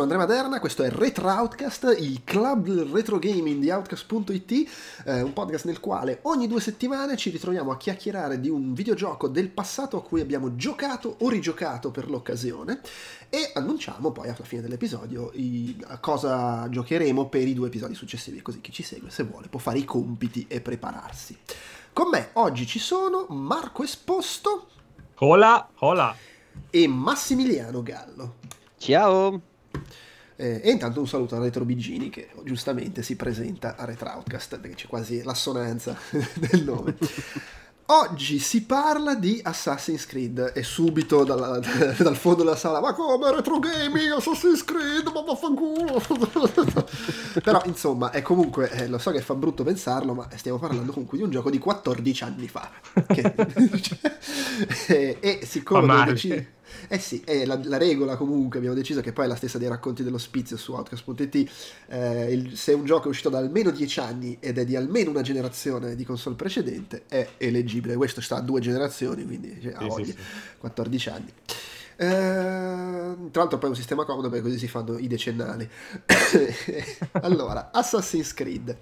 sono Andrea Maderna, questo è Retro Outcast, il club del retro gaming di Outcast.it, eh, un podcast nel quale ogni due settimane ci ritroviamo a chiacchierare di un videogioco del passato a cui abbiamo giocato o rigiocato per l'occasione e annunciamo poi alla fine dell'episodio i, a cosa giocheremo per i due episodi successivi, così chi ci segue se vuole può fare i compiti e prepararsi. Con me oggi ci sono Marco Esposto. Hola, hola. E Massimiliano Gallo. Ciao! Eh, e intanto un saluto a Retro Bigini che giustamente si presenta a Retro Outcast perché c'è quasi l'assonanza del nome. Oggi si parla di Assassin's Creed e subito dalla, dal fondo della sala, ma come retro gaming, Assassin's Creed, ma vaffanculo. Però insomma, è comunque, eh, lo so che fa brutto pensarlo, ma stiamo parlando comunque di un gioco di 14 anni fa. Che, e, e siccome... Ho deciso, eh sì, è la, la, regola comunque, abbiamo deciso che poi è la stessa dei racconti dell'ospizio su Outcast.it, eh, il, se un gioco è uscito da almeno 10 anni ed è di almeno una generazione di console precedente, è eleggibile. Questo sta a due generazioni, quindi cioè, sì, oggi, sì, sì. 14 anni. Eh, tra l'altro poi è un sistema comodo perché così si fanno i decennali. allora, Assassin's Creed.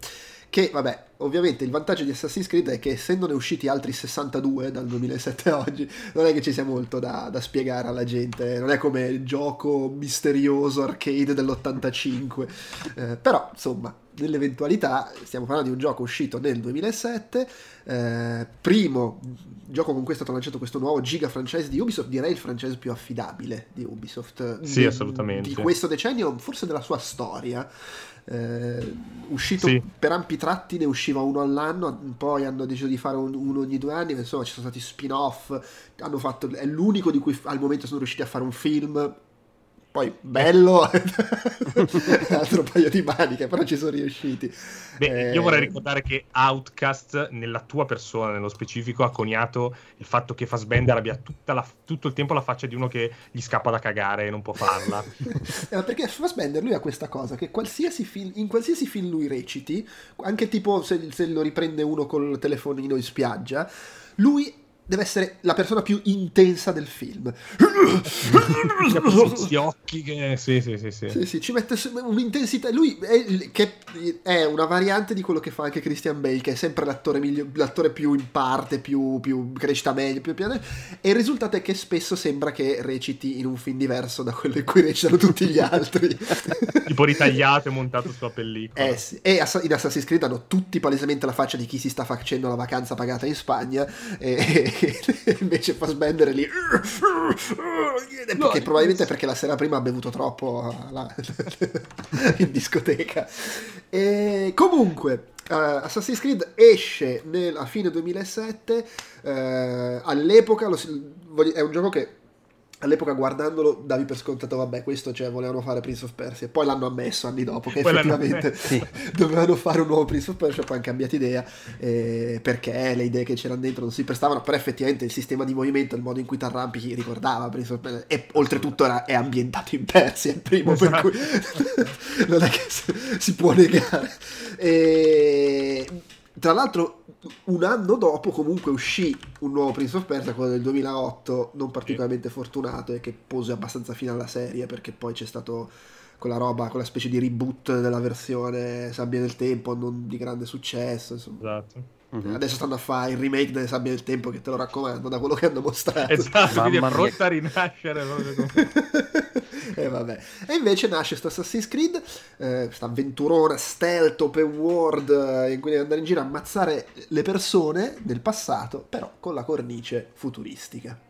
Che, vabbè, ovviamente il vantaggio di Assassin's Creed è che essendone usciti altri 62 dal 2007 a oggi, non è che ci sia molto da, da spiegare alla gente, non è come il gioco misterioso arcade dell'85, eh, però insomma, nell'eventualità stiamo parlando di un gioco uscito nel 2007, eh, primo gioco con cui è stato lanciato questo nuovo giga franchise di Ubisoft, direi il franchise più affidabile di Ubisoft. Sì, di, assolutamente. Di questo decennio, forse della sua storia eh, uscito sì. per ampi tratti ne usciva uno all'anno poi hanno deciso di fare un, uno ogni due anni insomma ci sono stati spin-off hanno fatto, è l'unico di cui al momento sono riusciti a fare un film poi bello, altro paio di maniche, però ci sono riusciti. Beh, eh... io vorrei ricordare che Outcast, nella tua persona nello specifico, ha coniato il fatto che Fassbender abbia la, tutto il tempo la faccia di uno che gli scappa da cagare e non può farla. eh, perché Fassbender lui ha questa cosa che qualsiasi film, in qualsiasi film lui reciti, anche tipo se, se lo riprende uno col telefonino in spiaggia, lui deve essere la persona più intensa del film. Gli occhi che... Sì, sì, sì, sì. sì, sì ci mette un'intensità. Lui è, che è una variante di quello che fa anche Christian Bale, che è sempre l'attore, miglior, l'attore più in parte, più, più crescita meglio, più piano. E il risultato è che spesso sembra che reciti in un film diverso da quello in cui recitano tutti gli altri. tipo ritagliato e montato sulla pellicola. Eh sì. E in Assassin's Creed hanno tutti palesemente la faccia di chi si sta facendo la vacanza pagata in Spagna. E, invece fa sbendere lì. Perché no, probabilmente perché la sera prima ha bevuto troppo la, in discoteca. E comunque uh, Assassin's Creed esce nel, a fine 2007 uh, eh, all'epoca lo, è un gioco che all'epoca guardandolo davi per scontato vabbè questo cioè volevano fare Prince of Persia poi l'hanno ammesso anni dopo che poi effettivamente sì. dovevano fare un nuovo Prince of Persia poi hanno cambiato idea eh, perché le idee che c'erano dentro non si prestavano però effettivamente il sistema di movimento il modo in cui ti arrampichi ricordava Prince of Persia e oltretutto era, è ambientato in Persia il primo esatto. per cui non è che si può negare e tra l'altro, un anno dopo comunque uscì un nuovo Prince of Persia, quello del 2008, non particolarmente fortunato e che pose abbastanza fine alla serie perché poi c'è stato quella roba, quella specie di reboot della versione Sabbia del Tempo, non di grande successo. Insomma. Esatto. Mm-hmm. Adesso stanno a fare il remake delle Sabbie del Tempo che te lo raccomando da quello che hanno mostrato. Esatto, quindi è pronta a rinascere. e vabbè. E invece nasce sta Assassin's Creed, eh, sta avventurona stealth open world eh, in cui devi andare in giro a ammazzare le persone del passato, però con la cornice futuristica.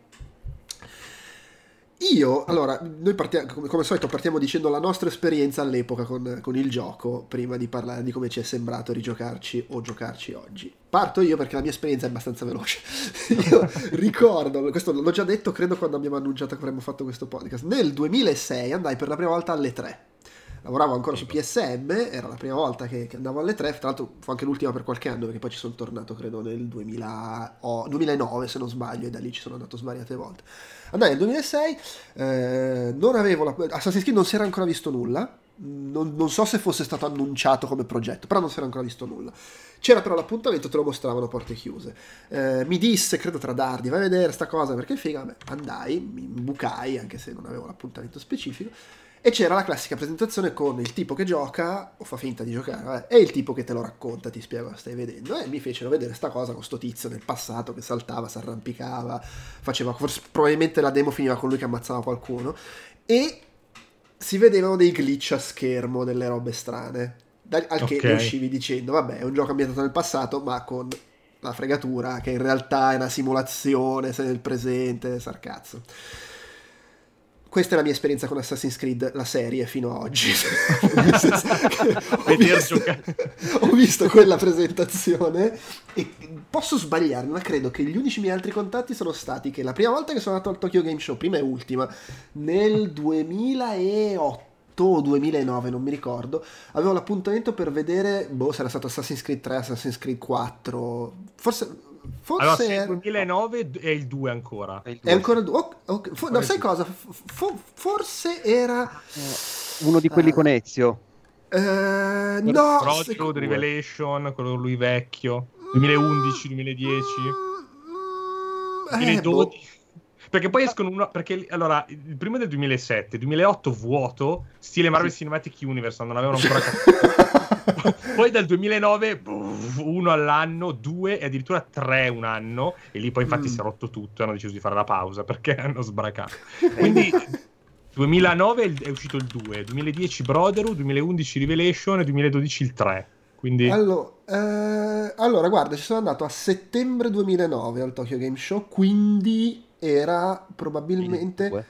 Io, allora, noi partiamo, come, come, al solito partiamo dicendo la nostra esperienza all'epoca con, con, il gioco, prima di parlare di come ci è sembrato rigiocarci o giocarci oggi. Parto io perché la mia esperienza è abbastanza veloce. io ricordo, questo l'ho già detto, credo quando abbiamo annunciato che avremmo fatto questo podcast, nel 2006 andai per la prima volta alle 3 lavoravo ancora su PSM, era la prima volta che, che, andavo alle 3, tra l'altro fu anche l'ultima per qualche anno perché poi ci sono tornato credo nel 2000, oh, 2009 se non sbaglio e da lì ci sono andato svariate volte. Andai nel 2006, eh, non avevo la, Assassin's Creed non si era ancora visto nulla, non, non, so se fosse stato annunciato come progetto, però non si era ancora visto nulla. C'era però l'appuntamento, te lo mostravano a porte chiuse. Eh, mi disse, credo tra dardi, vai a vedere sta cosa perché figa. Beh, andai, mi bucai, anche se non avevo l'appuntamento specifico. E c'era la classica presentazione con il tipo che gioca, o fa finta di giocare, eh, e il tipo che te lo racconta, ti spiega cosa stai vedendo. E mi fecero vedere sta cosa con sto tizio nel passato che saltava, si arrampicava, faceva, forse probabilmente la demo finiva con lui che ammazzava qualcuno. E si vedevano dei glitch a schermo, delle robe strane. Da, al che okay. uscivi dicendo, vabbè, è un gioco ambientato nel passato, ma con la fregatura che in realtà è una simulazione, sei nel presente, sarcazzo questa è la mia esperienza con Assassin's Creed, la serie, fino ad oggi. ho, visto, ho, visto, quella presentazione e posso sbagliarmi, ma credo che gli unici miei altri contatti sono stati che la prima volta che sono andato al Tokyo Game Show, prima e ultima, nel 2008 o 2009, non mi ricordo, avevo l'appuntamento per vedere, boh, era stato Assassin's Creed 3, Assassin's Creed 4, forse Forse allora, è... il 2009 è il 2 ancora. È, è ancora il 2. Okay, okay. For- no, sai cosa? For- forse era eh, uno di quelli uh, con Ezio. Uh, no, Project. Revelation, quello lui vecchio. 2011, 2010. Mm, 2012. Eh, boh. Perché poi escono uno. Perché allora, il primo è del 2007, 2008 vuoto, stile Marvel. Cinematic Universe, non avevano ancora capito. poi dal 2009, uno all'anno, due e addirittura tre un anno. E lì poi infatti mm. si è rotto tutto e hanno deciso di fare la pausa perché hanno sbracato. Quindi. 2009 è uscito il 2, 2010 Brotherhood, 2011 Revelation e 2012 il 3. Quindi... Allora, eh, allora, guarda, ci sono andato a settembre 2009 al Tokyo Game Show, quindi era probabilmente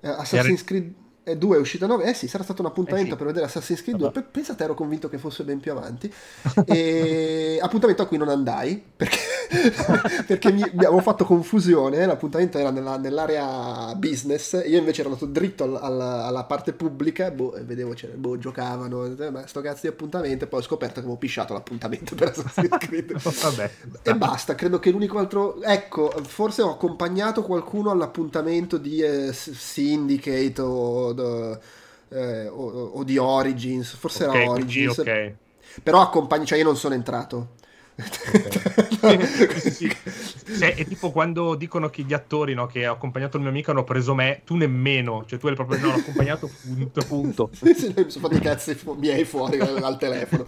eh, Assassin's Creed 2 è uscita a 9, eh sì, sarà stato un appuntamento eh sì. per vedere Assassin's Creed 2, P- pensate ero convinto che fosse ben più avanti, e appuntamento a cui non andai, perché, perché mi, mi, avevo fatto confusione, l'appuntamento era nella, nell'area business, io invece ero andato dritto al, al, alla parte pubblica, boh, e vedevo, cioè, boh, giocavano, ma sto cazzo di appuntamento, e poi ho scoperto che avevo pisciato l'appuntamento per Assassin's Creed. Vabbè. E basta, credo che l'unico altro, ecco, forse ho accompagnato qualcuno all'appuntamento di eh, Syndicate o eh, o, o, di Origins, forse okay, era Origins. Okay. Però accompagni, cioè io non sono entrato. Okay. sì, cioè, è tipo quando dicono che gli attori no, che ho accompagnato il mio amico hanno preso me, tu nemmeno, cioè tu eri proprio no, accompagnato punto. punto. sì, sì, mi sono fatto i cazzi miei fuori dal telefono.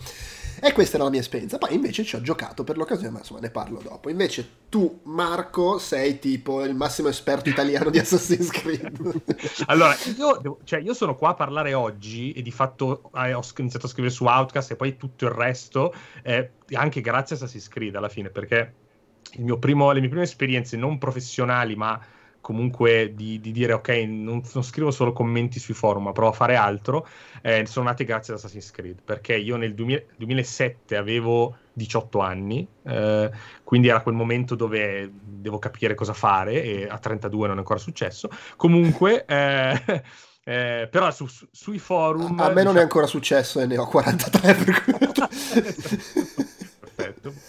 E questa era la mia esperienza. Poi invece ci ho giocato per l'occasione, ma insomma ne parlo dopo. Invece tu, Marco, sei tipo il massimo esperto italiano di Assassin's Creed. allora, io, devo, cioè, io, sono qua a parlare oggi e di fatto eh, ho iniziato a scrivere su Outcast e poi tutto il resto, eh, anche grazie a Assassin's Creed alla fine, perché primo, le mie prime esperienze non professionali, ma comunque di, di, dire ok, non, non, scrivo solo commenti sui forum, ma provo a fare altro, eh, sono nate grazie ad Assassin's Creed, perché io nel 2000, 2007 avevo 18 anni, eh, quindi era quel momento dove devo capire cosa fare e a 32 non è ancora successo. Comunque... Eh, Eh, però su, su, sui forum... A, me diciamo... non è ancora successo e ne ho 43 per.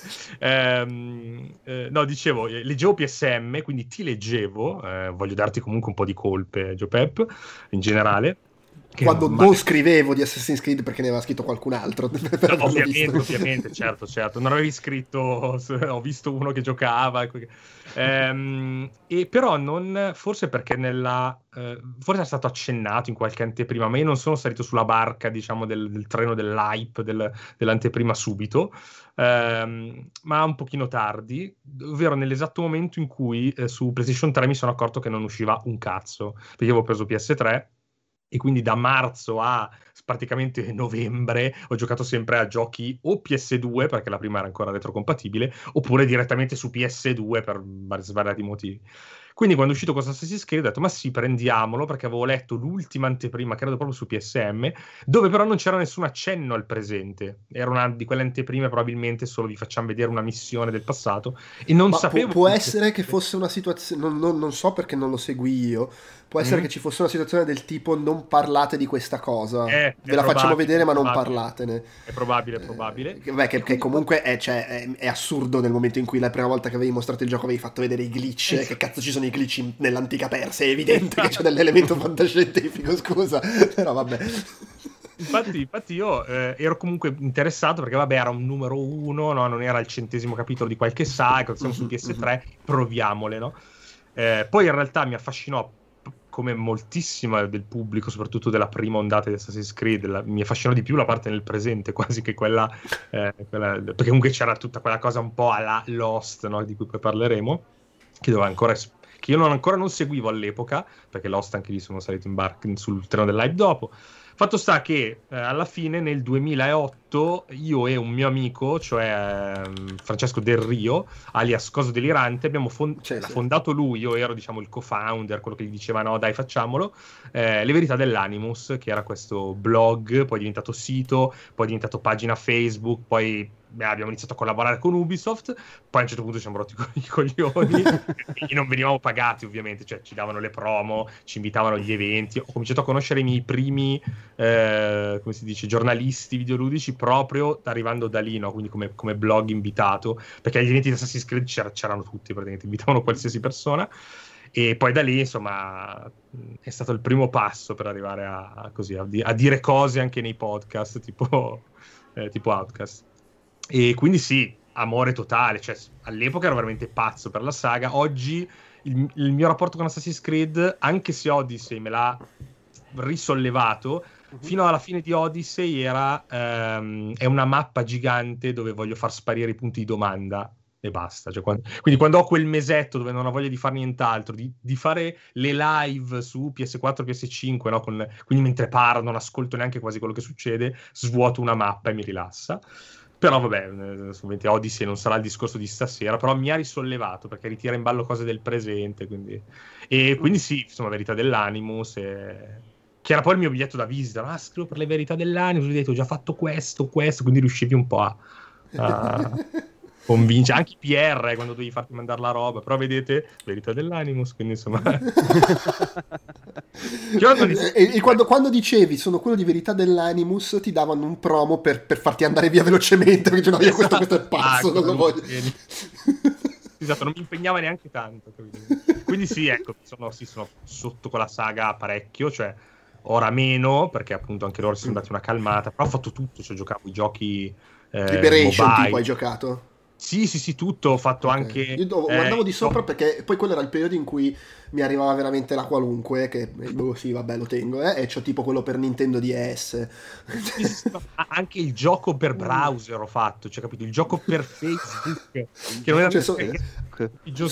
Ehm, eh, no, dicevo, eh, leggevo PSM, quindi ti leggevo, eh, voglio darti comunque un po' di colpe, Joe Pep, in generale. Quando non, non scrivevo di Assassin's Creed perché ne aveva scritto qualcun altro. No, ovviamente, ovviamente, certo, certo. Non avevi scritto, ho visto uno che giocava. Ehm, e però non, forse perché nella, eh, forse è stato accennato in qualche anteprima, ma io non sono salito sulla barca, diciamo, del, del treno dell'hype, del, dell'anteprima subito, ehm, ma un pochino tardi, ovvero nell'esatto momento in cui eh, su PlayStation 3 mi sono accorto che non usciva un cazzo, perché avevo preso PS3 e quindi da marzo a praticamente novembre ho giocato sempre a giochi o PS2 perché la prima era ancora retrocompatibile oppure direttamente su PS2 per svariati motivi. Quindi quando è uscito questo Assassin's Creed ho detto ma sì prendiamolo perché avevo letto l'ultima anteprima credo proprio su PSM dove però non c'era nessun accenno al presente. Era una di quelle anteprime probabilmente solo vi facciamo vedere una missione del passato e non ma sapevo... Può, può essere che fosse una situazione, non, non, non so perché non lo segui io, Può essere mm. che ci fosse una situazione del tipo non parlate di questa cosa. Eh, Ve la facciamo vedere ma non parlatene. È probabile, è probabile. Eh, beh, che, che comunque è, cioè, è, è, assurdo nel momento in cui la prima volta che avevi mostrato il gioco avevi fatto vedere i glitch. Esatto. Che cazzo ci sono i glitch in, nell'antica Persia? È evidente che c'è dell'elemento fantascientifico, scusa. Però vabbè. Infatti, infatti, io eh, ero comunque interessato perché, vabbè, era un numero uno, no? non era il centesimo capitolo di qualche saga, siamo su PS3, proviamole, no? Eh, poi in realtà mi affascinò come moltissima del pubblico, soprattutto della prima ondata di Assassin's Creed, la, mi affascinò di più la parte nel presente quasi che quella, eh, quella, perché comunque c'era tutta quella cosa un po' alla Lost, no? di cui poi parleremo, che doveva ancora che io non, ancora non seguivo all'epoca, perché Lost anche lì sono salito in bar sul treno del live dopo. Fatto sta che eh, alla fine nel 2008 io e un mio amico, cioè eh, Francesco Del Rio, alias Coso Delirante, abbiamo fond- cioè, fondato lui, io ero diciamo il co-founder, quello che gli diceva no dai facciamolo, eh, Le Verità dell'Animus, che era questo blog, poi è diventato sito, poi è diventato pagina Facebook, poi abbiamo iniziato a collaborare con Ubisoft, poi a un certo punto ci siamo rotti i coglioni e non venivamo pagati ovviamente, cioè ci davano le promo, ci invitavano agli eventi, ho cominciato a conoscere i miei primi, eh, come si dice, giornalisti videoludici proprio arrivando da lì, no? quindi come, come, blog invitato, perché agli eventi di Assassin's Creed c'era, c'erano tutti praticamente, invitavano qualsiasi persona. E poi da lì, insomma, è stato il primo passo per arrivare a, a, così, a, a dire cose anche nei podcast, tipo, eh, tipo Outcast. E quindi sì, amore totale, cioè all'epoca ero veramente pazzo per la saga, oggi il, il mio rapporto con Assassin's Creed, anche se Odyssey me l'ha risollevato, uh-huh. fino alla fine di Odyssey era, um, è una mappa gigante dove voglio far sparire i punti di domanda e basta. Cioè, quando, quindi quando ho quel mesetto dove non ho voglia di fare nient'altro, di, di fare le live su PS4, PS5, no? Con, quindi mentre parlo non ascolto neanche quasi quello che succede, svuoto una mappa e mi rilassa. Però vabbè, eh, ovviamente Odyssey non sarà il discorso di stasera, però mi ha risollevato perché ritira in ballo cose del presente. Quindi... E quindi sì, insomma, verità dell'Animus. E... Che era poi il mio biglietto da visita. Ah, scrivo per le verità dell'Animus, ho detto ho già fatto questo, questo, quindi riuscivi un po' a... a... convince anche i PR eh, quando devi farti mandare la roba, però vedete, verità dell'animus, quindi insomma... e, e quando, quando, dicevi sono quello di verità dell'animus ti davano un promo per, per farti andare via velocemente, perché no, esatto. questo, questo è pazzo, ah, non lo voglio. esatto, non mi impegnava neanche tanto. Quindi sì, ecco, sono, sì, sono sotto quella saga parecchio, cioè ora meno, perché appunto anche loro si sono dati una calmata, però ho fatto tutto, cioè giocavo i giochi... Eh, Liberation mobile. tipo hai giocato? Sì, sì, sì, tutto. Ho fatto okay. anche. Io eh, andavo di sopra no. perché poi quello era il periodo in cui mi arrivava veramente la qualunque. Che boh, sì, vabbè, lo tengo. Eh, e c'ho tipo quello per Nintendo DS. Sì, sì, anche il gioco per browser ho fatto. Cioè, capito? Il gioco per Facebook. che non era cioè, so, eh,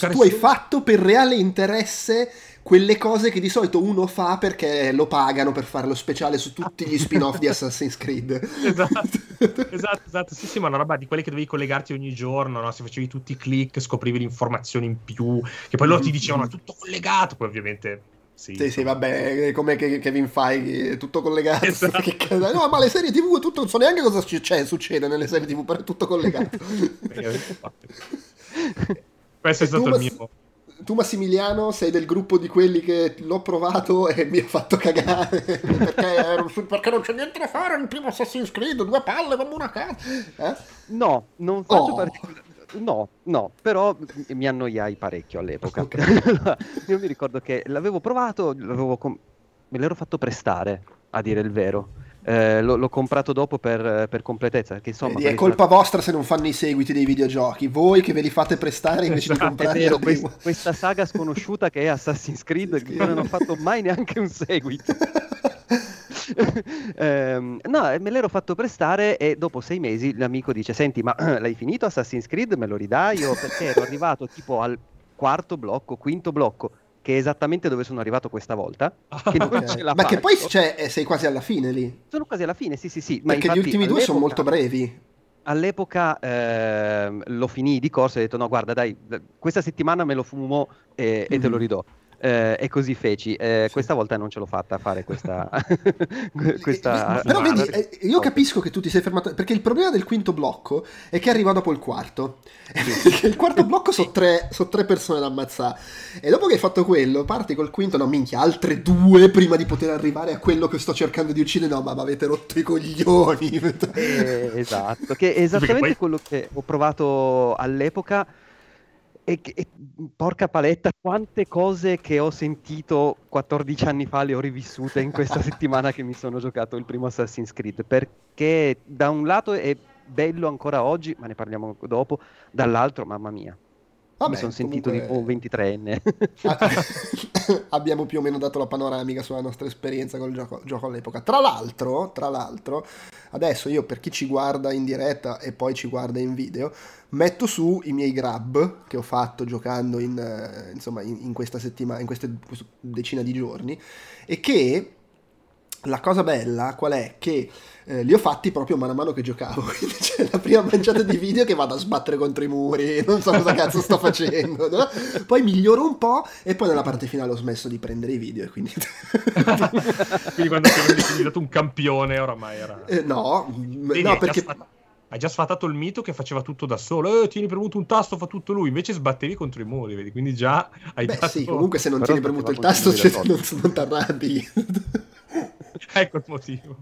tu hai fatto per reale interesse quelle cose che di solito uno fa perché lo pagano per fare lo speciale su tutti gli spin-off di Assassin's Creed. esatto, esatto, esatto. Sì, sì, ma una roba di quelle che dovevi collegarti ogni giorno, no? Se facevi tutti i click, scoprivi l'informazione in più, che poi loro ti dicevano è tutto collegato, poi ovviamente sì, sì, sì, vabbè, come Kevin Feige, tutto collegato. Esatto. no, ma le serie TV, tutto, non so neanche cosa succede, succede nelle serie TV, però è tutto collegato. Questo è stato il mio tu Massimiliano sei del gruppo di quelli che l'ho provato e mi ha fatto cagare perché, perché non c'è niente da fare nel primo Assassin's Creed, due palle come una casa. Eh? No, non faccio oh. particolare. No, no, però mi annoiai parecchio all'epoca. Okay. Io mi ricordo che l'avevo provato, l'avevo com- me l'ero fatto prestare, a dire il vero eh, l'ho, l'ho, comprato dopo per, per completezza. Perché, insomma, Vedi, è colpa una... vostra se non fanno i seguiti dei videogiochi. Voi che ve li fate prestare invece di comprare. Vero, questa, questa, saga sconosciuta che è Assassin's Creed, che non hanno fatto mai neanche un seguito. eh, no, me l'ero fatto prestare e dopo sei mesi l'amico dice: Senti, ma l'hai finito Assassin's Creed? Me lo ridai io perché ero arrivato tipo al quarto blocco, quinto blocco che è esattamente dove sono arrivato questa volta. Che okay. ma che poi cioè, eh, sei quasi alla fine lì. Sono quasi alla fine, sì, sì, sì. Ma Perché gli ultimi due sono molto brevi. All'epoca eh, lo finì di corso e ho detto no guarda dai, questa settimana me lo fumo e, mm-hmm. e te lo mhm. ridò. Eh, e così feci. Eh, sì. Questa volta non ce l'ho fatta a fare questa. questa Però vedi, eh, io capisco che tu ti sei fermato. Perché il problema del quinto blocco è che arriva dopo il quarto. Sì. il quarto blocco sono tre, so tre, persone da ammazzare. E dopo che hai fatto quello, parti col quinto, no, minchia, altre due prima di poter arrivare a quello che sto cercando di uccidere. No, ma avete rotto i coglioni. Eh, esatto, che è esattamente quello che ho provato all'epoca e, e, porca paletta, quante cose che ho sentito 14 anni fa le ho rivissute in questa settimana che mi sono giocato il primo Assassin's Creed. Perché da un lato è bello ancora oggi, ma ne parliamo dopo, dall'altro, mamma mia. Vabbè, Mi sono sentito tipo 23enne. Abbiamo più o meno dato la panoramica sulla nostra esperienza col gioco, gioco all'epoca. Tra l'altro, tra l'altro, adesso io per chi ci guarda in diretta e poi ci guarda in video, metto su i miei grab che ho fatto giocando in, eh, insomma, in, in questa settimana, in queste decina di giorni, e che la cosa bella qual è? Che eh, li ho fatti proprio mano a mano che giocavo. Quindi c'è la prima manciata di video che vado a sbattere contro i muri, non so cosa cazzo sto facendo. No? Poi miglioro un po' e poi nella parte finale ho smesso di prendere i video. E quindi... quindi quando ti avevi diventato un campione oramai era... Eh, no, Vedi, no perché... Hai già sfatato il mito che faceva tutto da solo. Eh, tieni premuto un tasto, fa tutto lui. Invece sbattevi contro i muri, vedi? Quindi già hai Beh, dato... sì, comunque se non Però tieni premuto il tasto, cioè, non, non ti arrabbi. ecco il motivo.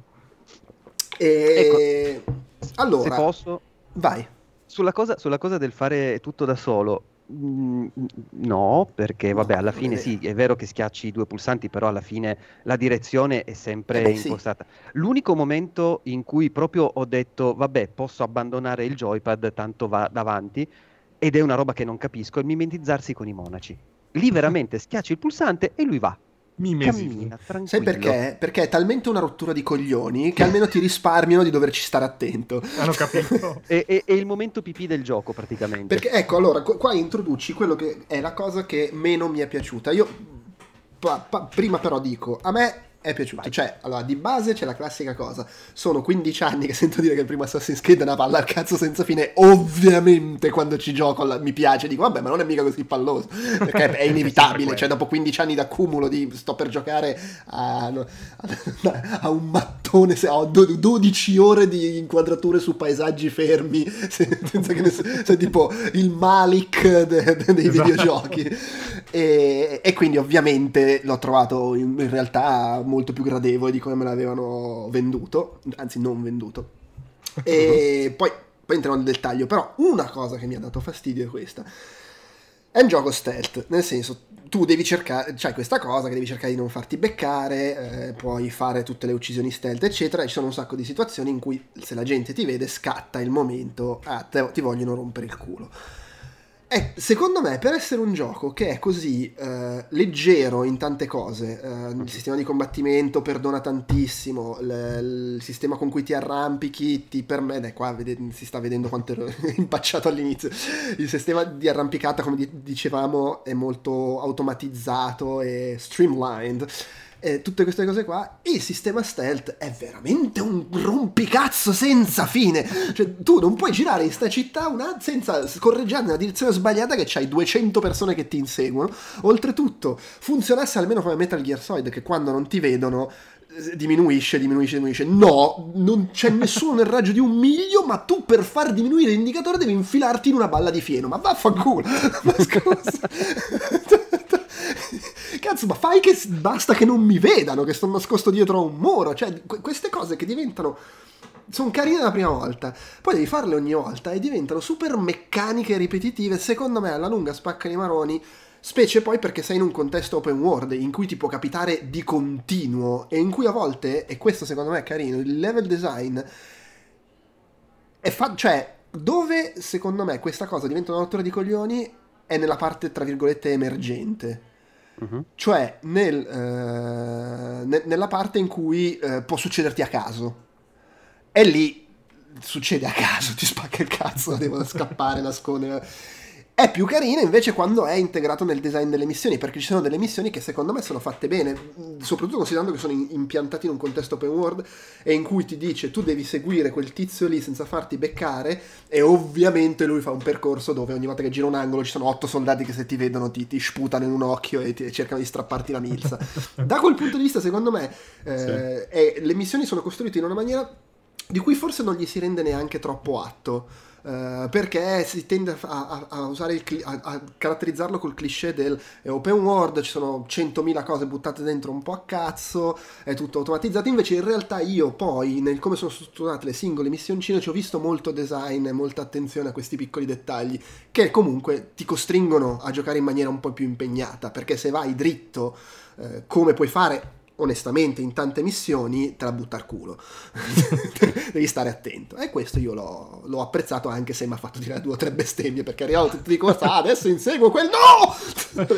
E... Ecco, allora, se posso, vai. Sulla cosa, sulla cosa del fare tutto da solo, mm, no, perché vabbè, alla fine sì, è vero che schiacci i due pulsanti, però alla fine la direzione è sempre eh beh, impostata. Sì. L'unico momento in cui proprio ho detto, vabbè, posso abbandonare il joypad, tanto va davanti, ed è una roba che non capisco, è mimetizzarsi con i monaci. Lì veramente schiacci il pulsante e lui va. Cammina, Sai perché? Perché è talmente una rottura di coglioni che almeno ti risparmiano di doverci stare attento. Hanno capito. è, è, è, il momento pipì del gioco praticamente. Perché ecco, allora, qua introduci quello che è la cosa che meno mi è piaciuta. Io pa, pa, prima però dico, a me è piaciuto. Vai. Cioè, allora, di base c'è la classica cosa. Sono 15 anni che sento dire che il primo Assassin's Creed è una palla al cazzo senza fine. Ovviamente quando ci gioco la, mi piace, dico, vabbè, ma non è mica così palloso. Perché è inevitabile. cioè, dopo 15 anni d'accumulo di sto per giocare a, a, un mattone, se, ho 12 ore di inquadrature su paesaggi fermi, senza che nessuno, cioè, tipo il Malik de, de, dei esatto. videogiochi. E, e, quindi ovviamente l'ho trovato in, in realtà molto più gradevole di come me l'avevano venduto, anzi non venduto. E poi, poi entriamo nel dettaglio, però una cosa che mi ha dato fastidio è questa. È un gioco stealth, nel senso tu devi cercare, c'hai questa cosa che devi cercare di non farti beccare, eh, puoi fare tutte le uccisioni stealth, eccetera, e ci sono un sacco di situazioni in cui se la gente ti vede scatta il momento, ah, te, ti vogliono rompere il culo. Eh, secondo me, per essere un gioco che è così eh, leggero in tante cose, eh, il sistema di combattimento perdona tantissimo, l- il sistema con cui ti arrampichi ti permette, qua vede- si sta vedendo quanto ero impacciato all'inizio, il sistema di arrampicata, come di- dicevamo, è molto automatizzato e streamlined eh, tutte queste cose qua. Il sistema stealth è veramente un rompicazzo senza fine. Cioè, tu non puoi girare in sta città una, senza scorreggiare nella direzione sbagliata che c'hai 200 persone che ti inseguono. Oltretutto, funzionasse almeno come Metal Gear Solid, che quando non ti vedono eh, diminuisce, diminuisce, diminuisce. No, non c'è nessuno nel raggio di un miglio, ma tu per far diminuire l'indicatore devi infilarti in una balla di fieno. Ma vaffanculo! Ma scusa. Cazzo, ma fai che basta che non mi vedano, che sto nascosto dietro a un muro. Cioè, queste cose che diventano sono carine la prima volta, poi devi farle ogni volta e diventano super meccaniche e ripetitive. Secondo me, alla lunga spaccano i maroni. Specie poi perché sei in un contesto open world in cui ti può capitare di continuo e in cui a volte, e questo secondo me è carino, il level design è fa- cioè dove secondo me questa cosa diventa una rottura di coglioni è nella parte tra virgolette emergente Uh-huh. Cioè nel, eh, ne- nella parte in cui eh, può succederti a caso. E lì succede a caso, ti spacca il cazzo, devo scappare, nascondere. È più carina invece quando è integrato nel design delle missioni, perché ci sono delle missioni che secondo me sono fatte bene, soprattutto considerando che sono in, impiantati in un contesto open world e in cui ti dice tu devi seguire quel tizio lì senza farti beccare e ovviamente lui fa un percorso dove ogni volta che gira un angolo ci sono otto soldati che se ti vedono ti, ti sputano in un occhio e, ti, e, cercano di strapparti la milza. da quel punto di vista secondo me eh, sì. è, le missioni sono costruite in una maniera di cui forse non gli si rende neanche troppo atto. Uh, perché si tende a, a, a a, a, caratterizzarlo col cliché del open world, ci sono 100.000 cose buttate dentro un po' a cazzo, è tutto automatizzato. Invece, in realtà, io poi, nel come sono strutturate le singole missioncine, ci ho visto molto design e molta attenzione a questi piccoli dettagli che comunque ti costringono a giocare in maniera un po' più impegnata. Perché se vai dritto, eh, come puoi fare onestamente in tante missioni te la butta al culo. Devi stare attento. E questo io l'ho, l'ho apprezzato anche se mi ha fatto tirare due o tre bestemmie perché arrivavo tutti di corsa, ah, adesso inseguo quel no!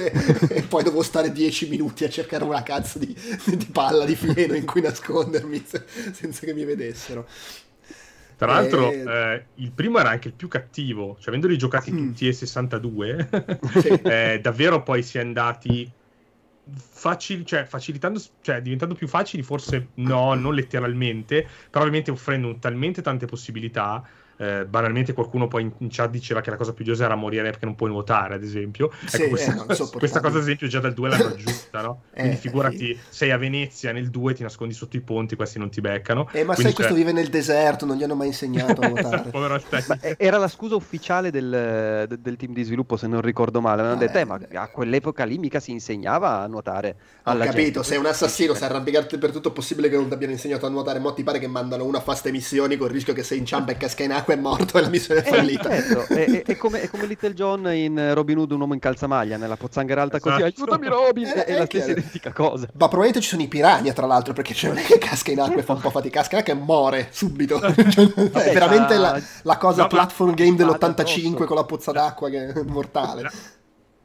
e poi dovevo stare dieci minuti a cercare una cazzo di, di palla di fieno in cui nascondermi senza che mi vedessero. Tra l'altro, e... eh, il primo era anche il più cattivo, cioè avendoli giocati mm. tutti e 62, sì. eh, davvero poi si è andati facili, cioè, facilitando, cioè diventando più facili, forse no, non letteralmente, però ovviamente offrendo talmente tante possibilità eh, banalmente qualcuno poi in, in, chat diceva che la cosa più odiosa era morire perché non puoi nuotare, ad esempio. Sì, ecco, questa, eh, questa, cosa, ad esempio, già dal 2 l'hanno aggiunta, no? Eh, Quindi figurati, sì. sei a Venezia nel 2, ti nascondi sotto i ponti, questi non ti beccano. Eh, ma Quindi sai, questo vive nel deserto, non gli hanno mai insegnato a nuotare. ma era la scusa ufficiale del, del, team di sviluppo, se non ricordo male. Hanno detto, eh, ma a quell'epoca lì mica si insegnava a nuotare. Ho capito, gente. sei un assassino, sei arrampicato per tutto, è possibile che non ti abbiano insegnato a nuotare, mo ti pare che mandano una a fare ste missioni con il rischio che sei inciampa e casca in acqua e morto e la missione missione fallita. Eh, certo. è, è, come, è, come, Little John in Robin Hood, un uomo in calzamaglia, nella pozzanghera alta così, esatto. aiutami Robin, è, è la stessa identica cosa. Ma probabilmente ci sono i piranha, tra l'altro, perché c'è è che casca in acqua e fa un po' fatica, casca che muore subito. cioè, è veramente la, la cosa no, platform game dell'85 con la pozza d'acqua che è mortale.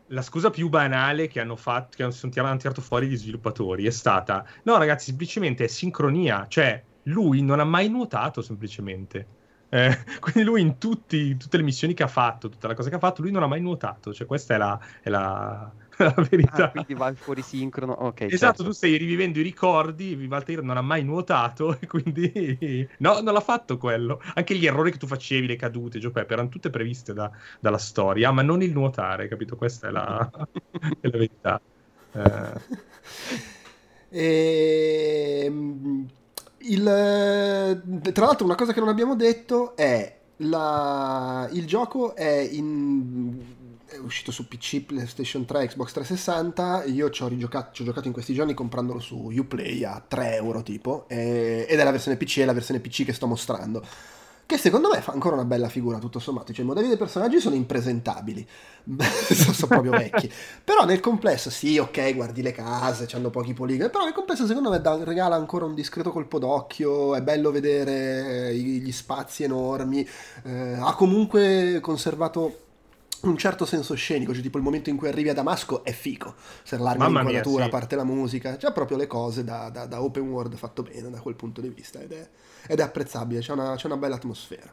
la scusa più banale che hanno fatto, che hanno tirato fuori gli sviluppatori è stata: no, ragazzi, semplicemente è sincronia, cioè lui non ha mai nuotato semplicemente. Eh, quindi lui in tutti, tutte le missioni che ha fatto, tutta la cosa che ha fatto, lui non ha mai nuotato. Cioè, questa è la, è la, la verità. Ah, quindi va fuori sincrono. Okay, esatto, certo. tu stai rivivendo i ricordi. Valtair non ha mai nuotato, e quindi no, non l'ha fatto quello. Anche gli errori che tu facevi, le cadute, Giuseppe, erano tutte previste da, dalla storia, ma non il nuotare, capito? Questa è la, è la verità. Eh. E ehm, il, eh, tra l'altro una cosa che non abbiamo detto è la, il gioco è, in, è, uscito su PC, PlayStation 3, Xbox 360, io ci ho, ci ho giocato in questi giorni comprandolo su Uplay a 3 euro tipo, e, ed è la versione PC, è la versione PC che sto mostrando che secondo me fa ancora una bella figura tutto sommato, cioè i modelli dei personaggi sono impresentabili, sono proprio vecchi, però nel complesso sì, ok, guardi le case, hanno pochi poligoni, però nel complesso secondo me da, regala ancora un discreto colpo d'occhio, è bello vedere gli spazi enormi, eh, ha comunque conservato un certo senso scenico, cioè tipo il momento in cui arrivi a Damasco è fico, se l'arma l'inquadratura, sì. a parte la musica, c'è proprio le cose da, da, da, open world fatto bene da quel punto di vista ed è, ed è apprezzabile, c'è una, c'è una, bella atmosfera.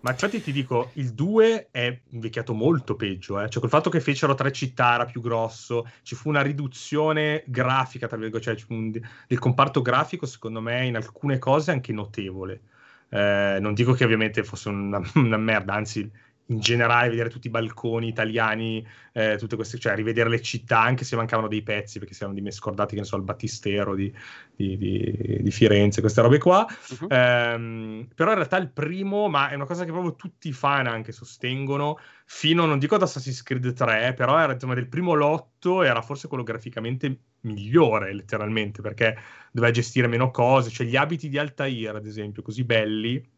Ma infatti ti dico, il 2 è invecchiato molto peggio, eh? cioè col fatto che fecero tre città era più grosso, ci fu una riduzione grafica, tra virgolette, cioè un, del comparto grafico secondo me in alcune cose anche notevole. Eh, non dico che ovviamente fosse una, una merda, anzi in generale vedere tutti i balconi italiani, eh, tutte queste, cioè rivedere le città, anche se mancavano dei pezzi, perché si erano scordati, che ne so, il battistero di, di, di, di Firenze, queste robe qua. Uh-huh. Eh, però in realtà il primo, ma è una cosa che proprio tutti i fan anche sostengono, fino, non dico ad Assassin's Creed 3, però era insomma del primo lotto, era forse quello graficamente migliore, letteralmente, perché doveva gestire meno cose, cioè gli abiti di Altair, ad esempio, così belli,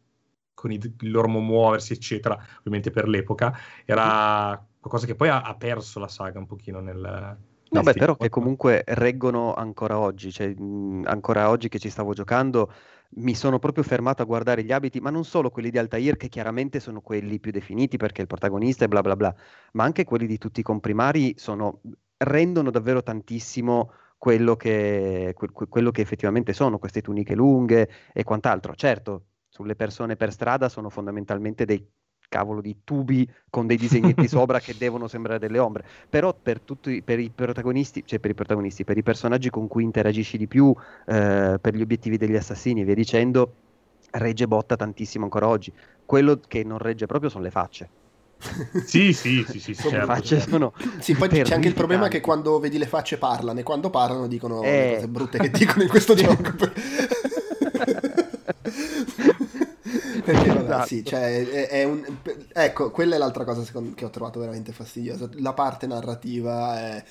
con il, loro muoversi, eccetera, ovviamente per l'epoca, era qualcosa che poi ha, ha perso la saga un pochino nel... No, beh, però che comunque reggono ancora oggi, cioè mh, ancora oggi che ci stavo giocando mi sono proprio fermato a guardare gli abiti, ma non solo quelli di Altair, che chiaramente sono quelli più definiti perché il protagonista è bla bla bla, ma anche quelli di tutti i comprimari sono, rendono davvero tantissimo quello che, que, quello che effettivamente sono queste tuniche lunghe e quant'altro. Certo, sulle persone per strada sono fondamentalmente dei cavolo di tubi con dei disegnetti sopra che devono sembrare delle ombre. Però per, tutti, per i protagonisti, cioè per i protagonisti, per i personaggi con cui interagisci di più, eh, per gli obiettivi degli assassini e via dicendo, regge botta tantissimo ancora oggi. Quello che non regge proprio sono le facce. sì, sì, sì, sì, certo. le facce sono sì, poi c'è anche il problema che quando vedi le facce parlano e quando parlano dicono eh... le cose brutte che dicono in questo gioco. Perché vabbè, esatto. sì, cioè, è, è un... ecco, quella è l'altra cosa secondo... che ho trovato veramente fastidiosa. La parte narrativa è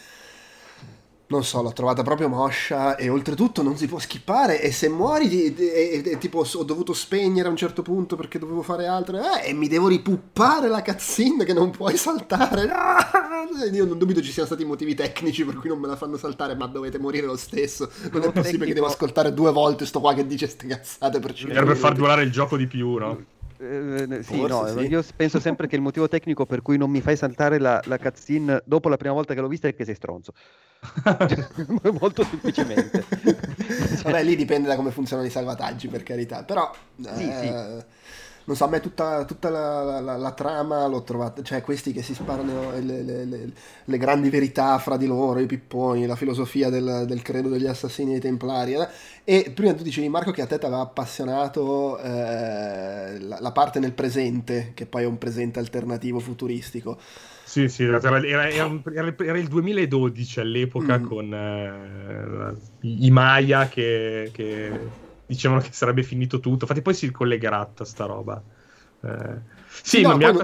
non so, l'ho trovata proprio moscia e oltretutto non si può skippare e se muori ti, e, tipo ho dovuto spegnere a un certo punto perché dovevo fare altro eh, e mi devo ripuppare la cutscene che non puoi saltare. Ah! Io non dubito ci siano stati motivi tecnici per cui non me la fanno saltare ma dovete morire lo stesso. Non è possibile che devo ascoltare due volte sto qua che dice ste cazzate per 5 Per far durare il gioco di più, no? Eh, eh, sì, no, sì. io penso sempre che il motivo tecnico per cui non mi fai saltare la, la cutscene dopo la prima volta che l'ho vista è che sei stronzo. Molto semplicemente. Vabbè, lì dipende da come funzionano i salvataggi, per carità. Però, sì, eh, sì non so, a me tutta, tutta la, la, la, trama l'ho trovata, cioè questi che si sparano le, le, le, le, grandi verità fra di loro, i pipponi, la filosofia del, del credo degli assassini e dei templari. Eh? E prima tu dicevi Marco che a te ti aveva appassionato eh, la, la, parte nel presente, che poi è un presente alternativo futuristico. Sì, sì, era, era, era, era il 2012 all'epoca mm. con eh, i Maya che, che dicevano che sarebbe finito tutto. Infatti, poi si ricollegherà a sta roba. Eh, sì, no, ma mi, ha, mi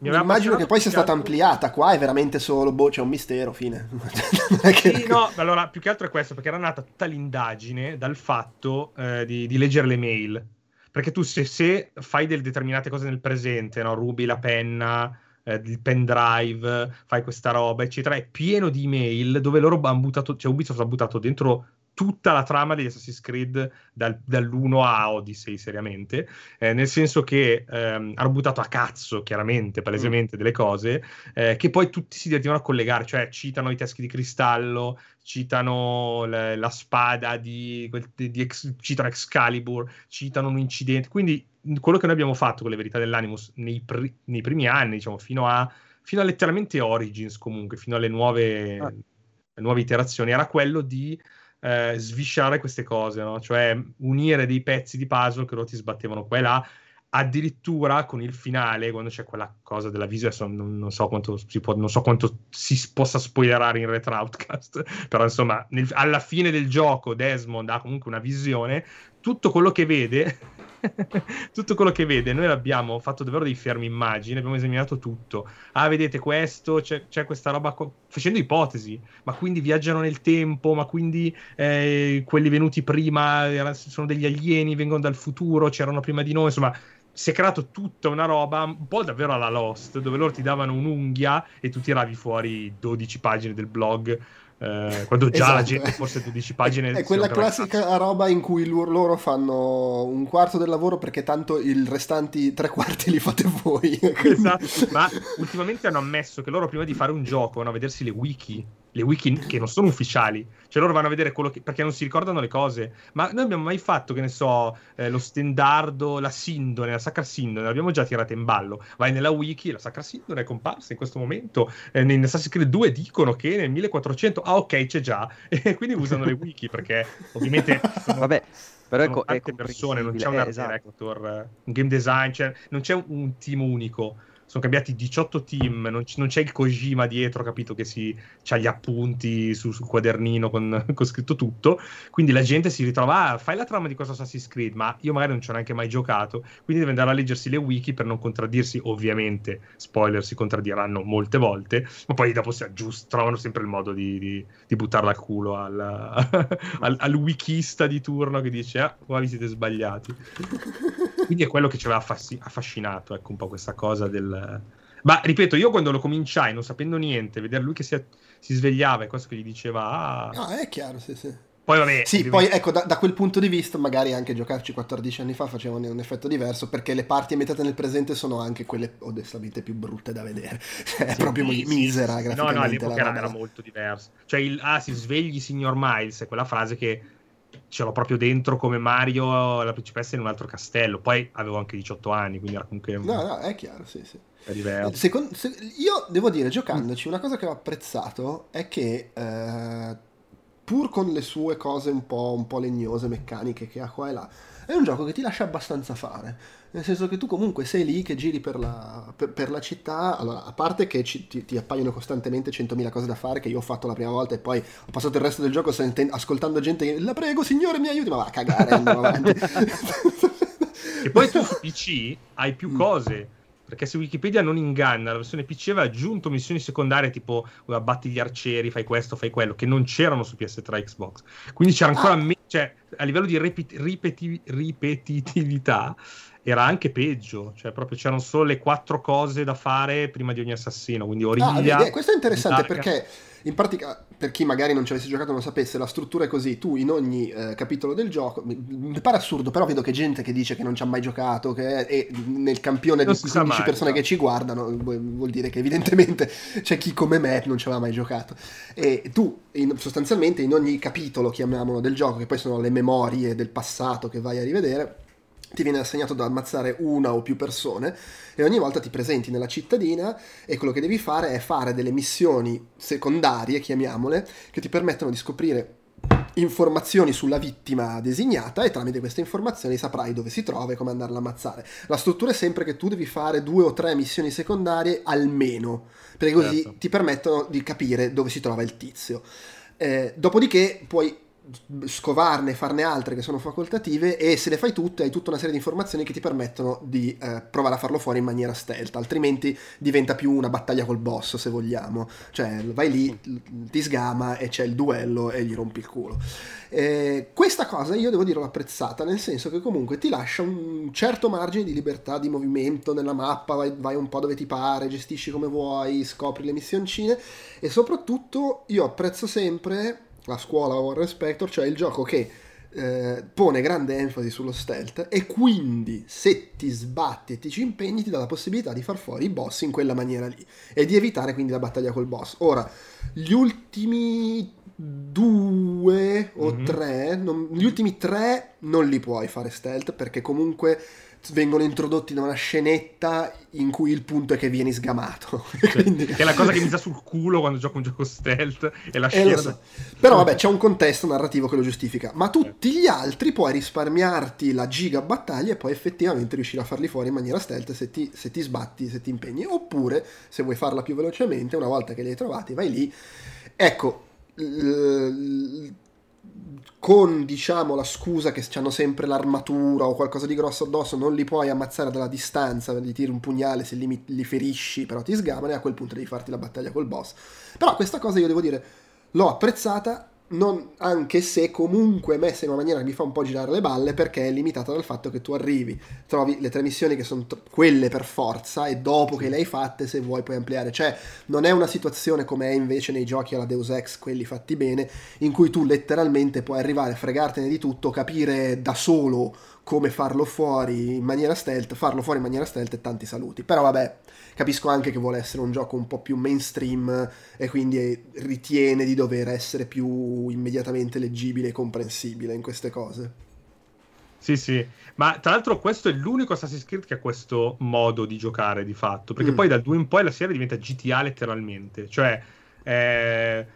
immagino che poi sia stata ampliata. Qua è veramente solo, boh, c'è un mistero, fine. che... Sì, no, allora, più che altro è questo, perché era nata tutta l'indagine dal fatto eh, di, di, leggere le mail. Perché tu se, se, fai delle determinate cose nel presente, no? rubi la penna, eh, il pendrive, fai questa roba, eccetera, è pieno di email dove loro hanno buttato, cioè Ubisoft ha buttato dentro tutta la trama degli Assassin's Creed dal, dall'1 a Odyssey, seriamente, eh, nel senso che ehm, hanno buttato a cazzo, chiaramente, palesemente, mm. delle cose, eh, che poi tutti si divertivano a collegare, cioè citano i teschi di cristallo, citano le, la spada di, di, di ex, citano Excalibur, citano un incidente, quindi quello che noi abbiamo fatto con le verità dell'Animus nei, pri, nei primi anni, diciamo, fino a, fino a letteralmente Origins comunque, fino alle nuove, ah. nuove iterazioni, era quello di eh, svisciare queste cose, no? cioè unire dei pezzi di puzzle che loro ti sbattevano qua e là. Addirittura con il finale, quando c'è quella cosa della visione, non, non, so quanto si so quanto si possa spoilerare in retro outcast, però insomma, nel, alla fine del gioco Desmond ha comunque una visione, tutto quello che vede tutto quello che vede, noi abbiamo fatto davvero dei fermi immagini, abbiamo esaminato tutto. Ah, vedete questo, c'è, c'è questa roba, co- facendo ipotesi, ma quindi viaggiano nel tempo, ma quindi eh, quelli venuti prima erano, sono degli alieni, vengono dal futuro, c'erano prima di noi, insomma si è creato tutta una roba un po' davvero alla Lost, dove loro ti davano un'unghia e tu tiravi fuori 12 pagine del blog eh, quando già esatto. la gente forse 12 pagine è quella classica cazzo. roba in cui loro fanno un quarto del lavoro perché tanto i restanti tre quarti li fate voi esatto ma ultimamente hanno ammesso che loro prima di fare un gioco vanno a vedersi le wiki le wiki che non sono ufficiali, cioè loro vanno a vedere quello che, perché non si ricordano le cose, ma noi abbiamo mai fatto, che ne so, eh, lo stendardo, la sindone, la sacra sindone, l'abbiamo già tirata in ballo, vai nella wiki, la sacra sindone è comparsa in questo momento, eh, in Assassin's Creed 2 dicono che nel 1400, ah ok c'è già, e quindi usano le wiki perché ovviamente... Sono... Vabbè. Però ecco, tante persone, non c'è un art esatto. director, un game design, cioè non c'è un team unico sono cambiati 18 team, non, c- non, c'è il Kojima dietro, capito, che si ha gli appunti su, sul quadernino con, con, scritto tutto, quindi la gente si ritrova, ah, fai la trama di questo Assassin's Creed, ma io magari non ci ho neanche mai giocato, quindi deve andare a leggersi le wiki per non contraddirsi, ovviamente, spoiler, si contraddiranno molte volte, ma poi dopo si aggiust- trovano sempre il modo di, di, di buttarla al culo al, al, al, wikista di turno che dice, ah, qua vi siete sbagliati. Quindi è quello che ci aveva affascinato, ecco, un po' questa cosa del ma ripeto, io quando lo cominciai, non sapendo niente, vedere lui che si, si svegliava e questo che gli diceva... Ah, no, è chiaro, sì, sì. Poi vabbè, sì, ovviamente... poi ecco, da, da, quel punto di vista, magari anche giocarci 14 anni fa faceva un, un, effetto diverso, perché le parti ambientate nel presente sono anche quelle onestamente più brutte da vedere. Cioè, è sì, proprio sì, misera sì, No, no, all'epoca era, era, molto diverso. Cioè, il, ah, si svegli signor Miles, è quella frase che ce l'ho proprio dentro come Mario la principessa in un altro castello. Poi avevo anche 18 anni, quindi era comunque... No, no, è chiaro, sì, sì. È diverso. Secondo, se, io devo dire, giocandoci, una cosa che ho apprezzato è che... Eh, pur con le sue cose un po', un po' legnose, meccaniche che ha qua e là, è un gioco che ti lascia abbastanza fare. Nel senso che tu comunque sei lì che giri per la, per, per la città, allora, a parte che ci, ti, ti, appaiono costantemente 100.000 cose da fare che io ho fatto la prima volta e poi ho passato il resto del gioco senten- ascoltando gente che la prego signore mi aiuti, ma va a cagare, andiamo avanti. e poi tu su PC hai più mm. cose perché se Wikipedia non inganna, la versione PC aveva aggiunto missioni secondarie tipo abbatti gli arcieri, fai questo, fai quello, che non c'erano su PS3 e Xbox. Quindi c'era ancora, ah. me- cioè a livello di ripet- ripeti- ripetitività era anche peggio, cioè proprio c'erano solo le quattro cose da fare prima di ogni assassino, quindi origlia... Ah, questo è interessante perché in pratica, per chi magari non ci avesse giocato e non sapesse, la struttura è così, tu in ogni eh, capitolo del gioco, mi, mi, pare assurdo, però vedo che gente che dice che non ci ha mai giocato, che è, e nel campione non di 15 mai, persone no. che ci guardano, vuol dire che evidentemente c'è chi come me non ci aveva mai giocato. E tu in, sostanzialmente in ogni capitolo, chiamiamolo, del gioco, che poi sono le memorie del passato che vai a rivedere, ti viene assegnato da ammazzare una o più persone e ogni volta ti presenti nella cittadina e quello che devi fare è fare delle missioni secondarie, chiamiamole, che ti permettono di scoprire informazioni sulla vittima designata e tramite queste informazioni saprai dove si trova e come andarla a ammazzare. La struttura è sempre che tu devi fare due o tre missioni secondarie almeno, perché così certo. ti permettono di capire dove si trova il tizio. Eh, dopodiché puoi scovarne, farne altre che sono facoltative e se le fai tutte hai tutta una serie di informazioni che ti permettono di eh, provare a farlo fuori in maniera stealth, altrimenti diventa più una battaglia col boss se vogliamo, cioè vai lì, ti sgama e c'è il duello e gli rompi il culo. Eh, questa cosa io devo dire l'ho apprezzata, nel senso che comunque ti lascia un certo margine di libertà di movimento nella mappa, vai, vai un po' dove ti pare, gestisci come vuoi, scopri le missioncine e soprattutto io apprezzo sempre la scuola War Spector, cioè il gioco che eh, pone grande enfasi sullo stealth e quindi se ti sbatti e ti ci impegni ti dà la possibilità di far fuori i boss in quella maniera lì e di evitare quindi la battaglia col boss. Ora, gli ultimi due o mm-hmm. tre, non, gli ultimi tre non li puoi fare stealth perché comunque vengono introdotti da una scenetta in cui il punto è che vieni sgamato. Cioè, Quindi... È la cosa che mi sa sul culo quando gioco un gioco stealth e la scena... So. Però vabbè, c'è un contesto narrativo che lo giustifica. Ma tutti gli altri puoi risparmiarti la giga battaglia e poi effettivamente riuscire a farli fuori in maniera stealth se ti, se ti sbatti, se ti impegni. Oppure, se vuoi farla più velocemente, una volta che li hai trovati, vai lì. Ecco, con diciamo la scusa che hanno sempre l'armatura o qualcosa di grosso addosso, non li puoi ammazzare dalla distanza, gli tiri un pugnale, se li, li ferisci, però ti sgamano e a quel punto devi farti la battaglia col boss. Però questa cosa io devo dire, l'ho apprezzata non, anche se comunque messa in una maniera che mi fa un po' girare le balle perché è limitata dal fatto che tu arrivi, trovi le tre missioni che sono t- quelle per forza e dopo che le hai fatte se vuoi puoi ampliare, cioè non è una situazione come è invece nei giochi alla Deus Ex, quelli fatti bene, in cui tu letteralmente puoi arrivare fregartene di tutto, capire da solo come farlo fuori in maniera stealth, farlo fuori in maniera stealth e tanti saluti. Però vabbè, capisco anche che vuole essere un gioco un po' più mainstream e quindi ritiene di dover essere più immediatamente leggibile e comprensibile in queste cose. Sì, sì, ma tra l'altro questo è l'unico Assassin's Creed che ha questo modo di giocare di fatto, perché mm. poi dal 2 in poi la serie diventa GTA letteralmente, cioè... Eh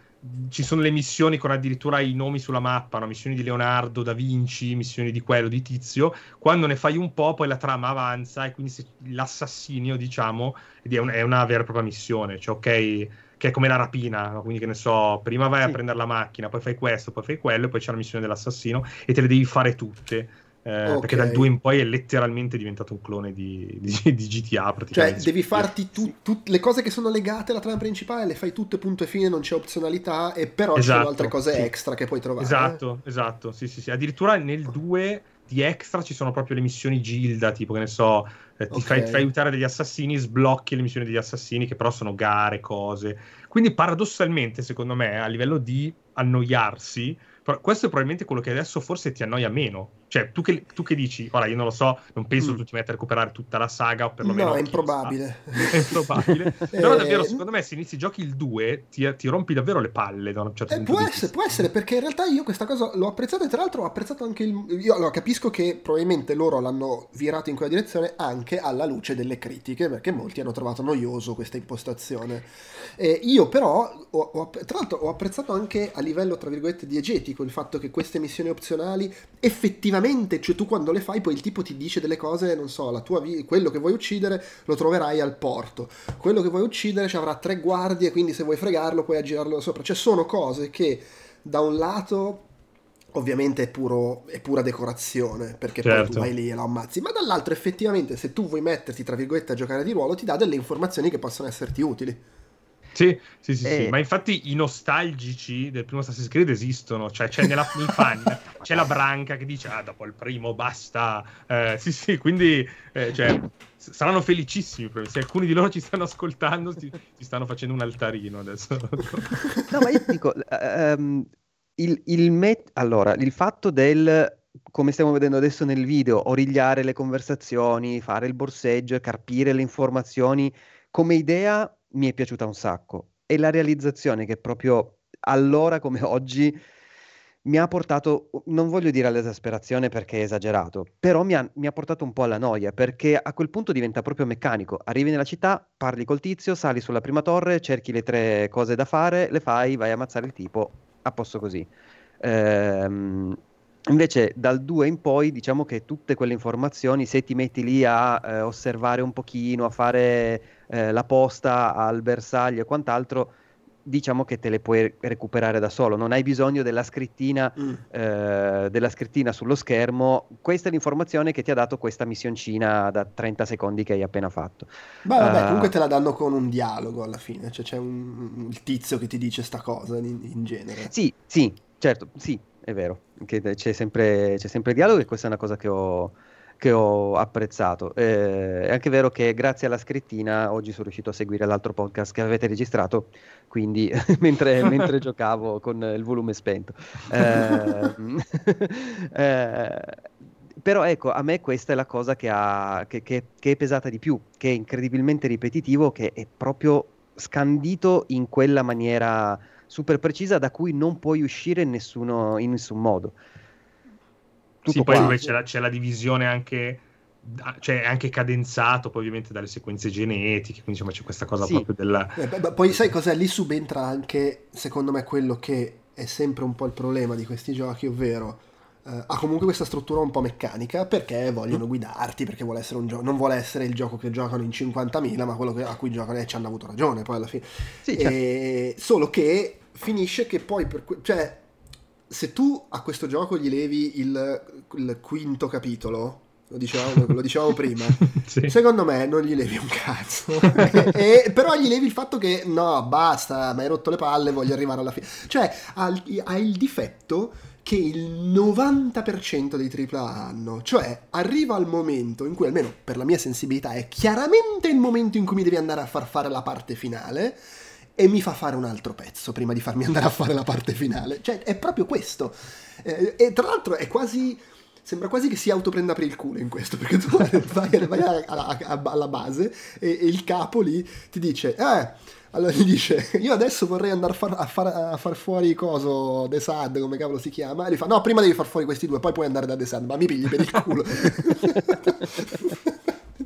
ci sono le missioni con addirittura i nomi sulla mappa, no? missioni di Leonardo da Vinci, missioni di quello, di Tizio. Quando ne fai un po', poi la trama avanza e quindi se, l'assassinio, diciamo, è una, è una, vera e propria missione. Cioè, ok, che è come la rapina, no? quindi che ne so, prima vai sì. a prendere la macchina, poi fai questo, poi fai quello, e poi c'è la missione dell'assassino e te le devi fare tutte. Eh, okay. Perché dal 2 in poi è letteralmente diventato un clone di, di, di GTA. Praticamente. Cioè, devi farti tu, tu, le cose che sono legate alla trama principale, le fai tutte punto e fine, non c'è opzionalità, e però esatto, ci sono altre cose sì. extra che puoi trovare. Esatto, esatto. Sì, sì, sì. Addirittura nel 2 di extra ci sono proprio le missioni Gilda, tipo che ne so, eh, ti, okay. fai, fai, aiutare degli assassini, sblocchi le missioni degli assassini, che però sono gare, cose. Quindi paradossalmente, secondo me, a livello di annoiarsi, questo è probabilmente quello che adesso forse ti annoia meno. Cioè, tu che, tu che dici, ora io non lo so, non penso mm. tu ti metti a recuperare tutta la saga, o perlomeno... No, è improbabile. È improbabile. Però davvero, secondo me, se inizi giochi il 2, ti, ti rompi davvero le palle da un certo eh, punto può essere, può essere, perché in realtà io questa cosa l'ho apprezzata e tra l'altro ho apprezzato anche il... Io allora, capisco che probabilmente loro l'hanno virato in quella direzione anche alla luce delle critiche, perché molti hanno trovato noioso questa impostazione. Eh, io però, ho, ho, tra l'altro, ho apprezzato anche a livello, tra virgolette, diegetico il fatto che queste missioni opzionali effettivamente effettivamente, cioè tu quando le fai poi il tipo ti dice delle cose, non so, la tua quello che vuoi uccidere lo troverai al porto, quello che vuoi uccidere ci avrà tre guardie, quindi se vuoi fregarlo puoi aggirarlo da sopra, cioè sono cose che da un lato ovviamente è, puro, è pura decorazione, perché certo. poi tu certo. vai lì e lo ammazzi, ma dall'altro effettivamente se tu vuoi metterti, tra virgolette, a giocare di ruolo, ti dà delle informazioni che possono esserti utili. Sì, sì, sì, eh. sì, ma infatti i nostalgici del primo Assassin's Creed esistono, cioè c'è nella fan, c'è la branca che dice ah dopo il primo basta, eh, sì sì, quindi eh, cioè, saranno felicissimi, se alcuni di loro ci stanno ascoltando ci, ci stanno facendo un altarino adesso. no ma io dico, um, il, il, met- allora, il fatto del come stiamo vedendo adesso nel video, origliare le conversazioni, fare il borseggio, carpire le informazioni, come idea mi è piaciuta un sacco. E la realizzazione che proprio allora come oggi mi ha portato, non voglio dire all'esasperazione perché è esagerato, però mi ha, mi ha, portato un po' alla noia perché a quel punto diventa proprio meccanico. Arrivi nella città, parli col tizio, sali sulla prima torre, cerchi le tre cose da fare, le fai, vai a ammazzare il tipo, a posto così. Ehm, Invece dal 2 in poi diciamo che tutte quelle informazioni, se ti metti lì a eh, osservare un pochino, a fare eh, la posta al bersaglio e quant'altro, diciamo che te le puoi recuperare da solo, non hai bisogno della scrittina, mm. eh, della scrittina sullo schermo, questa è l'informazione che ti ha dato questa missioncina da 30 secondi che hai appena fatto. Beh vabbè, uh, comunque te la danno con un dialogo alla fine, cioè c'è un, il tizio che ti dice sta cosa in, in genere. Sì, sì, certo, sì, è vero, c'è sempre, c'è sempre dialogo e questa è una cosa che ho, che ho apprezzato. Eh, è anche vero che grazie alla scrittina oggi sono riuscito a seguire l'altro podcast che avete registrato, quindi mentre, mentre giocavo con il volume spento. Eh, eh, però ecco, a me questa è la cosa che, ha, che, che, che è pesata di più, che è incredibilmente ripetitivo, che è proprio scandito in quella maniera super precisa da cui non puoi uscire in, nessuno, in nessun modo. Tutto sì, poi invece c'è la, c'è la divisione anche cioè è anche cadenzato poi ovviamente dalle sequenze genetiche quindi insomma c'è questa cosa sì. proprio della eh, beh, poi sai cos'è lì subentra anche secondo me quello che è sempre un po' il problema di questi giochi ovvero eh, ha comunque questa struttura un po' meccanica perché vogliono guidarti perché vuole essere un gioco non vuole essere il gioco che giocano in 50.000 ma quello che, a cui giocano e ci hanno avuto ragione poi alla fine sì, certo. e, solo che finisce che poi, per cioè, se tu a questo gioco gli levi il, il quinto capitolo, lo dicevamo, lo dicevamo prima, sì. secondo me non gli levi un cazzo. e, e, però gli levi il fatto che no, basta, mi hai rotto le palle, voglio arrivare alla fine. Cioè, ha, ha il difetto che il 90% dei AAA hanno, cioè arriva al momento in cui almeno per la mia sensibilità è chiaramente il momento in cui mi devi andare a far fare la parte finale e mi fa fare un altro pezzo prima di farmi andare a fare la parte finale. Cioè, è proprio questo. Eh, e tra l'altro è quasi. Sembra quasi che si autoprenda per il culo in questo, perché tu vai, vai alla, alla, base e, e, il capo lì ti dice: Eh, allora gli dice: Io adesso vorrei andare a far, a far, a far fuori coso The Sad, come cavolo si chiama. E gli fa: No, prima devi far fuori questi due, poi puoi andare da The Sad, ma mi pigli per il culo.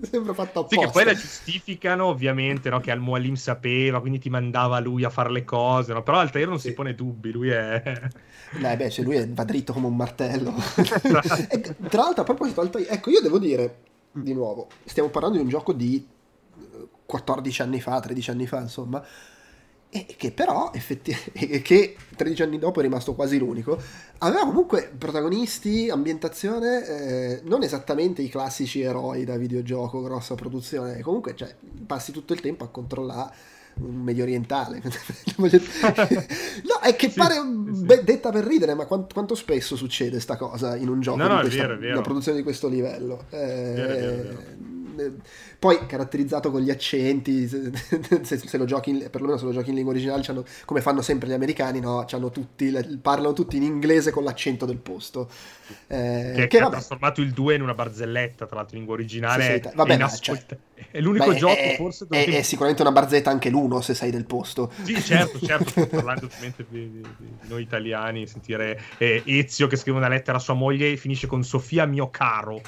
Sembra fatto apposta. Sì, che poi la giustificano ovviamente, no? che Al Mualim sapeva, quindi ti mandava lui a fare le cose, no? però Altair non sì. si pone dubbi, lui è... Dai, beh, cioè lui va dritto come un martello. e, tra l'altro, a proposito, Altair, ecco, io devo dire, di nuovo, stiamo parlando di un gioco di 14 anni fa, 13 anni fa, insomma, e che però effettivamente che 13 anni dopo è rimasto quasi l'unico aveva comunque protagonisti ambientazione eh, non esattamente i classici eroi da videogioco grossa produzione comunque cioè, passi tutto il tempo a controllare un medio orientale no è che sì, pare sì. Beh, detta per ridere ma quanto, quanto, spesso succede sta cosa in un gioco no, no, di questa, è vero, vero. una produzione di questo livello eh, vero, poi caratterizzato con gli accenti, se, se, lo giochi, in, perlomeno se lo giochi in lingua originale, come fanno sempre gli americani, no? tutti, parlano tutti in inglese con l'accento del posto. Eh, che, che ha trasformato il 2 in una barzelletta, tra l'altro in lingua originale. Sì, sì, vabbè, no, cioè, è l'unico beh, gioco è, forse. È, è, sicuramente una barzelletta anche l'uno se sei del posto. Sì, certo, certo, sto parlando ovviamente di, di, di, noi italiani, sentire eh, Ezio che scrive una lettera a sua moglie e finisce con Sofia mio caro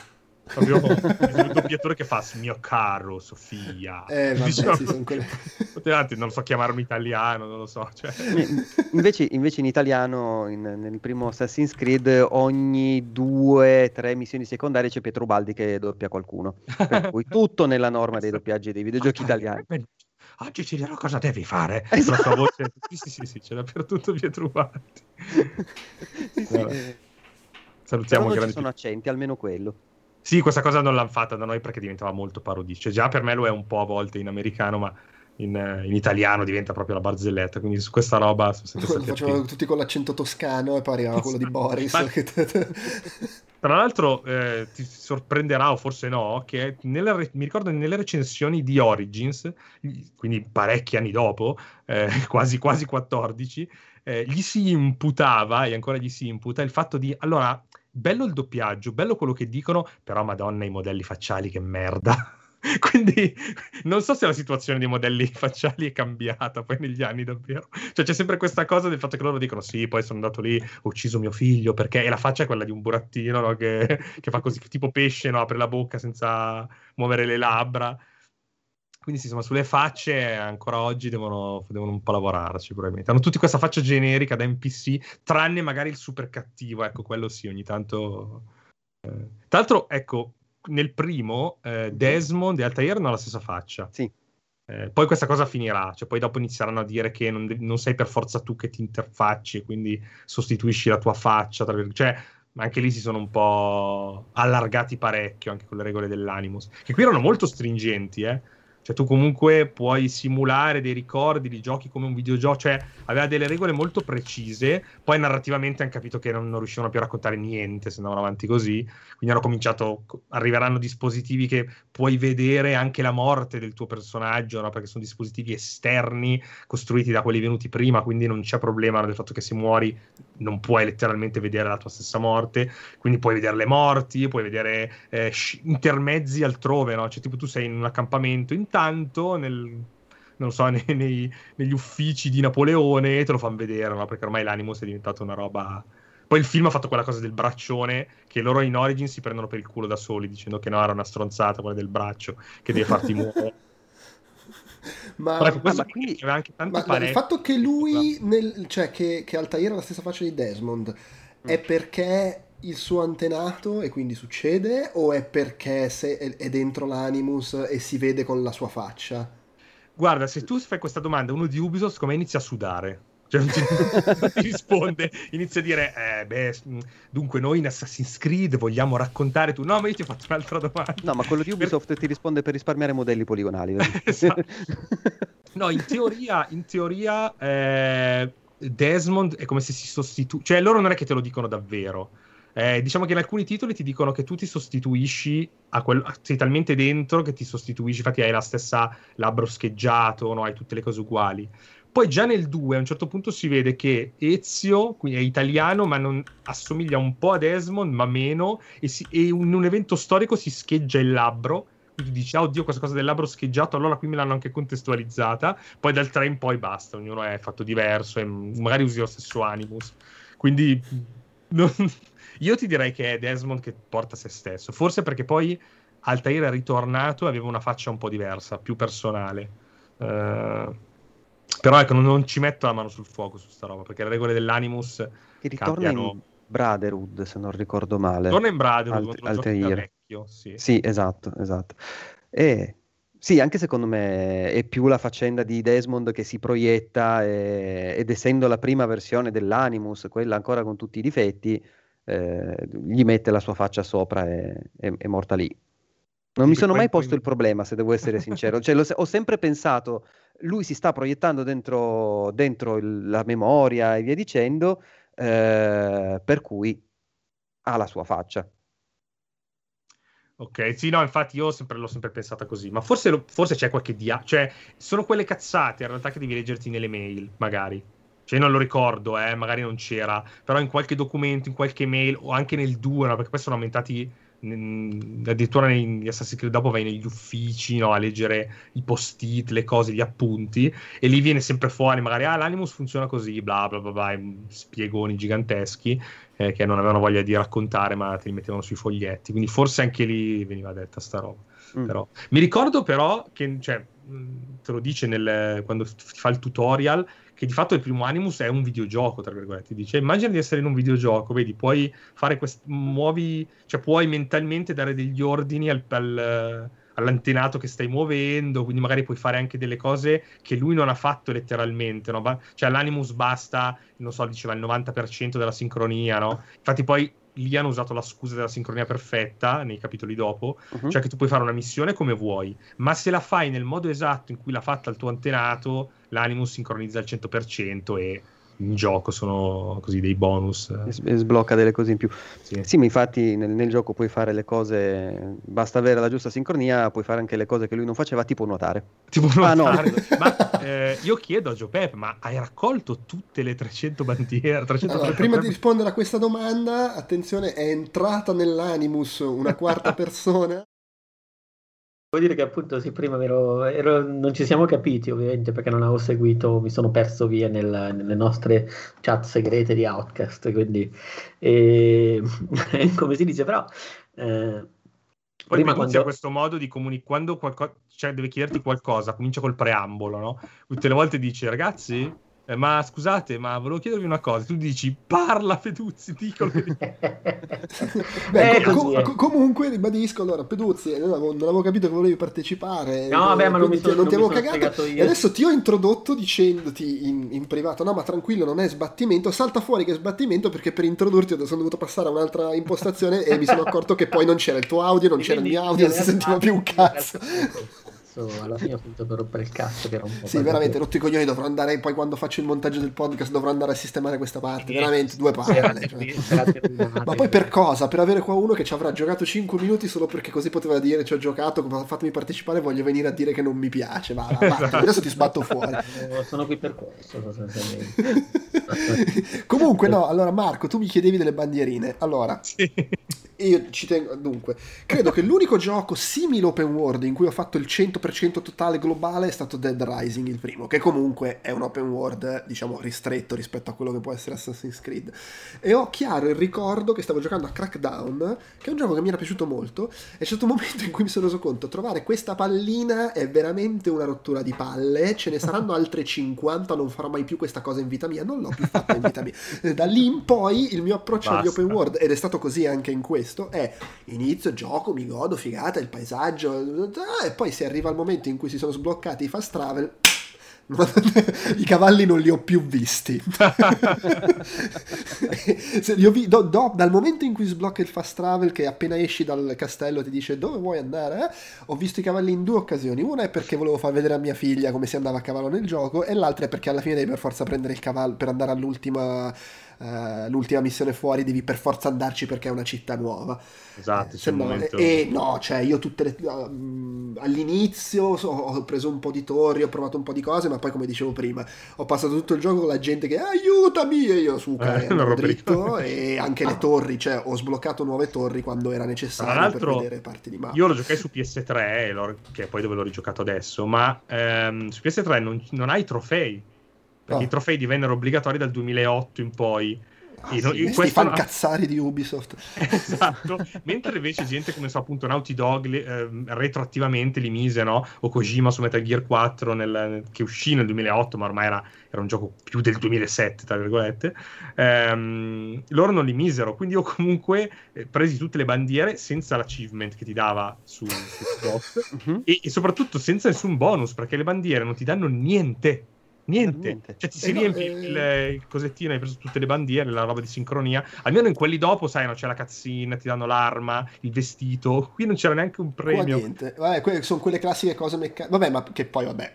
proprio il doppiatore che fa mio caro Sofia eh, vabbè, diciamo, sì, sono quelle... non so chiamarmi italiano non lo so cioè. invece, invece, in italiano in, nel primo Assassin's Creed ogni due o tre missioni secondarie c'è Pietro Baldi che doppia qualcuno per cui tutto nella norma dei doppiaggi dei videogiochi italiani oggi ci dirò cosa devi fare esatto. la sua voce sì sì sì, sì c'è dappertutto Pietro Baldi sì, sì. Salutiamo Però non ci sono accenti, almeno quello. Sì, questa cosa non l'hanno fatta da noi perché diventava molto parodista. Cioè, già per me lo è un po' a volte in americano, ma in, in italiano diventa proprio la barzelletta. Quindi su questa roba sono sempre Lo facevano tutti con l'accento toscano e poi arrivava quello di Boris. Ma... Tra l'altro eh, ti sorprenderà o forse no, che nelle, mi ricordo nelle recensioni di Origins, quindi parecchi anni dopo, eh, quasi, quasi 14, eh, gli si imputava, e ancora gli si imputa, il fatto di, allora, bello il doppiaggio, bello quello che dicono, però madonna i modelli facciali che merda. Quindi non so se la situazione dei modelli facciali è cambiata poi negli anni davvero. Cioè c'è sempre questa cosa del fatto che loro dicono sì, poi sono andato lì, ho ucciso mio figlio perché la faccia è quella di un burattino no? che, che, fa così, tipo pesce, no? apre la bocca senza muovere le labbra. Quindi insomma, sulle facce ancora oggi devono, devono un po' lavorarci probabilmente. Hanno tutti questa faccia generica da NPC, tranne magari il super cattivo, ecco, quello sì, ogni tanto... Eh. Tra l'altro, ecco, nel primo eh, Desmond e Altair hanno la stessa faccia. Sì. Eh, poi questa cosa finirà, cioè poi dopo inizieranno a dire che non, non sei per forza tu che ti interfacci e quindi sostituisci la tua faccia. Tra... Cioè, anche lì si sono un po' allargati parecchio anche con le regole dell'Animus, che qui erano molto stringenti, eh cioè tu comunque puoi simulare dei ricordi di giochi come un videogioco, cioè aveva delle regole molto precise, poi narrativamente hanno capito che non, non riuscivano più a raccontare niente se andavano avanti così, quindi hanno cominciato, arriveranno dispositivi che puoi vedere anche la morte del tuo personaggio, no? perché sono dispositivi esterni costruiti da quelli venuti prima, quindi non c'è problema del fatto che se muori non puoi letteralmente vedere la tua stessa morte, quindi puoi vedere le morti, puoi vedere eh, intermezzi altrove, no? cioè tipo tu sei in un accampamento intanto tanto nel, non so, nei, nei, negli uffici di Napoleone e te lo fanno vedere, no? Perché ormai l'Animus è diventato una roba... Poi il film ha fatto quella cosa del braccione che loro in Origin si prendono per il culo da soli, dicendo che no, era una stronzata quella del braccio, che deve farti muovere. ma, ecco, ma, quindi, anche tanti ma il fatto che lui, nel, cioè che, che Altair ha la stessa faccia di Desmond, mm. è perché il suo antenato e quindi succede o è perché è dentro l'animus e si vede con la sua faccia? Guarda, se tu fai questa domanda uno di Ubisoft, come inizia a sudare? Cioè, non ti, non ti risponde, inizia a dire, eh, beh, dunque noi in Assassin's Creed vogliamo raccontare tu. No, ma io ti ho fatto un'altra domanda. No, ma quello di Ubisoft per... ti risponde per risparmiare modelli poligonali. esatto. No, in teoria, in teoria eh, Desmond è come se si sostituisce, cioè loro non è che te lo dicono davvero eh, diciamo che in alcuni titoli ti dicono che tu ti sostituisci a quello, sei talmente dentro che ti sostituisci, infatti hai la stessa labbro scheggiato, no? hai tutte le cose uguali. Poi già nel 2 a un certo punto si vede che Ezio è italiano, ma non, assomiglia un po' a Desmond, ma meno, e, si, e in un evento storico si scheggia il labbro. Quindi dici, oh, oddio, questa cosa del labbro scheggiato, allora qui me l'hanno anche contestualizzata. Poi dal 3 in poi basta, ognuno è fatto diverso e magari usi lo stesso animus. Quindi non, io ti direi che è Desmond che porta se stesso, forse perché poi Altair è ritornato e aveva una faccia un po' diversa, più personale. Uh, però ecco, non, non, ci metto la mano sul fuoco su sta roba, perché le regole dell'Animus che ritorna cambiano... in Brotherhood, se non ricordo male. Torna in Brotherhood, Alt- Altair. Vecchio, sì. sì, esatto, esatto. E sì, anche secondo me è più la faccenda di Desmond che si proietta e, ed essendo la prima versione dell'Animus, quella ancora con tutti i difetti, eh, gli mette la sua faccia sopra e è morta lì. Non mi sono mai posto il problema, se devo essere sincero. Cioè, ho sempre pensato, lui si sta proiettando dentro, dentro il, la memoria e via dicendo, eh, per cui ha la sua faccia. Ok, sì, no, infatti io sempre, l'ho sempre pensata così, ma forse, lo, forse c'è qualche dia... Cioè, sono quelle cazzate in realtà che devi leggerti nelle mail, magari. Cioè, non lo ricordo, eh, magari non c'era, però in qualche documento, in qualche mail o anche nel 2, no, perché poi sono aumentati mh, addirittura negli Assassin's Creed dopo vai negli uffici no, a leggere i post-it, le cose, gli appunti e lì viene sempre fuori magari ah l'Animus funziona così, bla bla bla, bla spiegoni giganteschi eh, che non avevano voglia di raccontare ma te li mettevano sui foglietti, quindi forse anche lì veniva detta sta roba. Mm. Però. Mi ricordo però che, cioè, te lo dice nel, quando ti fa il tutorial che di fatto il primo Animus è un videogioco, tra virgolette. Dice, immagina di essere in un videogioco, vedi, puoi fare questi, muovi, cioè puoi mentalmente dare degli ordini al, al, all'antenato che stai muovendo, quindi magari puoi fare anche delle cose che lui non ha fatto letteralmente, no? Cioè all'Animus basta, non so, diceva il 90% della sincronia, no? Infatti poi lì hanno usato la scusa della sincronia perfetta nei capitoli dopo, uh-huh. cioè che tu puoi fare una missione come vuoi, ma se la fai nel modo esatto in cui l'ha fatta il tuo antenato, l'Animus sincronizza al 100% e in gioco sono così dei bonus. E sblocca delle cose in più. Sì, sì ma infatti nel, nel, gioco puoi fare le cose, basta avere la giusta sincronia, puoi fare anche le cose che lui non faceva, tipo nuotare. Tipo nuotare. Ah, no. ma eh, io chiedo a Joe Pep, ma hai raccolto tutte le 300 bandiere? 300 allora, prima di rispondere a questa domanda, attenzione, è entrata nell'animus una quarta persona. Devo dire che appunto sì, prima ero, ero, non ci siamo capiti ovviamente perché non avevo seguito, mi sono perso via nel, nelle nostre chat segrete di Outcast, quindi e, come si dice però... Eh, poi prima quando... questo modo di comunicare, quando qualcosa, cioè deve chiederti qualcosa, comincia col preambolo, no? Tutte le volte dici ragazzi eh, ma scusate, ma volevo chiedervi una cosa. Tu dici parla Peduzzi, che... Beh, eh, com- com- comunque ribadisco, allora Peduzzi, non avevo, non avevo capito che volevi partecipare. No, vabbè, ma non mi sono, non ti avevo cagato. E adesso ti ho introdotto dicendoti in, in, privato, no, ma tranquillo, non è sbattimento, salta fuori che è sbattimento perché per introdurti sono dovuto passare a un'altra impostazione e mi sono accorto che poi non c'era il tuo audio, non c'era il mio audio, non si sentiva più un cazzo cazzo, alla fine ho finito per rompere il cazzo che era un po'... Sì, veramente, rotto i coglioni, dovrò andare, poi quando faccio il montaggio del podcast dovrò andare a sistemare questa parte, veramente, due palle. Cioè. Ma poi per cosa? Per avere qua uno che ci avrà giocato 5 minuti solo perché così poteva dire ci ho giocato, fatemi partecipare, voglio venire a dire che non mi piace, va, va, va. adesso ti sbatto fuori. Sono qui per questo, Comunque no, allora Marco, tu mi chiedevi delle bandierine, allora... Sì io ci tengo, dunque, credo che l'unico gioco simile open world in cui ho fatto il 100% totale globale è stato Dead Rising, il primo, che comunque è un open world, diciamo, ristretto rispetto a quello che può essere Assassin's Creed. E ho chiaro il ricordo che stavo giocando a Crackdown, che è un gioco che mi era piaciuto molto, e c'è stato un momento in cui mi sono reso conto, trovare questa pallina è veramente una rottura di palle, ce ne saranno altre 50, non farò mai più questa cosa in vita mia, non l'ho più fatta in vita mia. Da lì in poi il mio approccio Basta. agli open world, ed è stato così anche in questo, questo è inizio, gioco, mi godo, figata, il paesaggio, e poi si arriva al momento in cui si sono sbloccati i fast travel. I cavalli non li ho più visti. vi, do, do, dal momento in cui sblocca il fast travel, che appena esci dal castello ti dice dove vuoi andare, eh? ho visto i cavalli in due occasioni. Una è perché volevo far vedere a mia figlia come si andava a cavallo nel gioco, e l'altra è perché alla fine devi per forza prendere il cavallo per andare all'ultima uh, l'ultima missione fuori devi per forza andarci perché è una città nuova. Esatto, eh, no, momento... E no, cioè io tutte le, uh, all'inizio so, ho preso un po' di torri, ho provato un po' di cose, ma poi come dicevo prima, ho passato tutto il gioco con la gente che aiutami e io su eh, dritto e anche le torri, cioè ho sbloccato nuove torri quando era necessario per vedere parti di mappa. Io lo giocai su PS3, che è poi dove l'ho rigiocato adesso, ma ehm, su PS3 non, non hai trofei perché oh. i trofei divennero obbligatori dal 2008 in poi. Ah, e sì, questi fan cazzari di Ubisoft esatto mentre invece gente come so appunto Naughty Dog eh, retroattivamente li mise no? o Kojima su Metal Gear 4 nel, che uscì nel 2008 ma ormai era, era, un gioco più del 2007 tra virgolette ehm, loro non li misero quindi io comunque eh, presi tutte le bandiere senza l'achievement che ti dava su, su Xbox uh-huh. e, e soprattutto senza nessun bonus perché le bandiere non ti danno niente Niente. niente. Cioè, ti si eh riempie no, il, eh... il, cosettino, hai preso tutte le bandiere, la roba di sincronia. Almeno in quelli dopo, sai, no, c'è la cazzina, ti danno l'arma, il vestito. Qui non c'era neanche un premio. Qua niente. Vabbè, que- sono quelle classiche cose meccaniche. Vabbè, ma che poi, vabbè.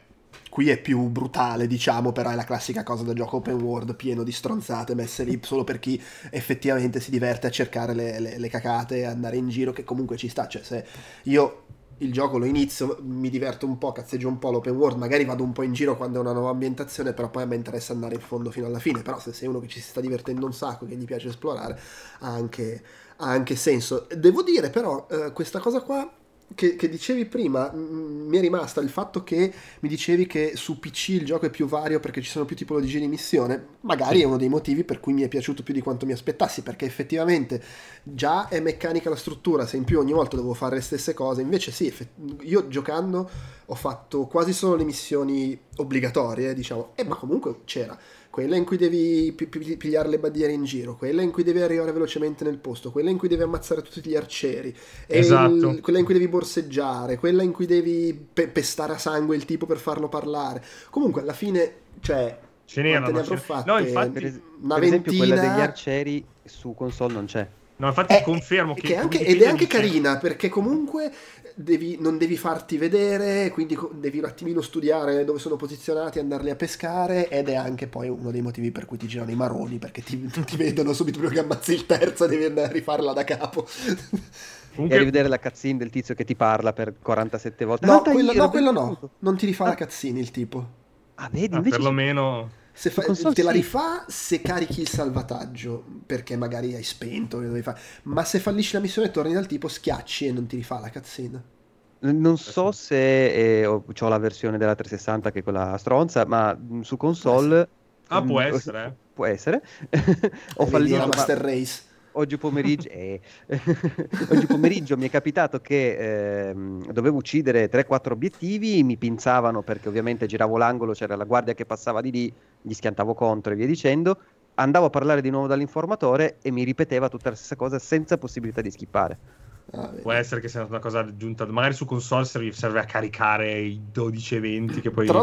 Qui è più brutale, diciamo, però è la classica cosa da gioco open world pieno di stronzate messe lì solo per chi effettivamente si diverte a cercare le, le, le cacate e andare in giro, che comunque ci sta. Cioè, se io il gioco lo inizio, mi diverto un po', cazzeggio un po' l'open world, magari vado un po' in giro quando è una nuova ambientazione, però poi a me interessa andare in fondo fino alla fine, però se sei uno che ci si sta divertendo un sacco, che gli piace esplorare, ha anche, ha anche senso. Devo dire però, eh, questa cosa qua che, che, dicevi prima, mi è rimasta il fatto che mi dicevi che su PC il gioco è più vario perché ci sono più tipologie di missione. Magari sì. è uno dei motivi per cui mi è piaciuto più di quanto mi aspettassi, perché effettivamente già è meccanica la struttura, se in più ogni volta devo fare le stesse cose. Invece sì, io giocando ho fatto quasi solo le missioni obbligatorie, diciamo, e ma comunque c'era quella in cui devi pi- pi- pigliare le bandiere in giro, quella in cui devi arrivare velocemente nel posto, quella in cui devi ammazzare tutti gli arcieri, esatto. il, quella in cui devi borseggiare, quella in cui devi pe- pestare a sangue il tipo per farlo parlare. Comunque alla fine, cioè, ce n'erano. Ne avrò fatte? No, infatti, per, es- una per esempio quella degli arcieri su console non c'è. No, infatti è, confermo che... che anche, ed è anche carina perché comunque devi, non devi farti vedere, quindi devi un attimino studiare dove sono posizionati, andarli a pescare ed è anche poi uno dei motivi per cui ti girano i maroni perché ti, ti vedono subito prima che ammazzi il terzo e devi andare a rifarla da capo. Comunque... E rivedere la cazzina del tizio che ti parla per 47 volte. No, quello, no, quello no. Non ti rifà ah. la cazzina il tipo. Ah, vedi, ah, invece... perlomeno... Se fa, te la rifà se carichi il salvataggio, perché magari hai spento, ma se fallisci la missione torni dal tipo, schiacci e non ti rifà la cazzina. Non so se eh, ho, ho, la versione della 360 che è quella stronza, ma su console... Ah, può mh, essere. Può essere. ho fallito la Master ma... Race oggi pomeriggio, eh, oggi pomeriggio mi è capitato che eh, dovevo uccidere 3-4 obiettivi, mi pinzavano perché ovviamente giravo l'angolo, c'era la guardia che passava di lì, gli schiantavo contro e via dicendo. Andavo a parlare di nuovo dall'informatore e mi ripeteva tutta la stessa cosa senza possibilità di skippare. Ah, Può essere che sia una cosa aggiunta, magari su console serve, serve a caricare i 12 eventi che poi... Tra,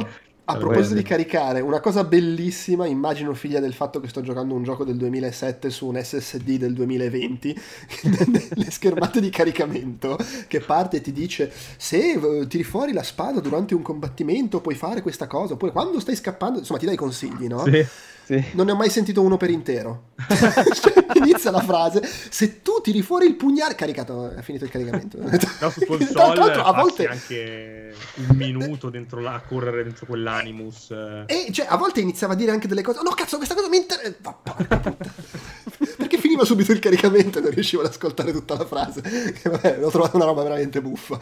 a proposito di caricare, una cosa bellissima, immagino figlia del fatto che sto giocando un gioco del 2007 su un SSD del 2020, le schermate di caricamento che parte e ti dice se eh, tiri fuori la spada durante un combattimento puoi fare questa cosa, oppure quando stai scappando, insomma ti dai consigli, no? Sì. Sì. Non ne ho mai sentito uno per intero. cioè, inizia la frase: Se tu tiri fuori il pugnale, caricato, è finito il caricamento. No, su console tra l'altro, a volte anche un minuto dentro là, a correre dentro quell'animus. E cioè, a volte iniziava a dire anche delle cose: No, cazzo, questa cosa mi interessa. Perché finiva subito il caricamento e non riuscivo ad ascoltare tutta la frase. Che, vabbè, l'ho trovata una roba veramente buffa.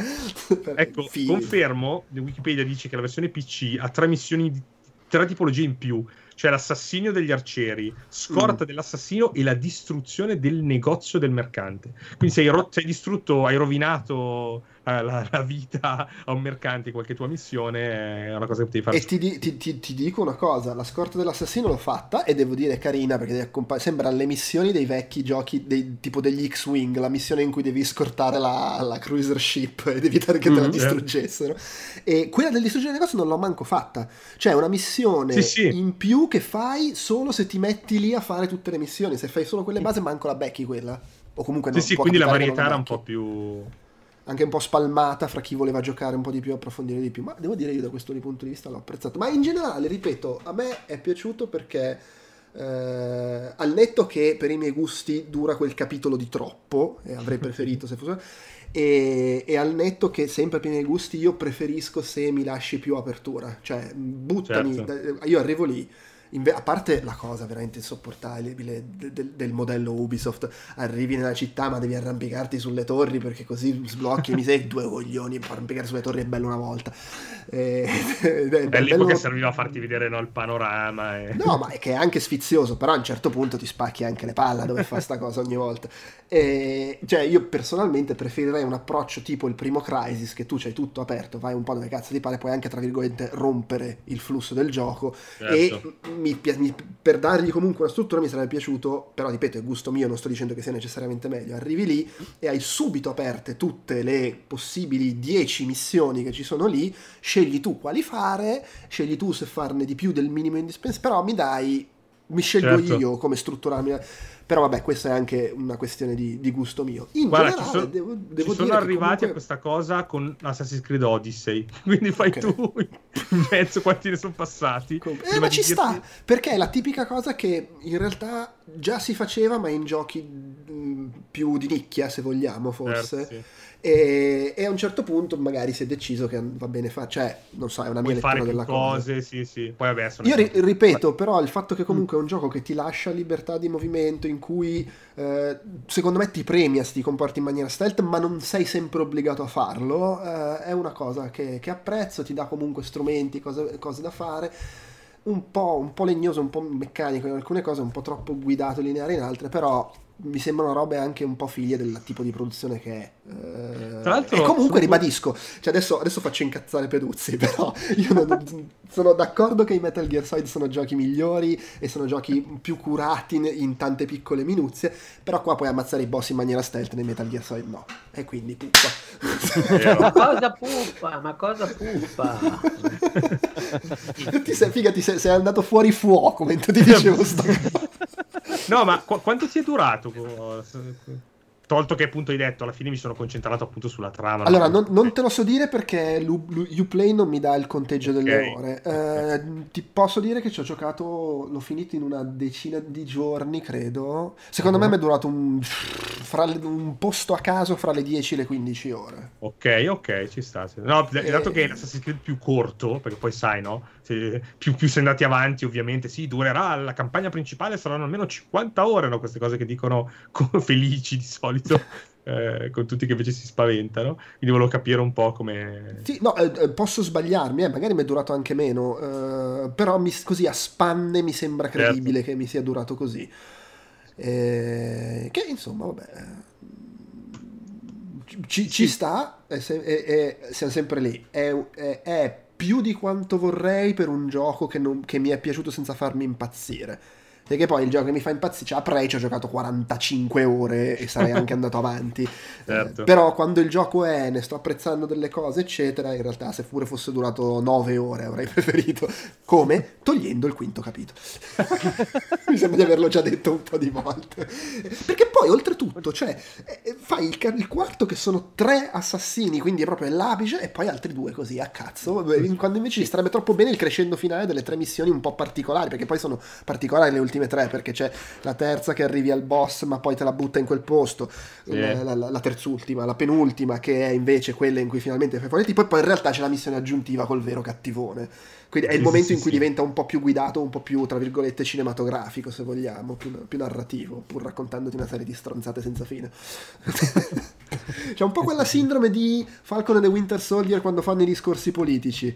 ecco, Fini. confermo: Wikipedia dice che la versione PC ha tre missioni tre tipologie in più cioè l'assassinio degli arcieri, scorta mm. dell'assassino e la distruzione del negozio del mercante. Quindi sei, ro- sei distrutto, hai rovinato la, la, vita a un mercante, qualche tua missione è una cosa che devi fare. E ti, ti, ti, ti, dico una cosa, la scorta dell'assassino l'ho fatta e devo dire carina perché accompa- sembra le missioni dei vecchi giochi, dei, tipo degli X-Wing, la missione in cui devi scortare la, la cruiser ship ed evitare che te la mm, distruggessero. E quella del distruggere negozio non l'ho manco fatta. Cioè è una missione sì, sì. in più che fai solo se ti metti lì a fare tutte le missioni. Se fai solo quelle base manco la becchi quella. O comunque non Sì, sì, quindi la varietà era un po' più anche un po' spalmata fra chi voleva giocare un po' di più, approfondire di più, ma devo dire io da questo punto di vista l'ho apprezzato. Ma in generale, ripeto, a me è piaciuto perché eh, al netto che per i miei gusti dura quel capitolo di troppo, e avrei preferito se fosse... E, e, al netto che sempre per i miei gusti io preferisco se mi lasci più apertura, cioè buttami, certo. io arrivo lì Inve- a parte la cosa veramente insopportabile de- de- del modello Ubisoft, arrivi nella città ma devi arrampicarti sulle torri perché così sblocchi mi sei due coglioni, arrampicare sulle torri è bello una volta. Eh, è, è bello che serviva a farti vedere no, il panorama. E... No, ma è che è anche sfizioso, però a un certo punto ti spacchi anche le palle dove fa sta cosa ogni volta. E, cioè io personalmente preferirei un approccio tipo il primo Crisis, che tu c'hai tutto aperto, vai un po' dove cazzo ti pare, puoi anche tra virgolette rompere il flusso del gioco certo. e mi, mi, per dargli comunque una struttura mi sarebbe piaciuto, però ripeto è gusto mio, non sto dicendo che sia necessariamente meglio, arrivi lì e hai subito aperte tutte le possibili 10 missioni che ci sono lì, scegli tu quali fare, scegli tu se farne di più del minimo indispensabile, però mi dai, mi scelgo certo. io come strutturarmi però vabbè, questa è anche una questione di, di gusto mio. In Guarda, generale, sono, devo, devo ci sono arrivati comunque... a questa cosa con Assassin's Creed Odyssey. Quindi fai okay. tu in mezzo quanti ne sono passati. Com- eh, ma ci dirti... sta, perché è la tipica cosa che in realtà già si faceva, ma in giochi mh, più di nicchia, se vogliamo, forse. Certo, sì e, e, a un certo punto magari si è deciso che va bene fare, cioè, non so, è una mia Puoi lettura della cose, cosa. Sì, sì. Poi, vabbè, Io ri- ripeto, però, il fatto che comunque è un gioco che ti lascia libertà di movimento, in cui eh, secondo me ti premia se ti comporti in maniera stealth, ma non sei sempre obbligato a farlo, eh, è una cosa che, che, apprezzo, ti dà comunque strumenti, cose, cose da fare. Un po', un po' legnoso, un po' meccanico in alcune cose, un po' troppo guidato lineare in altre, però mi sembrano robe anche un po' figlie del tipo di produzione che è. Eh, Tra l'altro, e comunque ribadisco, cioè adesso, adesso, faccio incazzare Peduzzi, però io non, sono d'accordo che i Metal Gear Solid sono giochi migliori e sono giochi più curati in, in, tante piccole minuzie, però qua puoi ammazzare i boss in maniera stealth nei Metal Gear Solid no. E quindi puppa. ma cosa puppa? Ma cosa puppa? ti sei, figa, ti sei, sei, andato fuori fuoco mentre ti dicevo sto No, ma qu- quanto ti è durato? Tolto che appunto hai detto, alla fine mi sono concentrato appunto sulla trama. Allora, non, non te lo so dire perché Uplay non mi dà il conteggio okay. delle ore. Eh, ti posso dire che ci ho giocato, l'ho finito in una decina di giorni, credo. Secondo uh-huh. me mi è durato un, fra, un, posto a caso fra le 10 e le 15 ore. Ok, ok, ci sta. No, e... dato che è l'Assassin's Creed più corto, perché poi sai, no? Se, più, più sei andati avanti, ovviamente, sì, durerà la campagna principale, saranno almeno 50 ore, no? Queste cose che dicono felici di solito solito. Eh, con tutti che invece si spaventano. Quindi volevo capire un po' come. Sì, no, eh, eh posso sbagliarmi, eh, magari mi è durato anche meno, eh, però mi, così a spanne mi sembra certo. credibile certo. che mi sia durato così. Che insomma, vabbè. Ci, sì. ci sta, è, è, è, siamo sempre lì. È, più di quanto vorrei per un gioco che, non, che mi è piaciuto senza farmi impazzire perché poi il gioco che mi fa impazzire, cioè a Prey ci ho giocato 45 ore e sarei anche andato avanti. Certo. Eh, però quando il gioco è, ne sto apprezzando delle cose, eccetera, in realtà se pure fosse durato 9 ore avrei preferito. Come? Togliendo il quinto capitolo. mi sembra di averlo già detto un po' di volte. Perché poi, oltretutto, cioè, eh, fai il, il quarto che sono tre assassini, quindi è proprio l'apice, e poi altri due così a cazzo. Quando invece ci starebbe troppo bene il crescendo finale delle tre missioni un po' particolari, perché poi sono particolari le ultime ultime tre perché c'è la terza che arrivi al boss ma poi te la butta in quel posto, sì. la, la, la, terzultima, la penultima che è invece quella in cui finalmente fai fuori tipo e poi in realtà c'è la missione aggiuntiva col vero cattivone. Quindi è il sì, momento sì, in cui diventa un po' più guidato, un po' più, tra virgolette, cinematografico, se vogliamo, più, più narrativo, pur raccontandoti una serie di stronzate senza fine. C'è un po' quella sindrome di Falcon e the Winter Soldier quando fanno i discorsi politici.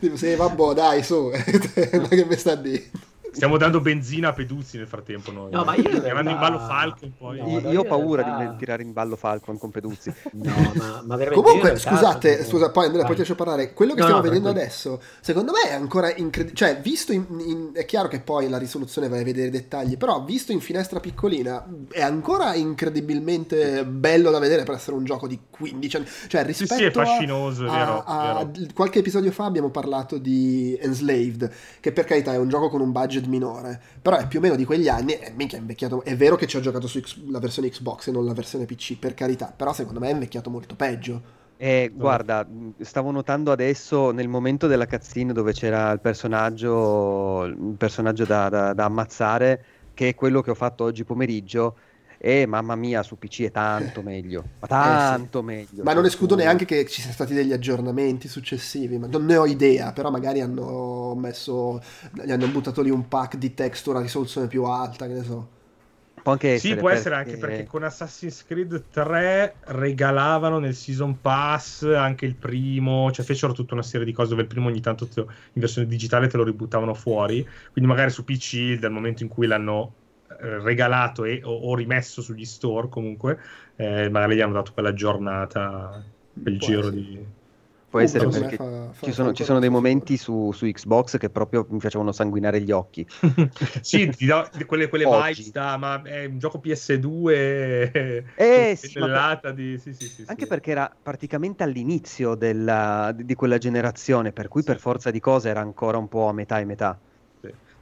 tipo, sì, vabbè, dai, su, ma che mi sta dire? Stiamo dando benzina a Peduzzi nel frattempo noi. No, ma io in realtà... in ballo Falcon poi. No, io, io ho paura realtà... di tirare in ballo Falcon con Peduzzi. No, ma, ma veramente Comunque, realtà... scusate, scusa, poi Andrea, poi ti lascio parlare. Quello che no, stiamo no, vedendo adesso, secondo me è ancora incredibile. Cioè, visto in, in... è chiaro che poi la risoluzione vai a vedere i dettagli, però visto in finestra piccolina è ancora incredibilmente bello da vedere per essere un gioco di 15 anni. Cioè, rispetto sì, sì, è fascinoso, a, vero, a, vero. qualche episodio fa abbiamo parlato di Enslaved, che per carità è un gioco con un budget budget minore, però è più o meno di quegli anni e minchia è invecchiato, è vero che ci ho giocato sulla versione Xbox e non la versione PC, per carità, però secondo me è invecchiato molto peggio. Eh, guarda, stavo notando adesso nel momento della cazzina dove c'era il personaggio, il personaggio da, da, da ammazzare, che è quello che ho fatto oggi pomeriggio e mamma mia, su PC è tanto meglio. Ma tanto eh sì. meglio. Ma non escludo neanche che ci siano stati degli aggiornamenti successivi. Ma non ne ho idea. Però magari hanno messo. Gli hanno buttato lì un pack di texture a risoluzione più alta. Che ne so. Può anche essere, sì, può essere anche perché con Assassin's Creed 3 regalavano nel Season Pass anche il primo, cioè fecero tutta una serie di cose dove il primo ogni tanto in versione digitale te lo ributtavano fuori, quindi magari su PC dal momento in cui l'hanno eh, regalato e, o, o, rimesso sugli store comunque, eh, magari gli hanno dato quella giornata, quel Può giro essere. di... Può uh, essere perché fa, fa, ci, sono, ci sono, dei momenti su, su, Xbox che proprio mi facevano sanguinare gli occhi. sì, ti do quelle, quelle vibes da ma è un gioco PS2 eh, sì, di... sì, sì, sì, anche perché era praticamente all'inizio della, di quella generazione, per cui per forza di cose era ancora un po' a metà e metà.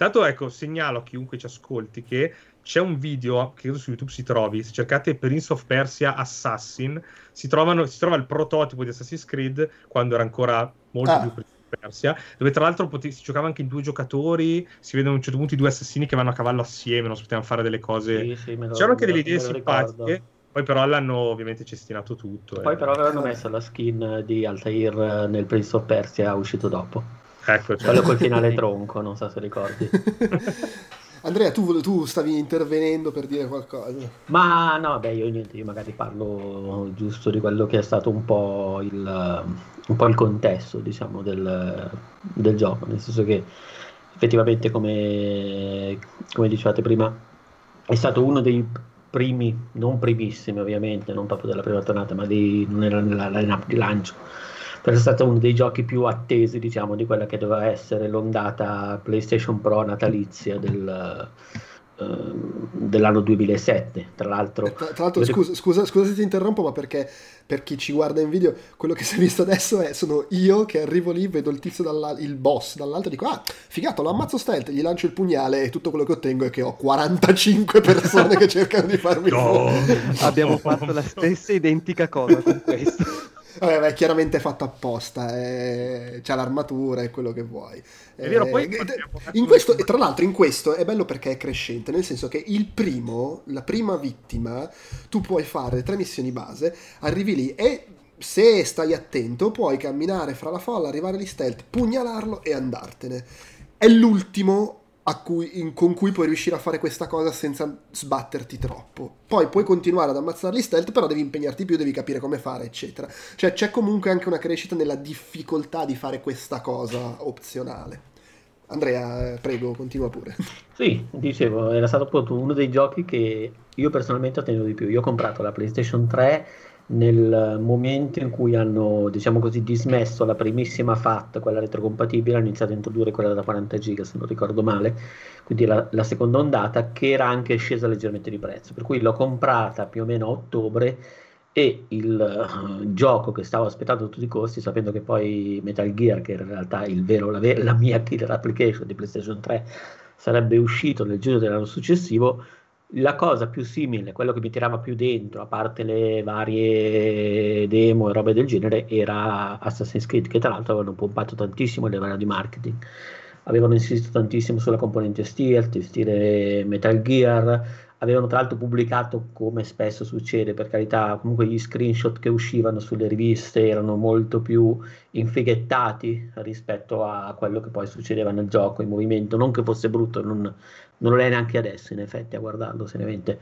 Tanto ecco, segnalo a chiunque ci ascolti che c'è un video che credo su YouTube si trovi. Se cercate Prince of Persia Assassin, si, trovano, si trova il prototipo di Assassin's Creed quando era ancora molto ah. più Prince of Persia, dove tra l'altro pote- si giocava anche in due giocatori. Si vedono a un certo punto i due assassini che vanno a cavallo assieme, non si potevano fare delle cose. Sì, sì, C'erano anche delle idee simpatiche. Poi però l'hanno ovviamente cestinato tutto. Poi eh. però avevano messo la skin di Altair nel Prince of Persia uscito dopo. Ecco, cioè. Quello col finale tronco, non so se ricordi. Andrea, tu, tu, stavi intervenendo per dire qualcosa. Ma no, beh, io niente, io magari parlo giusto di quello che è stato un po' il, un po il contesto, diciamo, del, del, gioco, nel senso che effettivamente, come, come dicevate prima, è stato uno dei primi, non primissimi ovviamente, non proprio della prima tornata, ma di, non era nella line-up di lancio è stato uno dei giochi più attesi, diciamo, di quella che doveva essere l'ondata PlayStation Pro natalizia del, dell'anno 2007, tra l'altro. Eh, tra, tra l'altro, scusa, scusa, scusa, se ti interrompo, ma perché per chi ci guarda in video, quello che si è visto adesso è sono io che arrivo lì, vedo il tizio, il boss dall'alto e dico, ah, figato, lo ammazzo stealth, gli lancio il pugnale e tutto quello che ottengo è che ho 45 persone che cercano di farmi no. Abbiamo fatto la stessa identica cosa con questo. Vabbè, è chiaramente fatto apposta, eh, c'ha l'armatura e quello che vuoi. È vero, poi eh, in questo, tra l'altro in questo è bello perché è crescente, nel senso che il primo, la prima vittima, tu puoi fare tre missioni base, arrivi lì e se stai attento puoi camminare fra la folla, arrivare lì stealth, pugnalarlo e andartene. È l'ultimo cui, in, con cui puoi riuscire a fare questa cosa senza sbatterti troppo. Poi puoi continuare ad ammazzarli stealth, però devi impegnarti più, devi capire come fare, eccetera. Cioè c'è comunque anche una crescita nella difficoltà di fare questa cosa opzionale. Andrea, prego, continua pure. Sì, dicevo, era stato appunto uno dei giochi che io personalmente ho tenuto di più. Io ho comprato la PlayStation 3 nel momento in cui hanno, diciamo così, dismesso la primissima FAT, quella retrocompatibile, hanno iniziato a introdurre quella da 40 giga, se non ricordo male, quindi la, la, seconda ondata, che era anche scesa leggermente di prezzo, per cui l'ho comprata più o meno a ottobre e il uh, gioco che stavo aspettando a tutti i costi, sapendo che poi Metal Gear, che era in realtà vero, la, la mia killer application di PlayStation 3, sarebbe uscito nel giugno dell'anno successivo, la cosa più simile, quello che mi tirava più dentro, a parte le varie demo e robe del genere, era Assassin's Creed, che tra l'altro avevano pompato tantissimo a livello di marketing. Avevano insistito tantissimo sulla componente stealth, stile Metal Gear, avevano tra l'altro pubblicato, come spesso succede, per carità, comunque gli screenshot che uscivano sulle riviste erano molto più infighettati rispetto a quello che poi succedeva nel gioco, in movimento, non che fosse brutto, non, non lo è neanche adesso in effetti a guardarlo seriamente.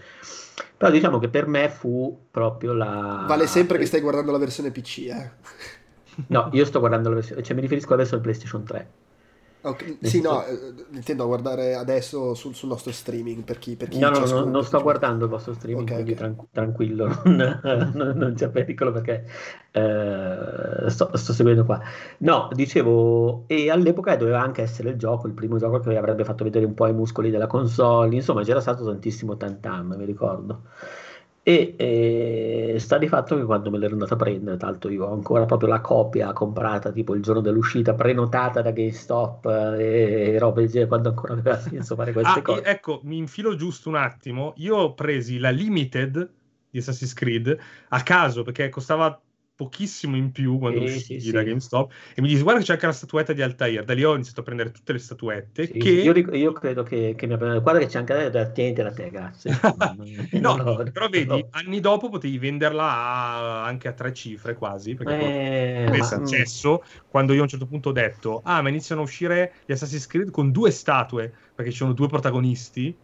Però diciamo che per me fu proprio la... Vale sempre che stai guardando la versione PC, eh? No, io sto guardando la versione, cioè mi riferisco adesso al PlayStation 3. Okay. Sì, no, eh, intendo guardare adesso sul, sul, nostro streaming per chi, per chi No, no, no non sto guardando il vostro streaming, okay, quindi okay. Tran- tranquillo, non, non, non, c'è pericolo perché eh, sto, sto, seguendo qua. No, dicevo, e all'epoca doveva anche essere il gioco, il primo gioco che avrebbe fatto vedere un po' i muscoli della console, insomma c'era stato tantissimo tantam, mi ricordo. E eh, sta di fatto che quando me l'ero andata a prendere, tanto io ho ancora proprio la copia comprata tipo il giorno dell'uscita, prenotata da GameStop e, e robe del genere, quando ancora aveva senso fare queste ah, cose. Ecco, mi infilo giusto un attimo. Io ho presi la Limited di Assassin's Creed a caso perché costava pochissimo in più quando sì, uscì sì, da GameStop e mi dice guarda che c'è anche la statuetta di Altair. Da lì ho iniziato a prendere tutte le statuette sì, che... io, io, credo che, che mi abbia guarda che c'è anche da tienti da te grazie. No, no, però vedi no. anni dopo potevi venderla a, anche a tre cifre quasi perché eh, avesse ma... accesso quando io a un certo punto ho detto ah ma iniziano a uscire gli Assassin's Creed con due statue perché ci sono due protagonisti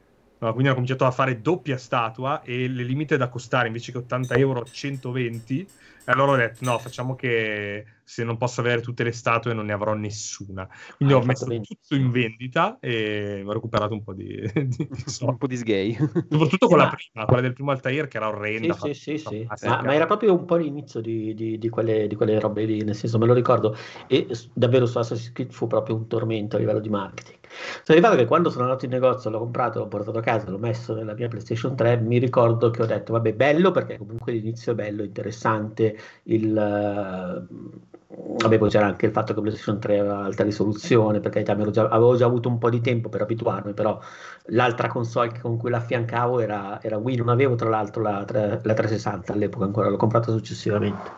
No, quindi ho cominciato a fare doppia statua e le limite da costare invece che 80 euro 120 e allora ho detto: no, facciamo che se non posso avere tutte le statue non ne avrò nessuna. Quindi ah, ho messo bene. tutto in vendita e ho recuperato un po' di, di, di un po' di sgay. Soprattutto con la prima, quella del primo Altair che era orrenda. Sì, sì, sì, sì. Ma, ma, era proprio un po' l'inizio di, di, di, quelle, di quelle robe lì, nel senso me lo ricordo. E davvero su Assassin's Creed fu proprio un tormento a livello di marketing. Sono arrivato che quando sono andato in negozio, l'ho comprato, l'ho portato a casa, l'ho messo nella mia PlayStation 3, mi ricordo che ho detto, vabbè, bello perché comunque l'inizio è bello, interessante, il... Vabbè, poi c'era anche il fatto che PlayStation 3 aveva alta risoluzione, perché già, avevo già avuto un po' di tempo per abituarmi, però l'altra console con cui l'affiancavo era, era Wii, non avevo tra l'altro la, la 360 all'epoca ancora, l'ho comprata successivamente.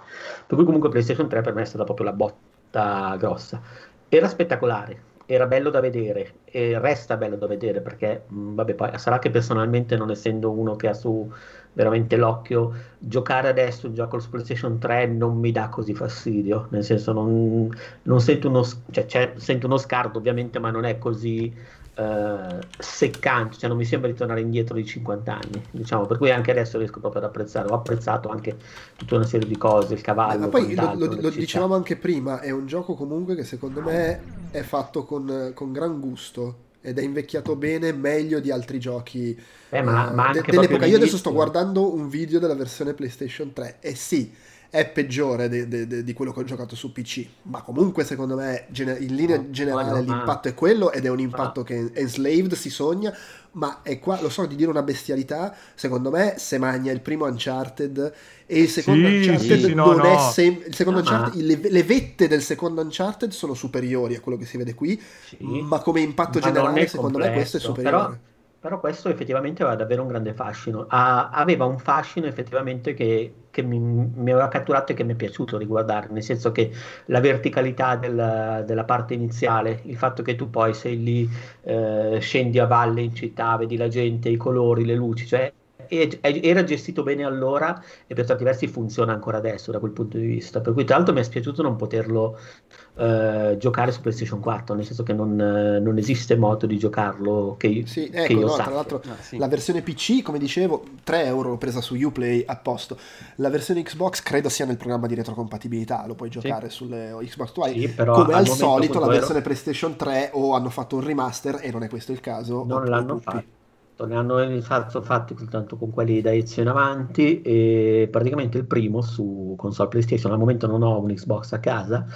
Per cui comunque PlayStation 3 per me è stata proprio la botta grossa. Era spettacolare, era bello da vedere e resta bello da vedere perché, mm, vabbè, poi sarà che personalmente non essendo uno che ha su veramente l'occhio, giocare adesso un gioco su PlayStation 3 non mi dà così fastidio, nel senso non, non sento, uno, cioè, sento uno scarto ovviamente, ma non è così uh, seccante, cioè non mi sembra di tornare indietro di 50 anni, diciamo, per cui anche adesso riesco proprio ad apprezzare, ho apprezzato anche tutta una serie di cose, il cavallo. Ma poi lo, lo, lo dicevamo anche prima, è un gioco comunque che secondo me è fatto con, con gran gusto ed è invecchiato bene, meglio di altri giochi eh, ma, ma de- dell'epoca. Io adesso sto guardando un video della versione PlayStation 3 e sì, è peggiore de, de, de, di quello che ho giocato su PC, ma comunque secondo me in linea generale no, no, l'impatto ma... è quello ed è un impatto ma... che Enslaved si sogna, ma è qua, lo so di dire una bestialità, secondo me se magna il primo Uncharted e il secondo sì, Uncharted sì, non no, è sem- il secondo Uncharted, le, le, vette del secondo Uncharted sono superiori a quello che si vede qui, sì, ma come impatto generale secondo me questo è superiore. Però però questo effettivamente aveva davvero un grande fascino. Ha, aveva un fascino effettivamente che, che mi, mi, aveva catturato e che mi è piaciuto riguardare, nel senso che la verticalità del, della parte iniziale, il fatto che tu poi sei lì, eh, scendi a valle in città, vedi la gente, i colori, le luci, cioè era gestito bene allora e per certi versi funziona ancora adesso da quel punto di vista. Per cui, tra l'altro, mi è spiaciuto non poterlo eh, giocare su PlayStation 4, nel senso che non, eh, non esiste modo di giocarlo che, sì, che ecco, io no, Tra l'altro, ah, sì. la versione PC, come dicevo, 3 euro l'ho presa su Uplay a posto. La versione Xbox credo sia nel programma di retrocompatibilità, lo puoi giocare sì. sulle Xbox One. come al, al solito, la versione ero... PlayStation 3 o hanno fatto un remaster e non è questo il caso. Non l'hanno fatto ne hanno fatto, fatti soltanto con quelli da Ezio in avanti e praticamente il primo su console PlayStation al momento non ho un Xbox a casa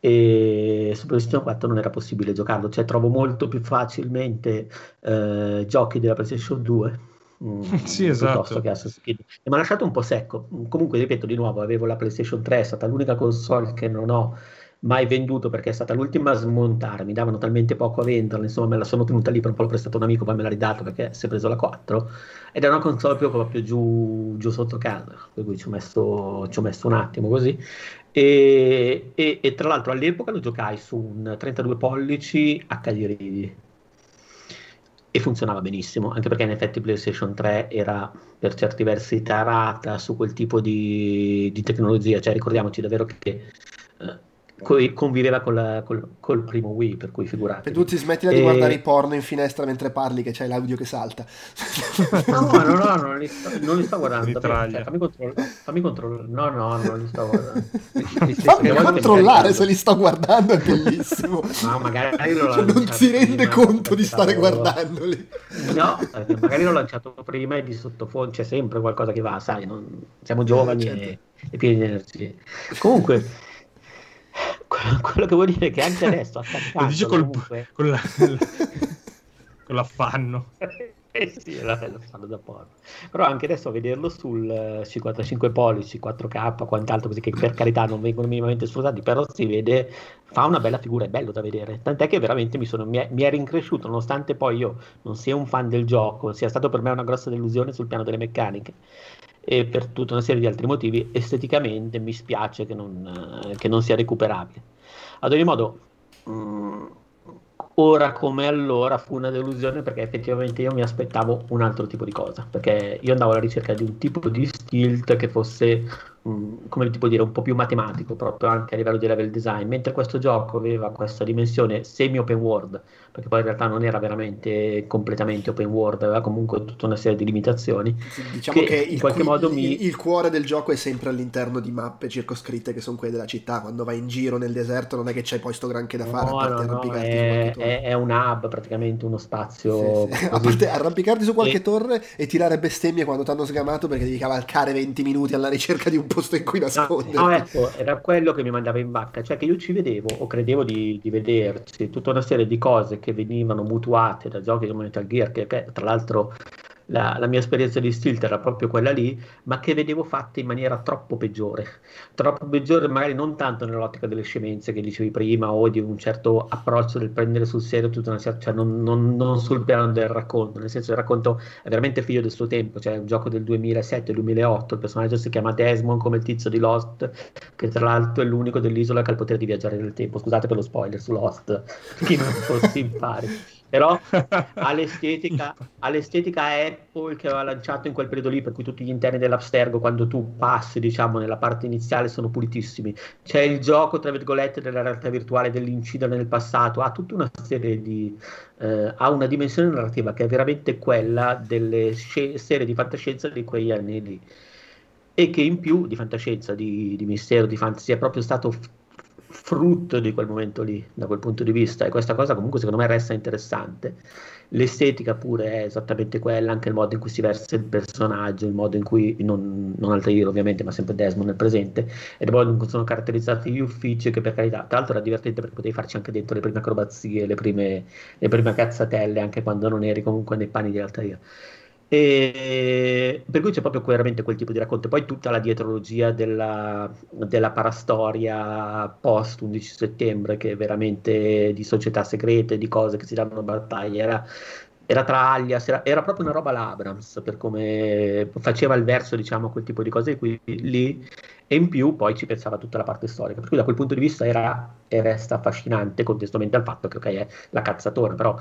e su PlayStation 4 non era possibile giocarlo cioè trovo molto più facilmente eh, giochi della PlayStation 2 mm, sì, esatto. che Assassin's Creed e mi ha lasciato un po' secco comunque ripeto di nuovo avevo la PlayStation 3 è stata l'unica console che non ho mai venduto perché è stata l'ultima a smontare, mi davano talmente poco a venderla, insomma me la sono tenuta lì per un po' l'ho prestato un amico, poi me l'ha ridato perché si è preso la 4 ed è una console proprio giù, giù sotto casa, per cui ci ho messo, ci ho messo un attimo così. E, e, e, tra l'altro all'epoca lo giocai su un 32 pollici HD Ready e funzionava benissimo, anche perché in effetti PlayStation 3 era per certi versi tarata su quel tipo di, di tecnologia, cioè ricordiamoci davvero che eh, conviveva col, col, col, primo Wii, per cui figurati. E tu ti smettila e... di guardare i porno in finestra mentre parli, che c'hai l'audio che salta. No, no, no, no non, li sto, non li sto guardando. Cioè, fammi, controllare. fammi controllare. No, no, non li sto guardando. fammi controllare se li sto guardando, è bellissimo. No, magari lo cioè, non si rende conto di stare guardandoli. No, magari l'ho lanciato prima e di sottofondo c'è sempre qualcosa che va, sai, non... siamo giovani eh, certo. e, e pieni di energie. Comunque quello che vuol dire che anche adesso lo dice col, comunque... con, la, con l'affanno. Eh sì, l'affanno da porno però anche adesso a vederlo sul 55 pollici 4K quant'altro così che per carità non vengono minimamente sfruttati però si vede fa una bella figura è bello da vedere. Tant'è che veramente mi, sono, mi, è, mi è rincresciuto nonostante poi io non sia un fan del gioco sia stato per me una grossa delusione sul piano delle meccaniche e per tutta una serie di altri motivi esteticamente mi spiace che non, che non sia recuperabile. Ad ogni modo, mh, mm, ora come allora fu una delusione perché effettivamente io mi aspettavo un altro tipo di cosa, perché io andavo alla ricerca di un tipo di stilt che fosse come tipo dire, un po' più matematico proprio anche a livello di level design, mentre questo gioco aveva questa dimensione semi open world, perché poi in realtà non era veramente completamente open world, aveva comunque tutta una serie di limitazioni. Diciamo che, che in qualche cu- modo mi... il cuore del gioco è sempre all'interno di mappe circoscritte che sono quelle della città, quando vai in giro nel deserto non è che c'hai poi sto granché da fare, no, a parte no, arrampicarti è, è, è, un hub praticamente, uno spazio... Sì, sì. A parte arrampicarti su qualche e... torre e tirare bestemmie quando ti hanno sgamato perché devi cavalcare 20 minuti alla ricerca di un posto in cui nascondere. No, no, ecco, era quello che mi mandava in vacca, cioè che io ci vedevo o credevo di, di vederci tutta una serie di cose che venivano mutuate da giochi come Metal Gear, che, che tra l'altro la, la, mia esperienza di Stilt era proprio quella lì, ma che vedevo fatte in maniera troppo peggiore. Troppo peggiore, magari non tanto nell'ottica delle scemenze che dicevi prima o di un certo approccio del prendere sul serio tutta una certa, cioè non, non, non, sul piano del racconto, nel senso il racconto è veramente figlio del suo tempo, cioè è un gioco del 2007-2008, il personaggio si chiama Desmond come il tizio di Lost, che tra l'altro è l'unico dell'isola che ha il potere di viaggiare nel tempo. Scusate per lo spoiler su Lost, chi non fosse impari però all'estetica, all'estetica Apple che aveva lanciato in quel periodo lì, per cui tutti gli interni dell'Abstergo, quando tu passi, diciamo, nella parte iniziale, sono pulitissimi. C'è il gioco, tra virgolette, della realtà virtuale, dell'incidere nel passato, ha tutta una serie di... Eh, ha una dimensione narrativa che è veramente quella delle sc- serie di fantascienza di quegli anni lì. E che in più di fantascienza, di, di mistero, di fantasy, è proprio stato frutto di quel momento lì, da quel punto di vista, e questa cosa comunque secondo me resta interessante. L'estetica pure è esattamente quella, anche il modo in cui si versa il personaggio, il modo in cui, non, non Altair ovviamente, ma sempre Desmond nel presente, e il modo in cui sono caratterizzati gli uffici, che per carità, tra l'altro era divertente perché potevi farci anche dentro le prime acrobazie, le prime, le prime cazzatelle, anche quando non eri comunque nei panni di Altair. E per cui c'è proprio veramente quel tipo di racconto. Poi tutta la dietrologia della, della parastoria post 11 settembre, che è veramente di società segrete, di cose che si danno battaglia, era, era tra alias, era, era, proprio una roba l'Abrams per come faceva il verso, diciamo, quel tipo di cose qui, lì. E in più poi ci pensava tutta la parte storica. Per cui da quel punto di vista era e resta affascinante, contestualmente al fatto che, ok, è la cazzatona, però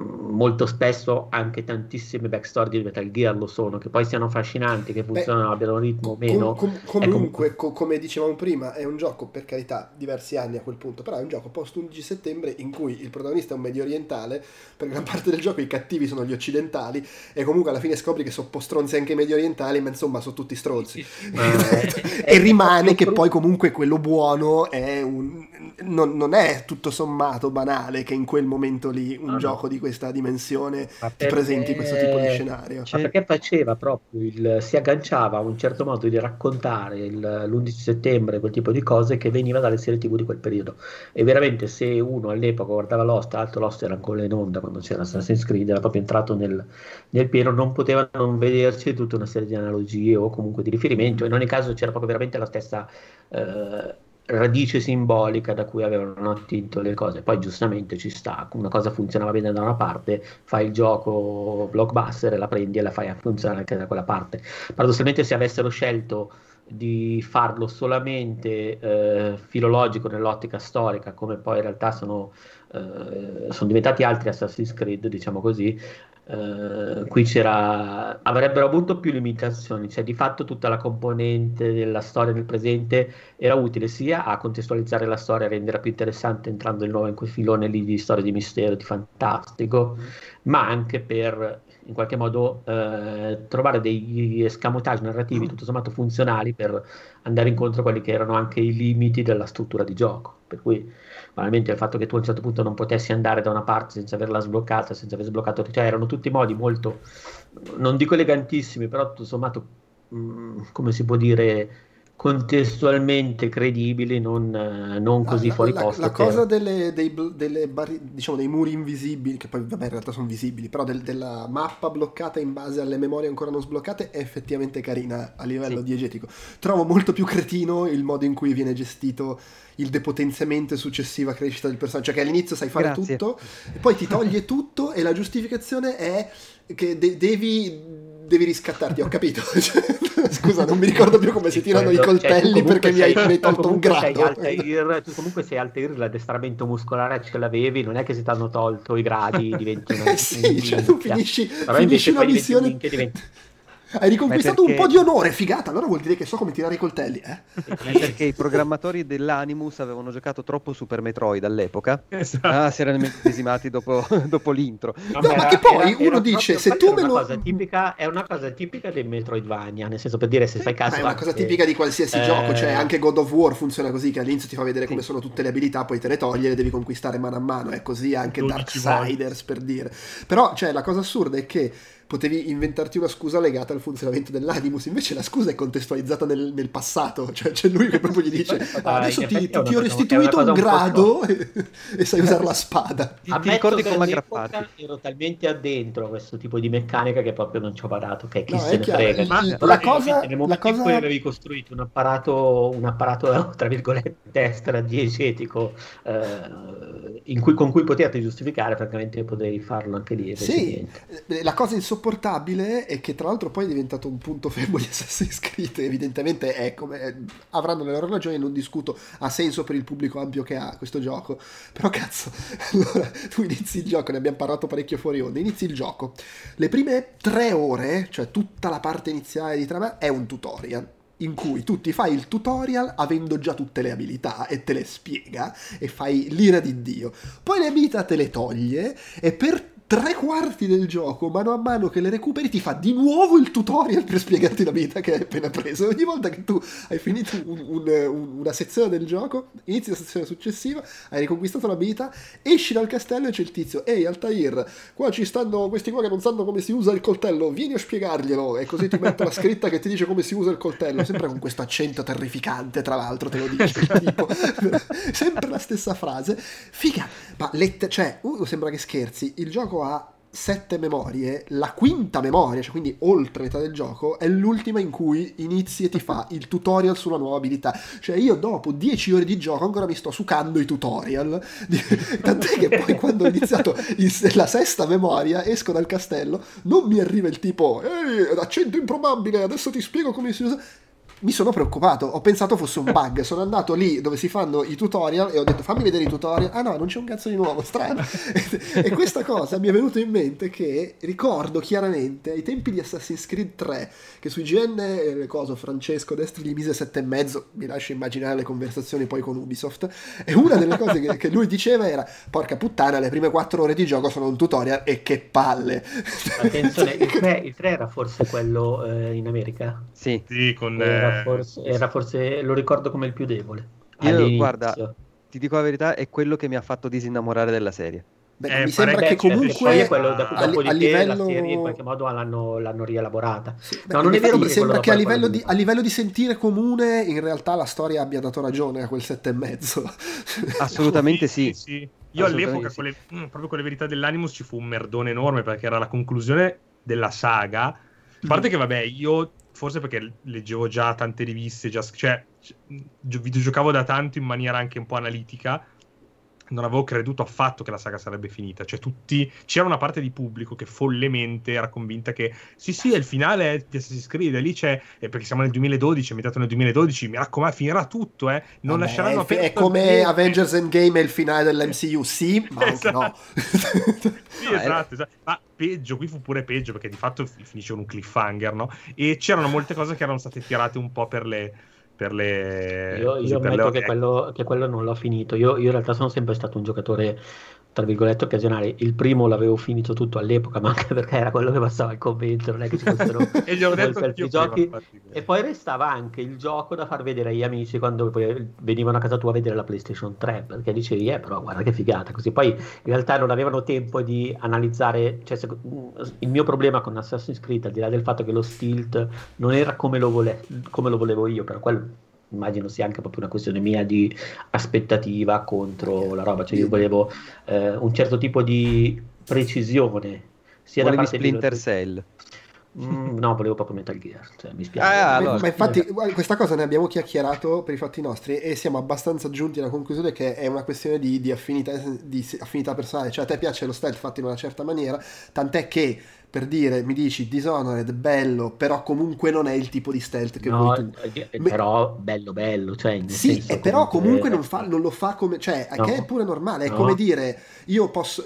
molto spesso anche tantissime backstory di Metal Gear lo sono, che poi siano affascinanti, che funzionano, Beh, abbiano un ritmo o meno. Com- com- comunque, com- come dicevamo prima, è un gioco, per carità, diversi anni a quel punto, però è un gioco post 11 settembre in cui il protagonista è un medio orientale, per gran parte del gioco i cattivi sono gli occidentali e comunque alla fine scopri che sono un po' stronzi anche i medio orientali, ma insomma sono tutti stronzi. e rimane che poi comunque quello buono è un... non, non, è tutto sommato banale che in quel momento lì un ah, gioco no. di questa dimensione ti presenti questo tipo di scenario. Ma perché faceva proprio il, si agganciava a un certo modo di raccontare il, l'11 settembre, quel tipo di cose che veniva dalle serie tv di quel periodo. E veramente se uno all'epoca guardava Lost, altro Lost era ancora in onda quando c'era Assassin's Creed, era proprio entrato nel, nel pieno, non poteva non vederci tutta una serie di analogie o comunque di riferimento. In ogni caso c'era proprio veramente la stessa... Eh, radice simbolica da cui avevano attinto le cose. Poi giustamente ci sta, una cosa funzionava bene da una parte, fai il gioco blockbuster e la prendi e la fai funzionare anche da quella parte. Paradossalmente se avessero scelto di farlo solamente eh, filologico nell'ottica storica, come poi in realtà sono, eh, sono diventati altri Assassin's Creed, diciamo così, Uh, qui c'era avrebbero avuto più limitazioni, cioè di fatto tutta la componente della storia nel presente era utile sia a contestualizzare la storia, a renderla più interessante entrando di nuovo in quel filone lì di storia di mistero, di fantastico, ma anche per in qualche modo uh, trovare degli escamotage narrativi tutto sommato funzionali per andare incontro a quelli che erano anche i limiti della struttura di gioco. Per cui banalmente il fatto che tu a un certo punto non potessi andare da una parte senza averla sbloccata, senza aver sbloccato, cioè erano tutti modi molto, non dico elegantissimi, però tutto sommato, mh, mm, come si può dire, contestualmente credibili, non, non così la, fuori la, posto. La, cosa delle, dei, delle barri, diciamo, dei muri invisibili, che poi vabbè in realtà sono visibili, però del, della mappa bloccata in base alle memorie ancora non sbloccate è effettivamente carina a livello sì. diegetico. Trovo molto più cretino il modo in cui viene gestito il depotenziamento e successiva crescita del personaggio, cioè che all'inizio sai fare Grazie. tutto, e poi ti toglie tutto e la giustificazione è che de- devi devi riscattarti, ho capito. Scusa, non mi ricordo più come si tirano quello, i coltelli cioè, perché mi hai, mi hai tolto un grado. Altair, tu comunque sei Altair, l'addestramento muscolare ce l'avevi, non è che se ti hanno tolto i gradi diventi una... eh sì, cioè tu finisci, finisci una missione... Diventi hai riconquistato perché... un po' di onore, figata. Allora vuol dire che so come tirare i coltelli, eh? Perché i programmatori dell'Animus avevano giocato troppo Super Metroid all'epoca. Esatto. Ah, si erano immedesimati dopo, dopo l'intro. No, no ma che poi era, uno era dice: se tu me lo. Cosa tipica, è una cosa tipica dei Metroidvania. Nel senso, per dire, se fai caso. è una cosa tipica di qualsiasi eh... gioco. Cioè, anche God of War funziona così: che all'inizio ti fa vedere come sono tutte le abilità, poi te le toglie e le devi conquistare mano a mano. È così anche Darksiders, per dire. Però, cioè, la cosa assurda è che potevi inventarti una scusa legata al funzionamento dell'animus, invece la scusa è contestualizzata nel, nel passato, cioè c'è lui che proprio gli dice ah, adesso ti, ti, ti ho restituito un grado un e, e, sai usare la spada. Ti, ti ricordi come aggrapparti? Ero talmente addentro a questo tipo di meccanica che proprio non ci ho badato, che chi no, se ne chiaro, frega. Ma la, la cosa, nel momento la cosa... in cui avevi costruito un apparato, un apparato tra virgolette strategico eh, cui, con cui poterti giustificare, francamente potevi farlo anche lì. Sì, la cosa insopportabile insopportabile e che tra l'altro poi è diventato un punto fermo di Assassin's Creed evidentemente è come avranno le loro ragioni non discuto ha senso per il pubblico ampio che ha questo gioco però cazzo allora tu inizi il gioco ne abbiamo parlato parecchio fuori onda inizi il gioco le prime tre ore cioè tutta la parte iniziale di trama è un tutorial in cui tu ti fai il tutorial avendo già tutte le abilità e te le spiega e fai l'ira di Dio. Poi le abilità te le toglie e per tre quarti del gioco, mano a mano che le recuperi, ti fa di nuovo il tutorial per spiegarti la vita che hai appena preso. Ogni volta che tu hai finito un, un, un, una sezione del gioco, inizi la sezione successiva, hai riconquistato l'abilità, esci dal castello e c'è il tizio, ehi Altair, qua ci stanno questi qua che non sanno come si usa il coltello, vieni a spiegarglielo. E così ti metto la scritta che ti dice come si usa il coltello, sempre con questo accento terrificante, tra l'altro te lo dice tipo. sempre la stessa frase. Figa, ma lette- cioè, uh, sembra che scherzi, il gioco ha sette memorie, la quinta memoria, cioè quindi oltre metà del gioco, è l'ultima in cui inizi e ti fa il tutorial sulla nuova abilità. Cioè io dopo dieci ore di gioco ancora mi sto sucando i tutorial, tant'è che poi quando ho iniziato la sesta memoria esco dal castello, non mi arriva il tipo, ehi, accento improbabile, adesso ti spiego come si usa mi sono preoccupato, ho pensato fosse un bug, sono andato lì dove si fanno i tutorial e ho detto fammi vedere i tutorial, ah no, non c'è un cazzo di nuovo, strano. e questa cosa mi è venuta in mente che ricordo chiaramente ai tempi di Assassin's Creed 3, che su IGN, eh, cosa, Francesco Destri gli mise sette e mezzo, mi lascio immaginare le conversazioni poi con Ubisoft, e una delle cose che, che lui diceva era, porca puttana, le prime quattro ore di gioco sono un tutorial e che palle. Attenzione, il 3, il 3 era forse quello eh, in America? Sì. Sì, con... Era eh, forse, era forse, lo ricordo come il più debole. Io, all'inizio. guarda, ti dico la verità, è quello che mi ha fatto disinnamorare della serie. Beh, Eh, mi sembra che cioè, comunque poi è quello, da, a, dopodiché a livello... la serie in qualche modo l'hanno, l'hanno rielaborata. Sì, No, beh, non è vero mi sembra che a livello, di, a livello di sentire comune in realtà la storia abbia dato ragione a quel sette e mezzo. Assolutamente sì. sì. Io Assolutamente all'epoca, sì. con le- mm, proprio con le verità dell'Animus, ci fu un merdone enorme perché era la conclusione della saga. A parte che, vabbè, io forse perché leggevo già tante riviste, già, cioè, videogiocavo da tanto in maniera anche un po' analitica. Non avevo creduto affatto che la saga sarebbe finita. Cioè, tutti. C'era una parte di pubblico che follemente era convinta che sì, sì, è il finale di Assassin's Creed. Lì c'è. eh, perché siamo nel 2012, è ambientato nel 2012. Mi raccomando, finirà tutto, eh. Non Vabbè, lasceranno è, aperto è come. Avengers Endgame è il finale dell'MCU, sì, ma anche no. Sì, esatto, esatto. Ma peggio, qui fu pure peggio perché di fatto fi- finisce con un cliffhanger, no? E c'erano molte cose che erano state tirate un po' per le... Per le Io, io ammetto che quello, che quello non l'ho finito. Io, io in realtà sono sempre stato un giocatore, tra virgolette, occasionale. Il primo l'avevo finito tutto all'epoca, ma anche perché era quello che passava al convento, non è che ci fossero E gli ho detto prima, giochi. E poi restava anche il gioco da far vedere agli amici quando poi venivano a casa tua a vedere la PlayStation 3, perché dicevi, eh, però guarda che figata, così. Poi in realtà non avevano tempo di analizzare, cioè, sec- il mio problema con Assassin's Creed, al di là del fatto che lo stilt non era come lo, vole- come lo volevo io, però quello immagino sia anche proprio una questione mia di aspettativa contro la roba, cioè io volevo eh, un certo tipo di precisione. Sia da Volevi parte di- Splinter Cell. Mm, no, volevo proprio Metal Gear, cioè, mi spiace. Ah, Ma- allora, ma infatti questa cosa ne abbiamo chiacchierato per i fatti nostri e siamo abbastanza giunti alla conclusione che è una questione di, di affinità, di affinità personale, cioè a te piace lo stealth fatto in una certa maniera, tant'è che per dire mi dici Dishonored bello, però comunque non è il tipo di stealth che No, vuoi tu. Me- però bello bello, cioè Sì, eh, però comunque non, fa- non lo fa come, cioè, No. che è pure normale, è No. come dire, io posso,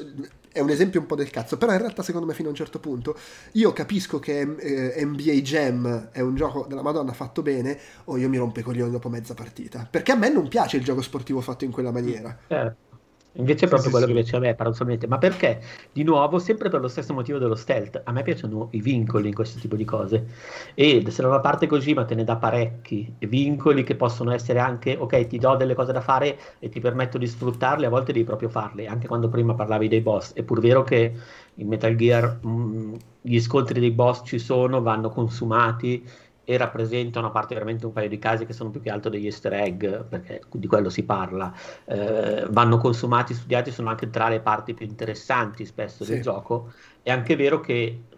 è un esempio un po' del cazzo, però in realtà secondo me fino a un certo punto, io capisco che eh, NBA Jam è un gioco della Madonna fatto bene, o io mi rompo i coglioni dopo mezza partita, perché a me non piace il gioco sportivo fatto in quella maniera. Certo. Invece è proprio Sì, quello sì, che piace a me, paradossalmente. Ma perché? Di nuovo, sempre per lo stesso motivo dello stealth. A me piacciono i vincoli in questo tipo di cose. E se da una parte Kojima te ne dà parecchi, vincoli che possono essere anche, ok, ti do delle cose da fare e ti permetto di sfruttarle, a volte devi proprio farle, anche quando prima parlavi dei boss. È pur vero che in Metal Gear mh, gli scontri dei boss ci sono, vanno consumati e rappresentano, a parte veramente un paio di casi che sono più che altro degli easter egg, perché di quello si parla, eh, vanno consumati, studiati, sono anche tra le parti più interessanti spesso Sì. del gioco. È anche vero che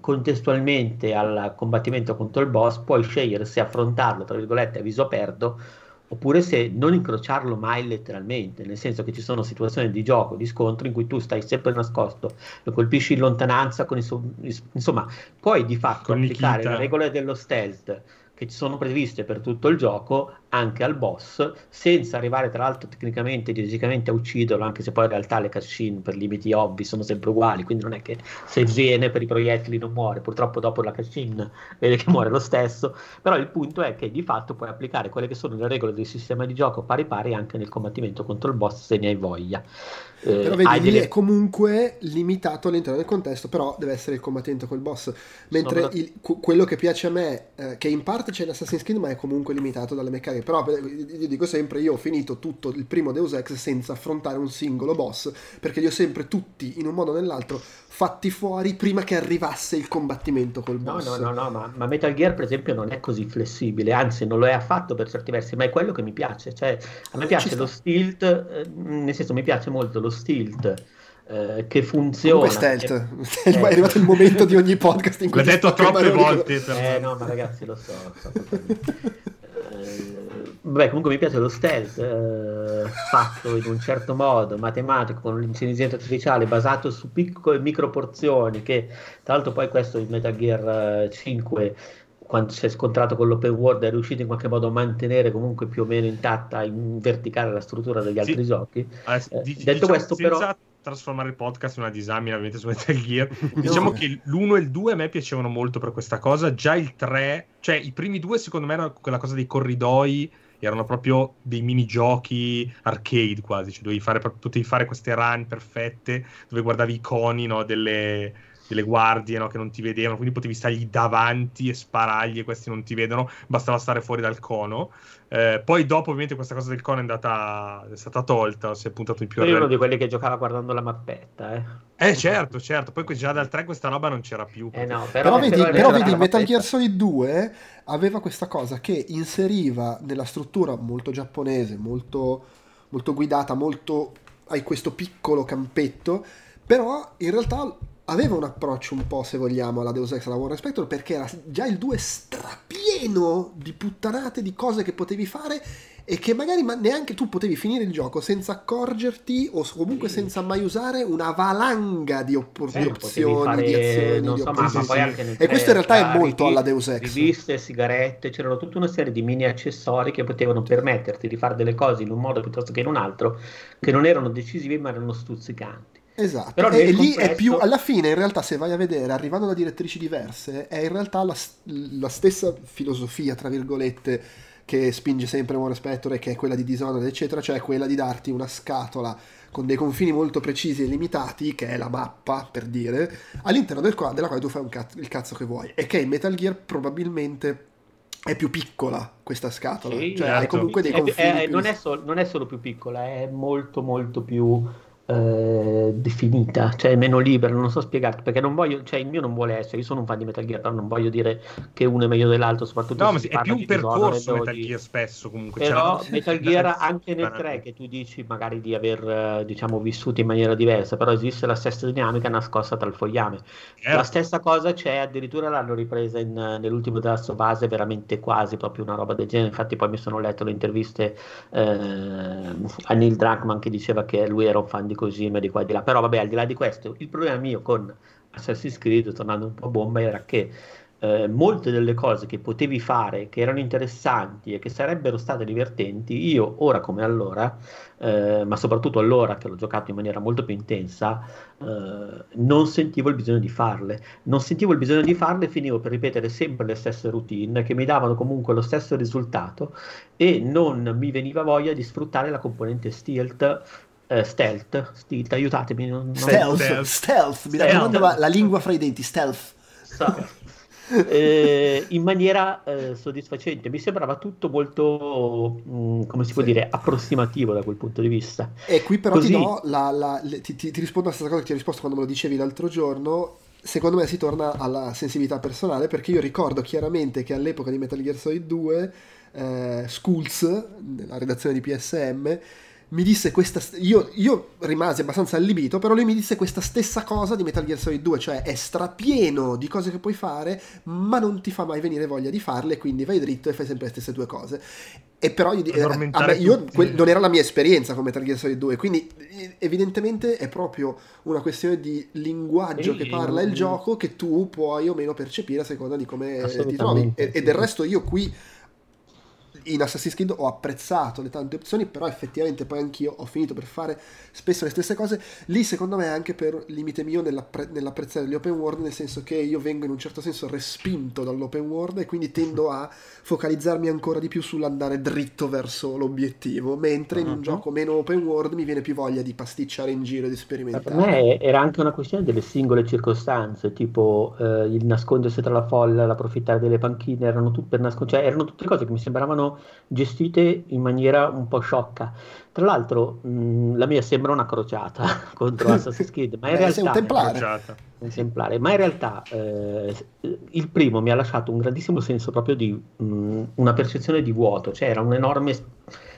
contestualmente al combattimento contro il boss puoi scegliere se affrontarlo, tra virgolette, a viso aperto oppure se non incrociarlo mai letteralmente, nel senso che ci sono situazioni di gioco, di scontro in cui tu stai sempre nascosto, lo colpisci in lontananza, con so- insomma, puoi di fatto Con applicare Nikita. le regole dello stealth che ci sono previste per tutto il gioco anche al boss, senza arrivare tra l'altro tecnicamente, fisicamente a ucciderlo, anche se poi in realtà le cutscene per limiti ovvi sono sempre uguali, quindi non è che se viene per i proiettili non muore, purtroppo dopo la cutscene vede che muore lo stesso, però il punto è che di fatto puoi applicare quelle che sono le regole del sistema di gioco pari pari anche nel combattimento contro il boss se ne hai voglia. Eh, però vedi, lì delle... è comunque limitato all'interno del contesto, però deve essere il combattimento col boss. Mentre no, il, quello che piace a me, eh, che in parte c'è in Assassin's Creed, ma è comunque limitato dalle meccaniche. Però io dico sempre, io ho finito tutto il primo Deus Ex senza affrontare un singolo boss, perché li ho sempre tutti, in un modo o nell'altro, fatti fuori prima che arrivasse il combattimento col boss. No, no, no, no ma, ma, Metal Gear, per esempio, non è così flessibile, anzi, non lo è affatto per certi versi, ma è quello che mi piace. Cioè, a me piace lo stilt, eh, nel senso, mi piace molto lo stilt eh, che funziona. Come stealth. Che... è arrivato il momento di ogni podcast in cui... L'ho detto troppe volte. Eh no, ma ragazzi lo so. so eh, Beh, comunque mi piace lo stealth eh, fatto in un certo modo, matematico, con l'intelligenza artificiale basato su piccole micro porzioni, che tra l'altro poi questo in Metal Gear 5 eh, quando si è scontrato con l'open world è riuscito in qualche modo a mantenere comunque più o meno intatta in verticale la struttura degli altri sì. giochi. Eh, eh, detto diciamo, questo però trasformare il podcast in una disamina ovviamente su Metal Gear. Diciamo che l'1 e il 2 a me piacevano molto per questa cosa, già il 3, cioè i primi due secondo me erano quella cosa dei corridoi, erano proprio dei minigiochi arcade quasi, cioè dovevi fare, potevi fare queste run perfette dove guardavi i coni no, delle, delle guardie no, che non ti vedevano, quindi potevi stargli davanti e sparargli e questi non ti vedono, bastava stare fuori dal cono. Eh, poi dopo ovviamente questa cosa del cono è, andata, è stata tolta, si è puntato in più a... Io ero di quelli che giocava guardando la mappetta, eh. Eh certo, certo, poi già dal 3 questa roba non c'era più. Eh no, però, però vedi, però vedi Metal Gear Solid 2 aveva questa cosa che inseriva nella struttura molto giapponese, molto, molto guidata, molto... hai questo piccolo campetto, però in realtà aveva un approccio un po', se vogliamo, alla Deus Ex alla War Spectre perché era già il 2 strapieno di puttanate, di cose che potevi fare e che magari neanche tu potevi finire il gioco senza accorgerti o comunque senza mai usare una valanga di, opp- sì, di opzioni, fare, di azioni, di so, ma, ma E questo in realtà è molto alla Deus Ex. Riviste, sigarette, c'erano tutta una serie di mini accessori che potevano permetterti di fare delle cose in un modo piuttosto che in un altro che non erano decisivi ma erano stuzzicanti. Esatto, Però e, lì è più, alla fine in realtà se vai a vedere, arrivando da direttrici diverse, è in realtà la, la stessa filosofia, tra virgolette, che spinge sempre War Spectre, che è quella di Dishonored, eccetera, cioè quella di darti una scatola con dei confini molto precisi e limitati, che è la mappa, per dire, all'interno del, della quale tu fai cazzo, il cazzo che vuoi. E che in Metal Gear probabilmente è più piccola questa scatola. Sì, cioè, hai certo. comunque dei confini. È, è, non, è so, non, è solo più piccola, è molto molto più eh, definita, cioè meno libera, non so spiegarti, perché non voglio, cioè il mio non vuole essere, io sono un fan di Metal Gear, però non voglio dire che uno è meglio dell'altro, soprattutto no, ma è più un percorso Metal Gear spesso comunque. Però Metal Gear anche nel 3 che tu dici magari di aver eh, diciamo vissuto in maniera diversa, però esiste la stessa dinamica nascosta tra il fogliame. Certo. La stessa cosa c'è, addirittura l'hanno ripresa in, nell'ultimo tasto base, veramente quasi proprio una roba del genere, infatti poi mi sono letto le interviste eh, a Neil Druckmann che diceva che lui era un fan di così, di qua e di là. Però vabbè, al di là di questo, il problema mio con Assassin's Creed, tornando un po' a bomba, era che eh, molte delle cose che potevi fare, che erano interessanti e che sarebbero state divertenti, io ora come allora, eh, ma soprattutto allora che l'ho giocato in maniera molto più intensa, eh, non sentivo il bisogno di farle. Non sentivo il bisogno di farle, finivo per ripetere sempre le stesse routine che mi davano comunque lo stesso risultato e non mi veniva voglia di sfruttare la componente stealth Uh, stealth, stealth, aiutatemi. Non, stealth, stealth, stealth, mi raccomando la, la, lingua fra i denti, stealth. So. eh, in maniera eh, soddisfacente. Mi sembrava tutto molto, mh, mm, come si può sì. dire, approssimativo da quel punto di vista. E qui però Così... ti, do la, la, le, ti, ti, ti, rispondo alla stessa cosa che ti ho risposto quando me lo dicevi l'altro giorno. Secondo me si torna alla sensibilità personale perché io ricordo chiaramente che all'epoca di Metal Gear Solid 2, eh, Schools, nella redazione di PSM, mi disse questa. Io, io, rimasi abbastanza allibito, però lui mi disse questa stessa cosa di Metal Gear Solid 2, cioè è strapieno di cose che puoi fare, ma non ti fa mai venire voglia di farle, quindi vai dritto e fai sempre le stesse due cose. E però io, eh, me, io que- non era la mia esperienza con Metal Gear Solid 2, quindi evidentemente è proprio una questione di linguaggio che parla il gioco che tu puoi o meno percepire a seconda di come ti trovi. E, e del resto io qui in Assassin's Creed ho apprezzato le tante opzioni, però effettivamente poi anch'io ho finito per fare spesso le stesse cose. Lì secondo me anche per limite mio nell'appre- nell'apprezzare gli open world, nel senso che io vengo in un certo senso respinto dall'open world e quindi tendo a focalizzarmi ancora di più sull'andare dritto verso l'obiettivo, mentre in un uh-huh. gioco meno open world mi viene più voglia di pasticciare in giro e di sperimentare. Per me era anche una questione delle singole circostanze, tipo eh, il nascondersi tra la folla, l'approfittare delle panchine, erano, tut- nascond- cioè, erano tutte cose che mi sembravano gestite in maniera un po' sciocca. Tra l'altro, mh, la mia sembra una crociata contro Assassin's Creed, ma in Beh, realtà sei un templare. esemplare, ma in realtà eh, il primo mi ha lasciato un grandissimo senso proprio di mh, una percezione di vuoto, cioè era un enorme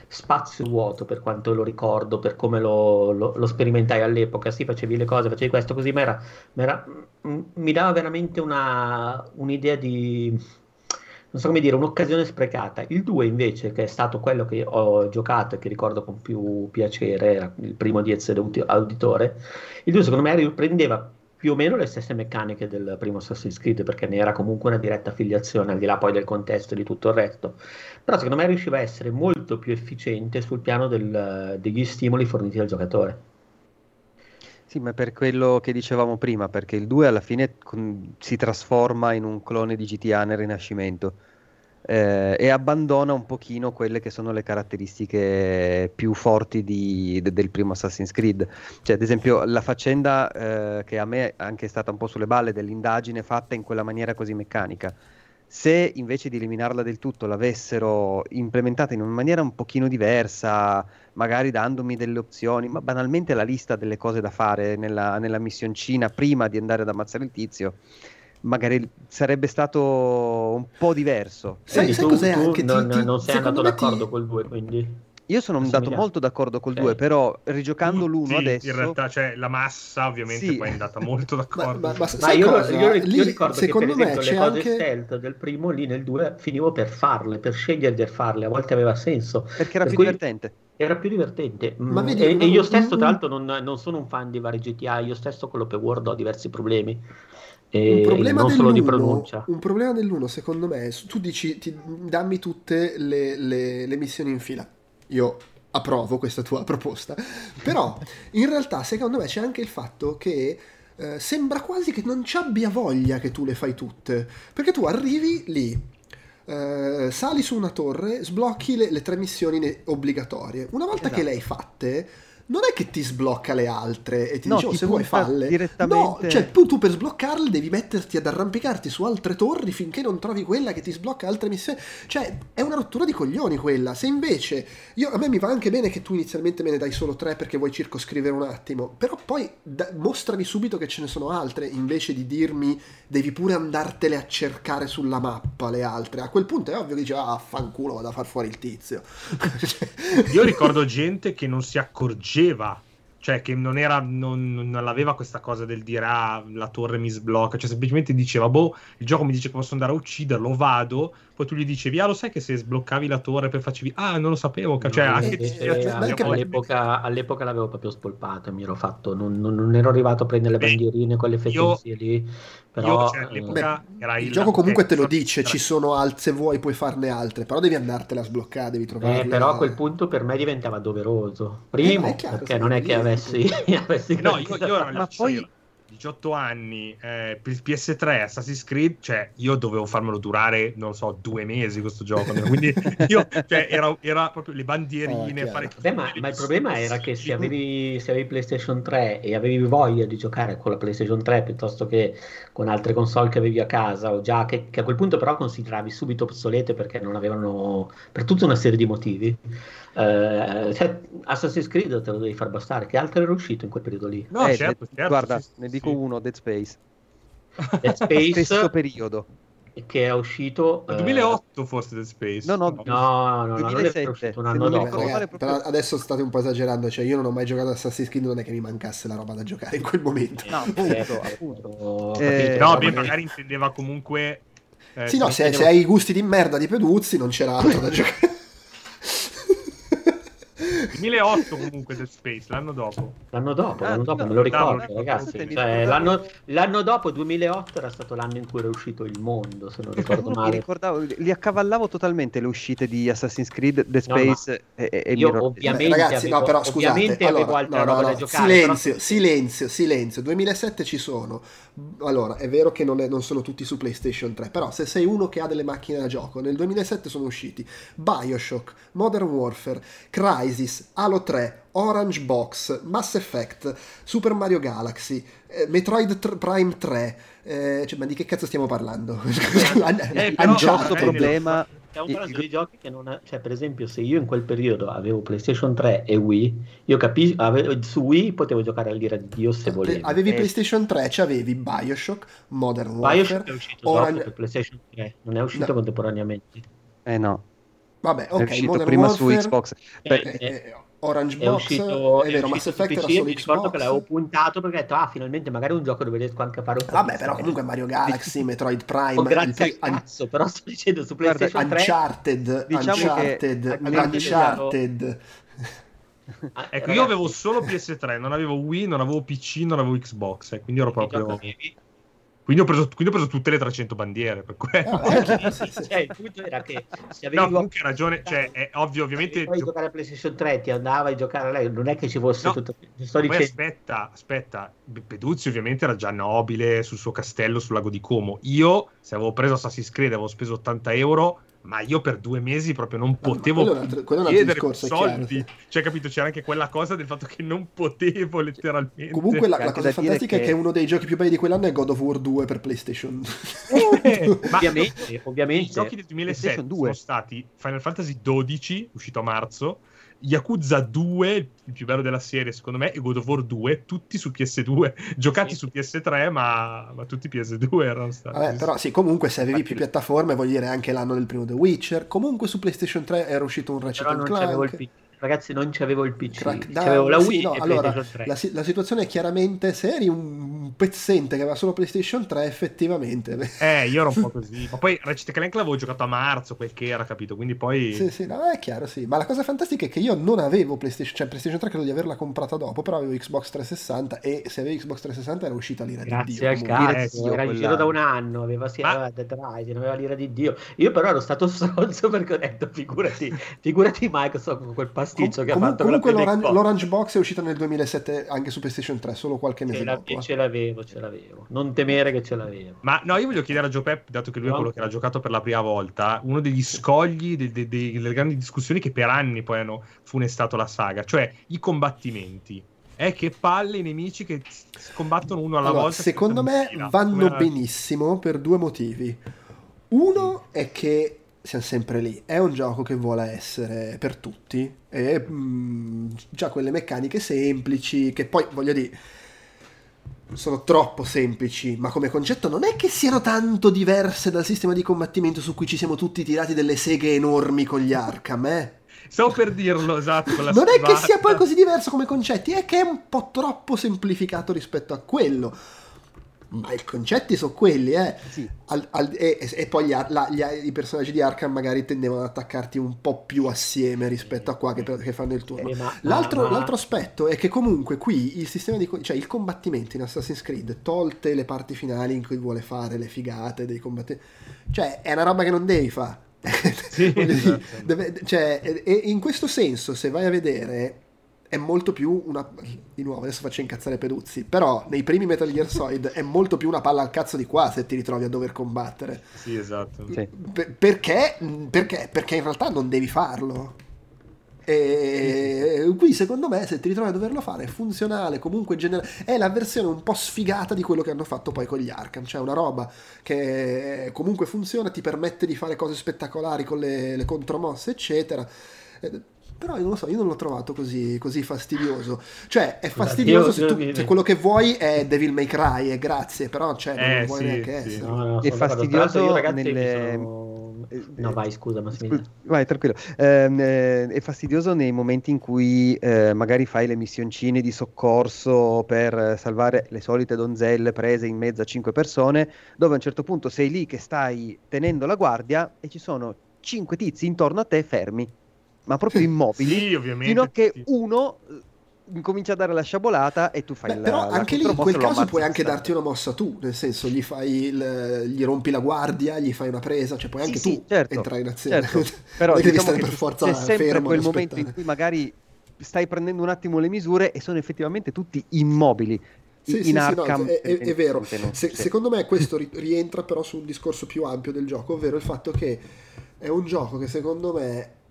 spazio vuoto per quanto lo ricordo, per come lo, lo, lo sperimentai all'epoca, sì facevi le cose, facevi questo così, ma, era, ma era, mh, mi dava veramente una, un'idea di non so come dire, un'occasione sprecata. Il 2 invece, che è stato quello che ho giocato e che ricordo con più piacere, il primo di essere auditore, il 2 secondo me riprendeva più o meno le stesse meccaniche del primo Assassin's Creed, perché ne era comunque una diretta affiliazione, al di là poi del contesto e di tutto il resto. Però secondo me riusciva a essere molto più efficiente sul piano del, degli stimoli forniti al giocatore. Sì, ma per quello che dicevamo prima, perché il 2 alla fine con, si trasforma in un clone di GTA nel Rinascimento eh, e abbandona un pochino quelle che sono le caratteristiche più forti di, de, del primo Assassin's Creed. Cioè, ad esempio, la faccenda eh, che a me è anche stata un po' sulle balle dell'indagine fatta in quella maniera così meccanica se invece di eliminarla del tutto l'avessero implementata in una maniera un pochino diversa, magari dandomi delle opzioni, ma banalmente la lista delle cose da fare nella, nella missioncina prima di andare ad ammazzare il tizio, magari sarebbe stato un po' diverso. Sai, sai tu, cos'è tu anche? Non, ti, non sei andato d'accordo ti... col 2, quindi... Io sono andato molto d'accordo col 2, però rigiocando l'1 adesso... In realtà, cioè, la massa ovviamente sì. poi è andata molto d'accordo. ma, ma, ma, ma io, cosa? io, io, io ricordo che per esempio le cose anche... stealth del primo lì nel 2 finivo per farle, per scegliere di farle, a volte aveva senso. Perché era per più cui... divertente. Era più divertente. Ma mm, vedi, e, e, io stesso, tra l'altro, non, non, sono un fan di vari GTA, io stesso con l'open world ho diversi problemi. E un problema non solo di pronuncia. Un problema dell'uno, secondo me, tu dici, ti, dammi tutte le, le, le missioni in fila io approvo questa tua proposta, però in realtà secondo me c'è anche il fatto che eh, sembra quasi che non ci abbia voglia che tu le fai tutte, perché tu arrivi lì, eh, sali su una torre, sblocchi le, le tre missioni ne- obbligatorie, una volta esatto. che le hai fatte non è che ti sblocca le altre e ti no, dice oh, se vuoi falle. direttamente... no, cioè tu, tu, per sbloccarle devi metterti ad arrampicarti su altre torri finché non trovi quella che ti sblocca altre missioni cioè è una rottura di coglioni quella. Se invece io, a me mi va anche bene che tu inizialmente me ne dai solo tre perché vuoi circoscrivere un attimo però poi da, mostrami subito che ce ne sono altre invece di dirmi devi pure andartele a cercare sulla mappa le altre. A quel punto è ovvio che dici ah fanculo vado a far fuori il tizio. Io ricordo gente che non si accorgeva leggeva, cioè che non, era, non, non aveva questa cosa del dire ah la torre mi sblocca, cioè semplicemente diceva boh il gioco mi dice che posso andare a ucciderlo, vado, poi tu gli dicevi ah lo sai che se sbloccavi la torre poi facevi ah non lo sapevo, cioè no, anche, eh, eh, anche all'epoca, all'epoca, l'avevo proprio spolpato, mi ero fatto, non, non, ero arrivato a prendere le bandierine, quelle fettenzie lì però, cioè, all'epoca beh, era il, il gioco comunque te lo dice, ci sono altre, se vuoi puoi farne altre, però devi andartele a sbloccare, devi trovare. Eh, però a quel punto per me diventava doveroso. Primo, eh, chiaro, perché non è che avessi... avessi no, io, io, ma poi... 18 anni, eh, PS3, Assassin's Creed, cioè io dovevo farmelo durare, non so, due mesi questo gioco. Quindi io, cioè, era, era, proprio le bandierine. Oh, fare Beh, ma, ma, il problema era che se avevi, se avevi, PlayStation 3 e avevi voglia di giocare con la PlayStation 3 piuttosto che con altre console che avevi a casa, o già che, che a quel punto però consideravi subito obsolete perché non avevano, per tutta una serie di motivi eh, cioè, Assassin's Creed te lo devi far bastare. Che altro era uscito in quel periodo lì? No, eh, certo, certo, guarda, sì, ne dico sì. uno: Dead Space. Dead Space stesso periodo che è uscito nel 2008 eh... forse Dead Space no no no, no, 2007 un anno dopo ragazzi, però adesso state un po' esagerando cioè io non ho mai giocato a Assassin's Creed non è che mi mancasse la roba da giocare in quel momento no appunto, appunto. Eh, no beh, magari intendeva comunque eh, sì no se, se hai i gusti di merda di Peduzzi non c'era altro da giocare 2008 comunque Dead Space, l'anno dopo. L'anno dopo, Ah, l'anno dopo, no, me lo no, ricordo, no, ragazzi. no, Cioè, no, l'anno, l'anno dopo, 2008, era stato l'anno in cui era uscito il mondo, se non ricordo Mi male. ricordavo, li accavallavo totalmente le uscite di Assassin's Creed, Dead No, Space e, e io Mirror- ovviamente Ragazzi, no, avevo- però scusate, ovviamente avevo allora, altra no, no, roba da no, giocare. silenzio, però- silenzio, silenzio. 2007 ci sono. Allora, è vero che non, è- non sono tutti su PlayStation 3, però se sei uno che ha delle macchine da gioco, nel 2007 sono usciti BioShock, Modern Warfare, Crysis, Halo 3, Orange Box, Mass Effect, Super Mario Galaxy, eh, Metroid tr- Prime 3. eh, cioè, ma di che cazzo stiamo parlando? Eh, Il però- grosso eh, problema Stiamo parlando di giochi che non ha- cioè per esempio se io in quel periodo avevo PlayStation 3 e Wii, io capisco, su Wii potevo giocare all'ira di Dio se volevo. Avevi Eh. PlayStation 3, c'avevi BioShock, Modern Warfare, Bioshock è uscito Orange- dopo per PlayStation 3, non è uscito No. contemporaneamente. Eh no, Vabbè, è ok, uscito Modern prima Warfare, su Xbox. Eh, Per- eh, eh, eh, Orange è Box, uscito, è vero, uscito Mass su Effect era PC, solo Xbox. che l'avevo puntato perché ho detto ah finalmente magari un gioco dove riesco anche a fare un po' Vabbè, però comunque Mario Galaxy, Metroid Prime, Oh, il grazie pri- al cazzo, però sto dicendo su Guarda, PlayStation 3 Uncharted, Diciamo che- Uncharted, Uncharted Uncharted. Ah, Ecco, ragazzi, io avevo solo PS3, non avevo Wii, non avevo PC, non avevo Xbox, eh, quindi ero proprio... Quindi ho, preso, quindi ho preso tutte le 300 bandiere, per quello. Eh, sì, sì. Cioè, il punto era che se avevi No, comunque hai ragione, cioè, è ovvio, ovviamente... Poi gio- giocare a PlayStation 3 ti andava a giocare a lei, non è che ci fosse No, tutto. Sto Poi dicendo, aspetta, aspetta, Peduzzi ovviamente era già nobile sul suo castello sul lago di Como. Io, se avevo preso Assassin's Creed, avevo speso 80 euro, ma io per due mesi proprio non potevo quello quello chiedere discorso, chiaro, soldi. sì. Cioè, capito? C'era anche quella cosa del fatto che non potevo letteralmente. Comunque la, la cosa fantastica è che- che uno dei giochi più belli di quell'anno è God of War 2 per PlayStation. Eh, ma ovviamente, i ovviamente. giochi del 2007 PlayStation 2. sono stati Final Fantasy 12, uscito a marzo, Yakuza 2, il più bello della serie secondo me, e God of War 2, tutti su PS2, giocati Sì. su PS3, ma, ma tutti PS2 erano stati. Vabbè, però sì, comunque se avevi più piattaforme vuol dire anche l'anno del primo The Witcher. Comunque su PlayStation 3 era uscito un Ratchet Però non c'avevo il Clank. PC. Ragazzi, non c'avevo il PC. Crackdown, C'avevo la sì, Wii no, e allora, PlayStation 3. La, la situazione è chiaramente se eri un pezzente che aveva solo PlayStation 3, effettivamente. Eh, io ero un po' così. Ma poi Ratchet Clank l'avevo giocato a marzo, quel che era, capito? Quindi poi... Sì, sì, no, è chiaro, sì. Ma la cosa fantastica è che io non avevo PlayStation, cioè PlayStation 3 credo di averla comprata dopo, però avevo Xbox 360 e se avevi Xbox 360 era uscita l'ira di Grazie Dio. al comunque. cazzo, Dio, era giro da un anno, aveva, sì, Ma- aveva Dead Rising, aveva l'ira di Dio. Io però ero stato stronzo perché ho detto, figurati, figurati Microsoft con quel pasticcio Com- che ha fatto comunque l'Orange, Xbox. l'Orange Box è uscita nel 2007 anche su PlayStation 3, solo qualche mese Ce, dopo. eh. ce l'avevo, ce l'avevo. Non temere che ce l'avevo. Ma no, io voglio chiedere a Joe Pep, dato che lui è No. quello che l'ha giocato per la prima volta, uno degli scogli de- de- de- delle grandi discussioni che per anni poi hanno funestato la saga, cioè i combattimenti. È che palle i nemici che si combattono uno alla Allora, volta. secondo me vanno benissimo per due motivi. Uno è che siamo sempre lì, è un gioco che vuole essere per tutti e mm, già quelle meccaniche semplici che poi voglio dire sono troppo semplici, ma come concetto non è che siano tanto diverse dal sistema di combattimento su cui ci siamo tutti tirati delle seghe enormi con gli Arkham, eh? Stavo per dirlo, esatto. Non è che sia poi così diverso come concetti, è che è un po' troppo semplificato rispetto a quello. Ma i concetti sono quelli, eh. Sì. Al- al- e, e- poi gli la- gli- i personaggi di Arkham magari tendevano ad attaccarti un po' più assieme rispetto a qua che, che fanno il turno. Eh, ma- L'altro, ma- l'altro aspetto è che comunque qui il sistema di cioè il combattimento in Assassin's Creed, tolte le parti finali in cui vuole fare le figate dei combattimenti, cioè è una roba che non devi fare. Sì, esatto. deve- cioè, e in questo senso, se vai a vedere, è molto più una. Di nuovo, adesso faccio incazzare Peduzzi. Però nei primi Metal Gear Solid è molto più una palla al cazzo di qua se ti ritrovi a dover combattere. Sì, esatto. Sì. Per- perché? Perché? Perché in realtà non devi farlo. E qui secondo me se ti ritrovi a doverlo fare è funzionale comunque genera- è la versione un po' sfigata di quello che hanno fatto poi con gli Arkham cioè una roba che comunque funziona ti permette di fare cose spettacolari con le, le contromosse eccetera però io non lo so io non l'ho trovato così, così fastidioso cioè è fastidioso se, tu- se quello che vuoi è Devil May Cry e grazie però cioè, non Eh, lo vuoi sì, neanche sì. essere No, no, È fastidioso io, ragazzi, mi nelle- sono- eh, No, eh, vai, scusa, Massimiliano. Scusa, Vai, tranquillo. Ehm, eh, è fastidioso nei momenti in cui eh, magari fai le missioncine di soccorso per eh, salvare le solite donzelle prese in mezzo a cinque persone, dove a un certo punto sei lì che stai tenendo la guardia e ci sono cinque tizi intorno a te fermi. Ma proprio immobili, Sì, ovviamente. fino a che sì. uno eh, comincia a dare la sciabolata e tu fai Beh, la, però la anche lì in quel caso puoi anche darti una mossa tu, nel senso gli, fai il- gli rompi la guardia, gli fai una presa, cioè puoi Sì, anche sì, tu certo, entrare in azione. certo. Però devi diciamo stare che per forza c'è sempre fermo quel momento in cui magari stai prendendo un attimo le misure e sono effettivamente tutti immobili. Sì, in sì, sì, no, Arkham è, è- è vero. Se- secondo me questo ri- rientra però su un discorso più ampio del gioco, ovvero il fatto che è un gioco che secondo me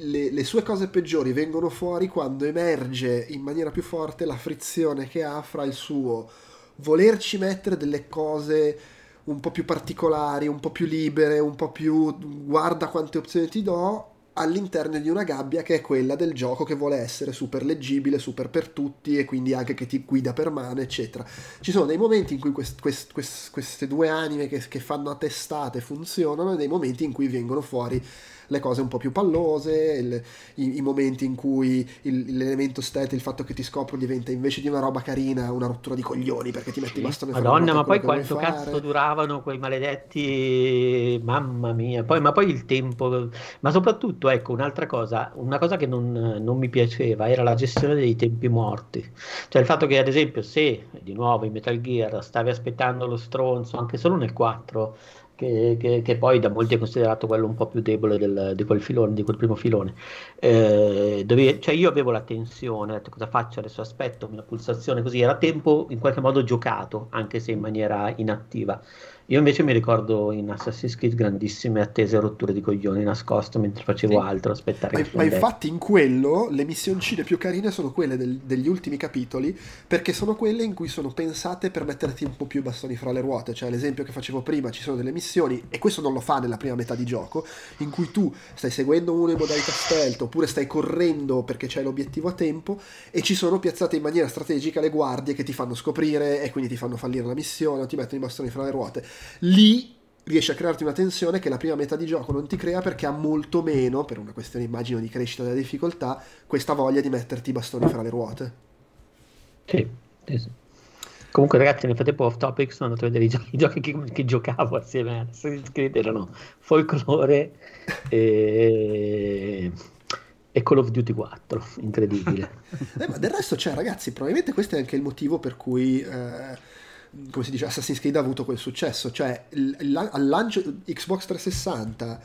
le, le sue cose peggiori vengono fuori quando emerge in maniera più forte la frizione che ha fra il suo volerci mettere delle cose un po' più particolari, un po' più libere, un po' più guarda quante opzioni ti do all'interno di una gabbia che è quella del gioco che vuole essere super leggibile, super per tutti e quindi anche che ti guida per mano, eccetera. Ci sono dei momenti in cui quest- quest- quest- queste due anime che, che fanno a testate funzionano e dei momenti in cui vengono fuori le cose un po' più pallose, il- i, i momenti in cui il- l'elemento stealth, il fatto che ti scopro diventa invece di una roba carina una rottura di coglioni perché ti metti Sì. le Madonna, ma poi quanto cazzo fare. duravano quei maledetti, mamma mia, poi, ma poi il tempo, ma soprattutto, ecco, un'altra cosa, una cosa che non, non mi piaceva era la gestione dei tempi morti, cioè il fatto che ad esempio se di nuovo in Metal Gear stavi aspettando lo stronzo, anche solo nel 4, che, che- che poi da molti è considerato quello un po' più debole del- di quel filone, di quel primo filone, eh, dove- cioè io avevo la tensione, ho detto cosa faccio adesso, aspetto una pulsazione così, era tempo in qualche modo giocato, anche se in maniera inattiva. Io invece mi ricordo in Assassin's Creed grandissime attese e rotture di coglioni nascosto mentre facevo Sì. altro, aspettare Ma, che ma infatti in quello le missioncine più carine sono quelle del- degli ultimi capitoli perché sono quelle in cui sono pensate per metterti un po' più i bastoni fra le ruote. Cioè l'esempio che facevo prima ci sono delle missioni e questo non lo fa nella prima metà di gioco in cui tu stai seguendo uno in modalità stealth oppure stai correndo perché c'è l'obiettivo a tempo e ci sono piazzate in maniera strategica le guardie che ti fanno scoprire e quindi ti fanno fallire la missione o ti mettono i bastoni fra le ruote lì riesci a crearti una tensione che la prima metà di gioco non ti crea perché ha molto meno, per una questione immagino di crescita della difficoltà, questa voglia di metterti i bastoni fra le ruote. Sì, sì, sì. Comunque ragazzi nel frattempo off topic sono andato a vedere i giochi, i giochi che, che giocavo assieme a Creed erano Folklore e, e Call of Duty 4, incredibile. Eh, ma del resto, cioè, ragazzi, probabilmente questo è anche il motivo per cui, eh, come si dice, Assassin's Creed ha avuto quel successo. Cioè, il- al lancio Xbox 360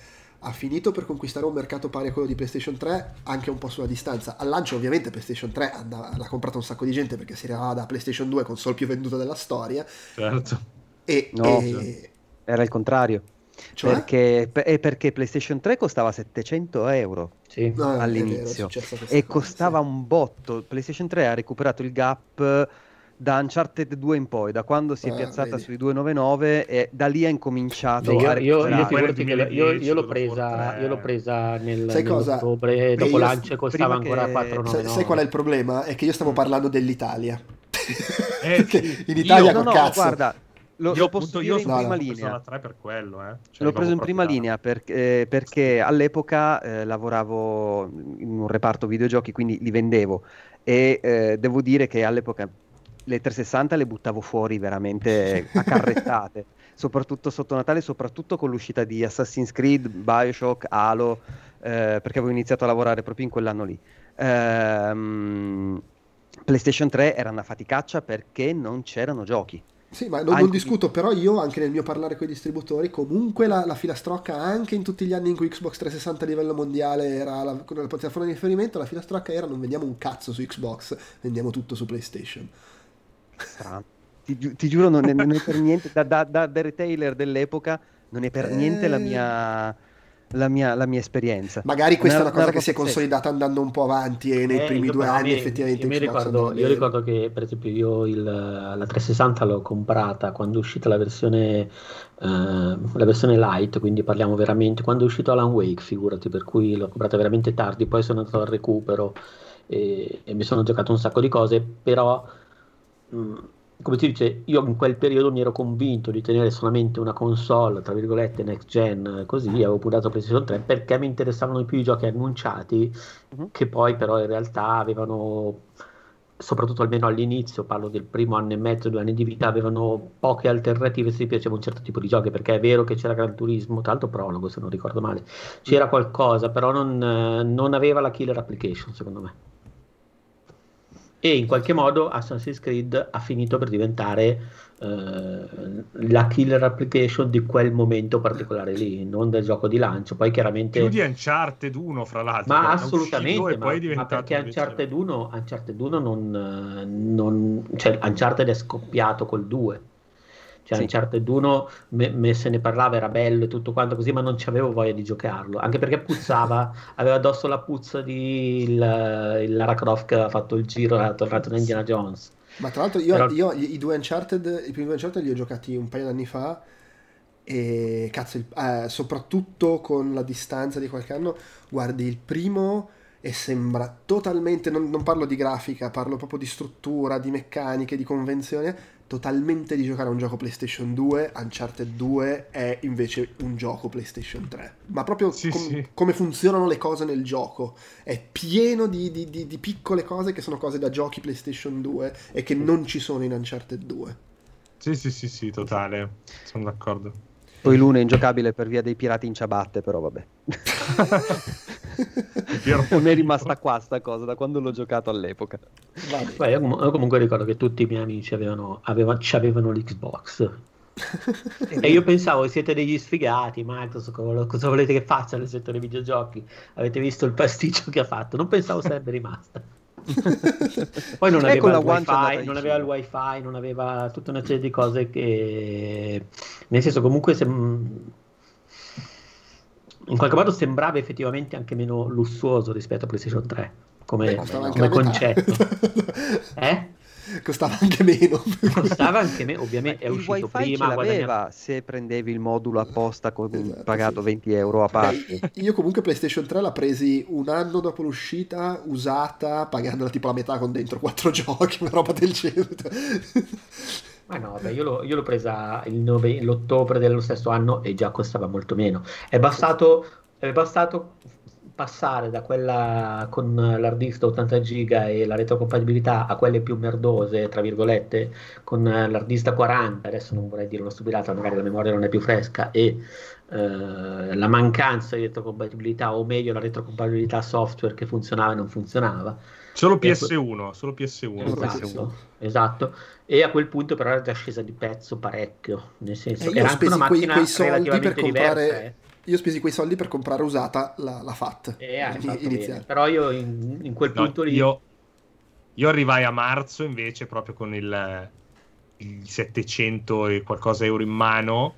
ha finito per conquistare un mercato pari a quello di PlayStation 3, anche un po' sulla distanza. Al lancio, ovviamente, PlayStation 3 andava- l'ha comprato un sacco di gente perché si arrivava da PlayStation 2, console più venduta della storia. Certo. E, No, e- Era il contrario. cioè, Perché, per- è perché PlayStation 3 costava 700 euro Sì. No, vero, è all'inizio questa e cosa, costava sì. un botto. PlayStation 3 ha recuperato il gap da Uncharted 2 in poi, da quando si è Ah, piazzata vedi. sui 299 e da lì ha incominciato Io, a io, io, io, io l'ho 2010, presa, io l'ho presa nel, Sai cosa? nell'ottobre, Beh, dopo io- lancio costava ancora che- 499. Sai, sai qual è il problema? È che io stavo parlando dell'Italia. Eh, sì. in Italia Io- No, no, cazzo. guarda, lo, io posso io dire in no, prima no, linea. 3 per quello, eh. Cioè, L'ho preso in prima linea perché, eh, perché all'epoca eh, lavoravo in un reparto videogiochi, quindi li vendevo e eh, devo dire che all'epoca le 360 le buttavo fuori veramente a carrettate, soprattutto sotto Natale, soprattutto con l'uscita di Assassin's Creed, Bioshock, Halo, eh, perché avevo iniziato a lavorare proprio in quell'anno lì. Ehm, PlayStation 3 era una faticaccia perché non c'erano giochi. Sì, ma non, non discuto, però io anche nel mio parlare con i distributori, comunque la, la filastrocca, anche in tutti gli anni in cui Xbox 360 a livello mondiale era la, la piattaforma di riferimento, la filastrocca era non vendiamo un cazzo su Xbox, vendiamo tutto su PlayStation. Strano. Ti, giu- ti giuro, non è, non è per niente, da, da, da- da retailer dell'epoca, non è per niente la Eh. mia, la mia, la mia esperienza. Magari questa è una cosa roba che si è consolidata andando un po' avanti e nei Eh, primi due anni mi- effettivamente io mi ricordo, io ricordo che per esempio io il- la 360 l'ho comprata quando è uscita la versione eh, la versione light quindi parliamo veramente quando è uscito Alan Wake figurati per cui l'ho comprata veramente tardi poi sono andato al recupero e, e mi sono giocato un sacco di cose però mh, come ti dice io in quel periodo mi ero convinto di tenere solamente una console tra virgolette next gen così avevo puntato PlayStation 3 perché mi interessavano di più i giochi annunciati Mhm. che poi però in realtà avevano soprattutto almeno all'inizio, parlo del primo anno e mezzo, due anni di vita, avevano poche alternative se ti piaceva un certo tipo di giochi, perché è vero che c'era Gran Turismo, tanto prologo se non ricordo male, c'era qualcosa, però non, non aveva la killer application secondo me. E in qualche modo Assassin's Creed ha finito per diventare eh, la killer application di quel momento particolare lì, non del gioco di lancio. Poi chiaramente. Più di Uncharted 1, fra l'altro. Ma assolutamente, ma, ma, perché Uncharted 1, Uncharted 1 non, non. Cioè, Uncharted è scoppiato col 2. Cioè, sì. Uncharted 1 me, me, se ne parlava, era bello e tutto quanto così, ma non avevo voglia di giocarlo. Anche perché puzzava, aveva addosso la puzza di il, il Lara Croft che aveva fatto il giro, era tornato in Indiana Jones. Ma tra l'altro io, Però... io i due Uncharted, i primi due Uncharted li ho giocati un paio d'anni fa e cazzo, il, eh, soprattutto con la distanza di qualche anno, guardi il primo e sembra totalmente, non, non, parlo di grafica, parlo proprio di struttura, di meccaniche, di convenzione, totalmente di giocare a un gioco PlayStation 2, Uncharted 2 è invece un gioco PlayStation 3. Ma proprio sì, com- sì. come funzionano le cose nel gioco. È pieno di, di, di, di, piccole cose che sono cose da giochi PlayStation 2 e che non ci sono in Uncharted 2. Sì, sì, sì, sì, totale. Sono d'accordo. Poi l'uno è ingiocabile per via dei pirati in ciabatte, però vabbè. Mi è rimasta qua sta cosa da quando l'ho giocato all'epoca. Beh, io, com- io, comunque ricordo che tutti i miei amici avevano, avevano, avevano l'Xbox. e io pensavo siete degli sfigati Microsoft cosa volete che faccia nel settore videogiochi avete visto il pasticcio che ha fatto non pensavo sarebbe rimasta poi non aveva, il wifi, non aveva il wifi non aveva tutta una serie di cose che nel senso comunque se in qualche modo sembrava effettivamente anche meno lussuoso rispetto a PlayStation 3 come, eh, come concetto. eh? Costava anche meno. Costava anche meno, ovviamente è il uscito prima. Ce l'aveva se prendevi il modulo apposta con, esatto, pagato sì. 20 euro a parte. Beh, io comunque PlayStation 3 l'ho presi un anno dopo l'uscita, usata, pagandola tipo la metà con dentro quattro giochi, una roba del genere. Ma no, beh, io, l'ho, io, l'ho, presa nove, l'ottobre dello stesso anno e già costava molto meno. È bastato, è bastato passare da quella con l'hard disk da 80 giga e la retrocompatibilità a quelle più merdose, tra virgolette, con l'hard disk da 40, adesso non vorrei dire una stupidata, magari la memoria non è più fresca, e eh, la mancanza di retrocompatibilità, o meglio la retrocompatibilità software che funzionava e non funzionava. Solo PS1, solo PS1. Esatto, esatto, E a quel punto però era già scesa di pezzo parecchio, nel senso, eh, era anche una macchina quei, quei soldi per comprare... Diversa, eh io ho speso quei soldi per comprare usata la, la FAT eh. Però io in, in quel no, punto lì... Io, io, arrivai a marzo invece proprio con il, il 700 e qualcosa euro in mano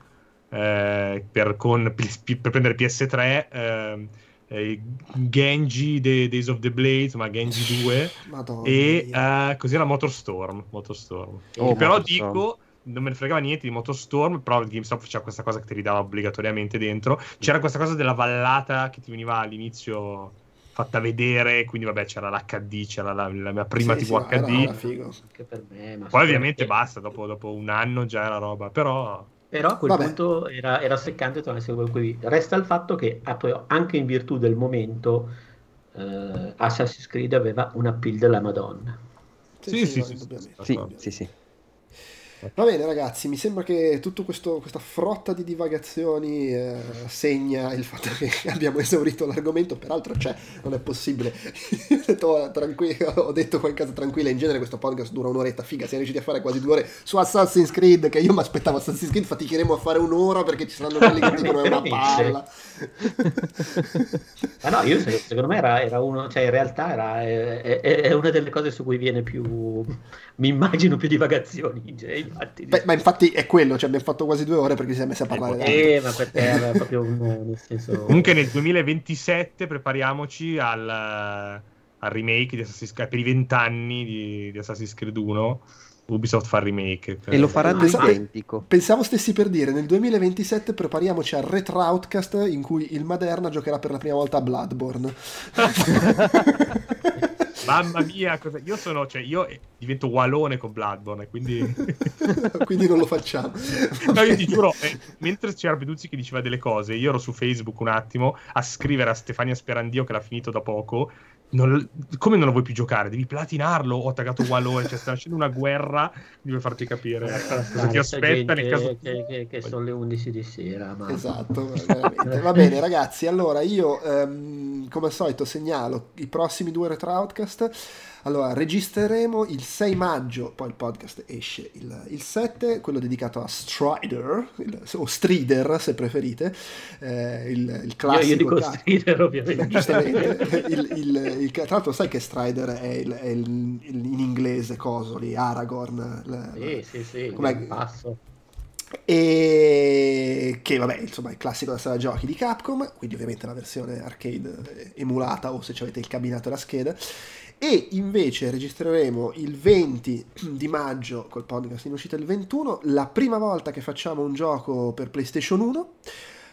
eh, per, con, per, prendere PS3. Eh, eh, Genji The Days of the Blades, ma Genji 2 Madonna e uh, così la Motorstorm. Motorstorm. Oh, però Motorstorm. dico non me ne fregava niente di Motostorm, però il GameStop faceva questa cosa che ti ridava obbligatoriamente dentro. C'era questa cosa della vallata che ti veniva all'inizio fatta vedere, quindi vabbè c'era l'HD, c'era la, la mia prima sì, TV sì, HD. Era, era me, Poi ovviamente perché... basta, dopo, dopo, un anno già era roba, però... Però a quel vabbè. punto era, era seccante. Resta il fatto che anche in virtù del momento eh, Assassin's Creed aveva una appeal della Madonna. Sì, sì, sì, sì, sì, sì. Va bene ragazzi, mi sembra che tutta questa frotta di divagazioni eh, segna il fatto che abbiamo esaurito l'argomento, peraltro cioè, non è possibile. ho, detto, ho detto qualcosa tranquilla, in genere questo podcast dura un'oretta, figa, siamo riusciti a fare quasi due ore su Assassin's Creed, che io mi aspettavo Assassin's Creed, faticheremo a fare un'ora perché ci saranno quelli che dicono è una palla. Ma no, io secondo me era, era uno, cioè in realtà era, è, è, è una delle cose su cui viene più mi immagino più divagazioni. Cioè, infatti, Beh, ma infatti è quello, cioè abbiamo fatto quasi due ore perché ci siamo messi a parlare. Eh, ma perché era proprio un, nel senso... Comunque nel 2027 prepariamoci al, al remake di Assassin's Creed per i vent'anni di, di Assassin's Creed 1. Ubisoft fa il remake e lo faranno ah, identico. Pensavo stessi per dire nel 2027 prepariamoci al Retro Outcast in cui il Maderna giocherà per la prima volta a Bloodborne. Mamma mia, cosa... io sono, cioè, io divento Walone con Bloodborne, quindi... quindi non lo facciamo. no, io ti giuro, eh, mentre c'era Peduzzi che diceva delle cose, io ero su Facebook un attimo a scrivere a Stefania Sperandio, che l'ha finito da poco, non, come non lo vuoi più giocare? Devi platinarlo. Ho attaccato Walone, cioè sta facendo una guerra. Devo farti capire cosa ti aspetta nel caso. Che, che, che sono le 11 di sera. Ma... Esatto, va bene, ragazzi. Allora, io um, come al solito segnalo i prossimi due retro outcast allora, registreremo il 6 maggio, poi il podcast esce il, il 7, quello dedicato a Strider, il, o Strider se preferite, eh, il, il classico... Io, io dico ca- Strider ovviamente. Giustamente, il, tra l'altro sai che Strider è, è in inglese coso lì, Aragorn. La, sì, sì, sì, com'è? passo e che vabbè insomma è il classico della sala giochi di Capcom quindi ovviamente la versione arcade emulata o se avete il cabinato e la scheda e invece registreremo il 20 di maggio col podcast in uscita il 21 la prima volta che facciamo un gioco per PlayStation 1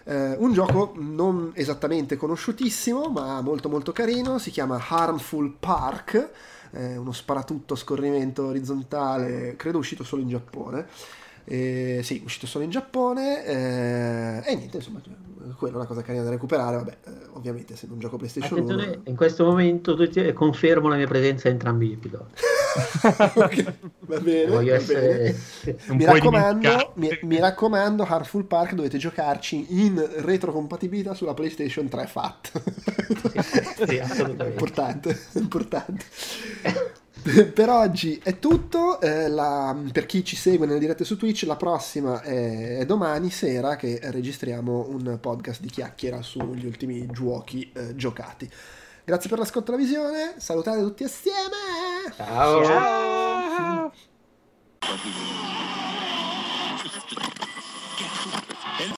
eh, un gioco non esattamente conosciutissimo ma molto molto carino. Si chiama Harmful Park. Eh, uno sparatutto scorrimento orizzontale credo uscito solo in Giappone eh, sì, uscito solo in Giappone eh, e niente, insomma, cioè, quella è una cosa carina da recuperare. Vabbè, eh, ovviamente se non gioco PlayStation Attenzione, 1... in questo momento confermo la mia presenza in entrambi i piloti. okay, va bene, Voglio va essere... bene. Mi, raccomando, mi, mi, raccomando, Harmful Park dovete giocarci in retrocompatibilità sulla PlayStation 3 FAT. sì, sì, assolutamente. importante, importante. per oggi è tutto. Eh, la, per chi ci segue nelle dirette su Twitch, la prossima è, è, domani sera che registriamo un podcast di chiacchiera sugli ultimi giochi eh, giocati. Grazie per l'ascolto e la visione. Salutate tutti assieme. Ciao. Ciao.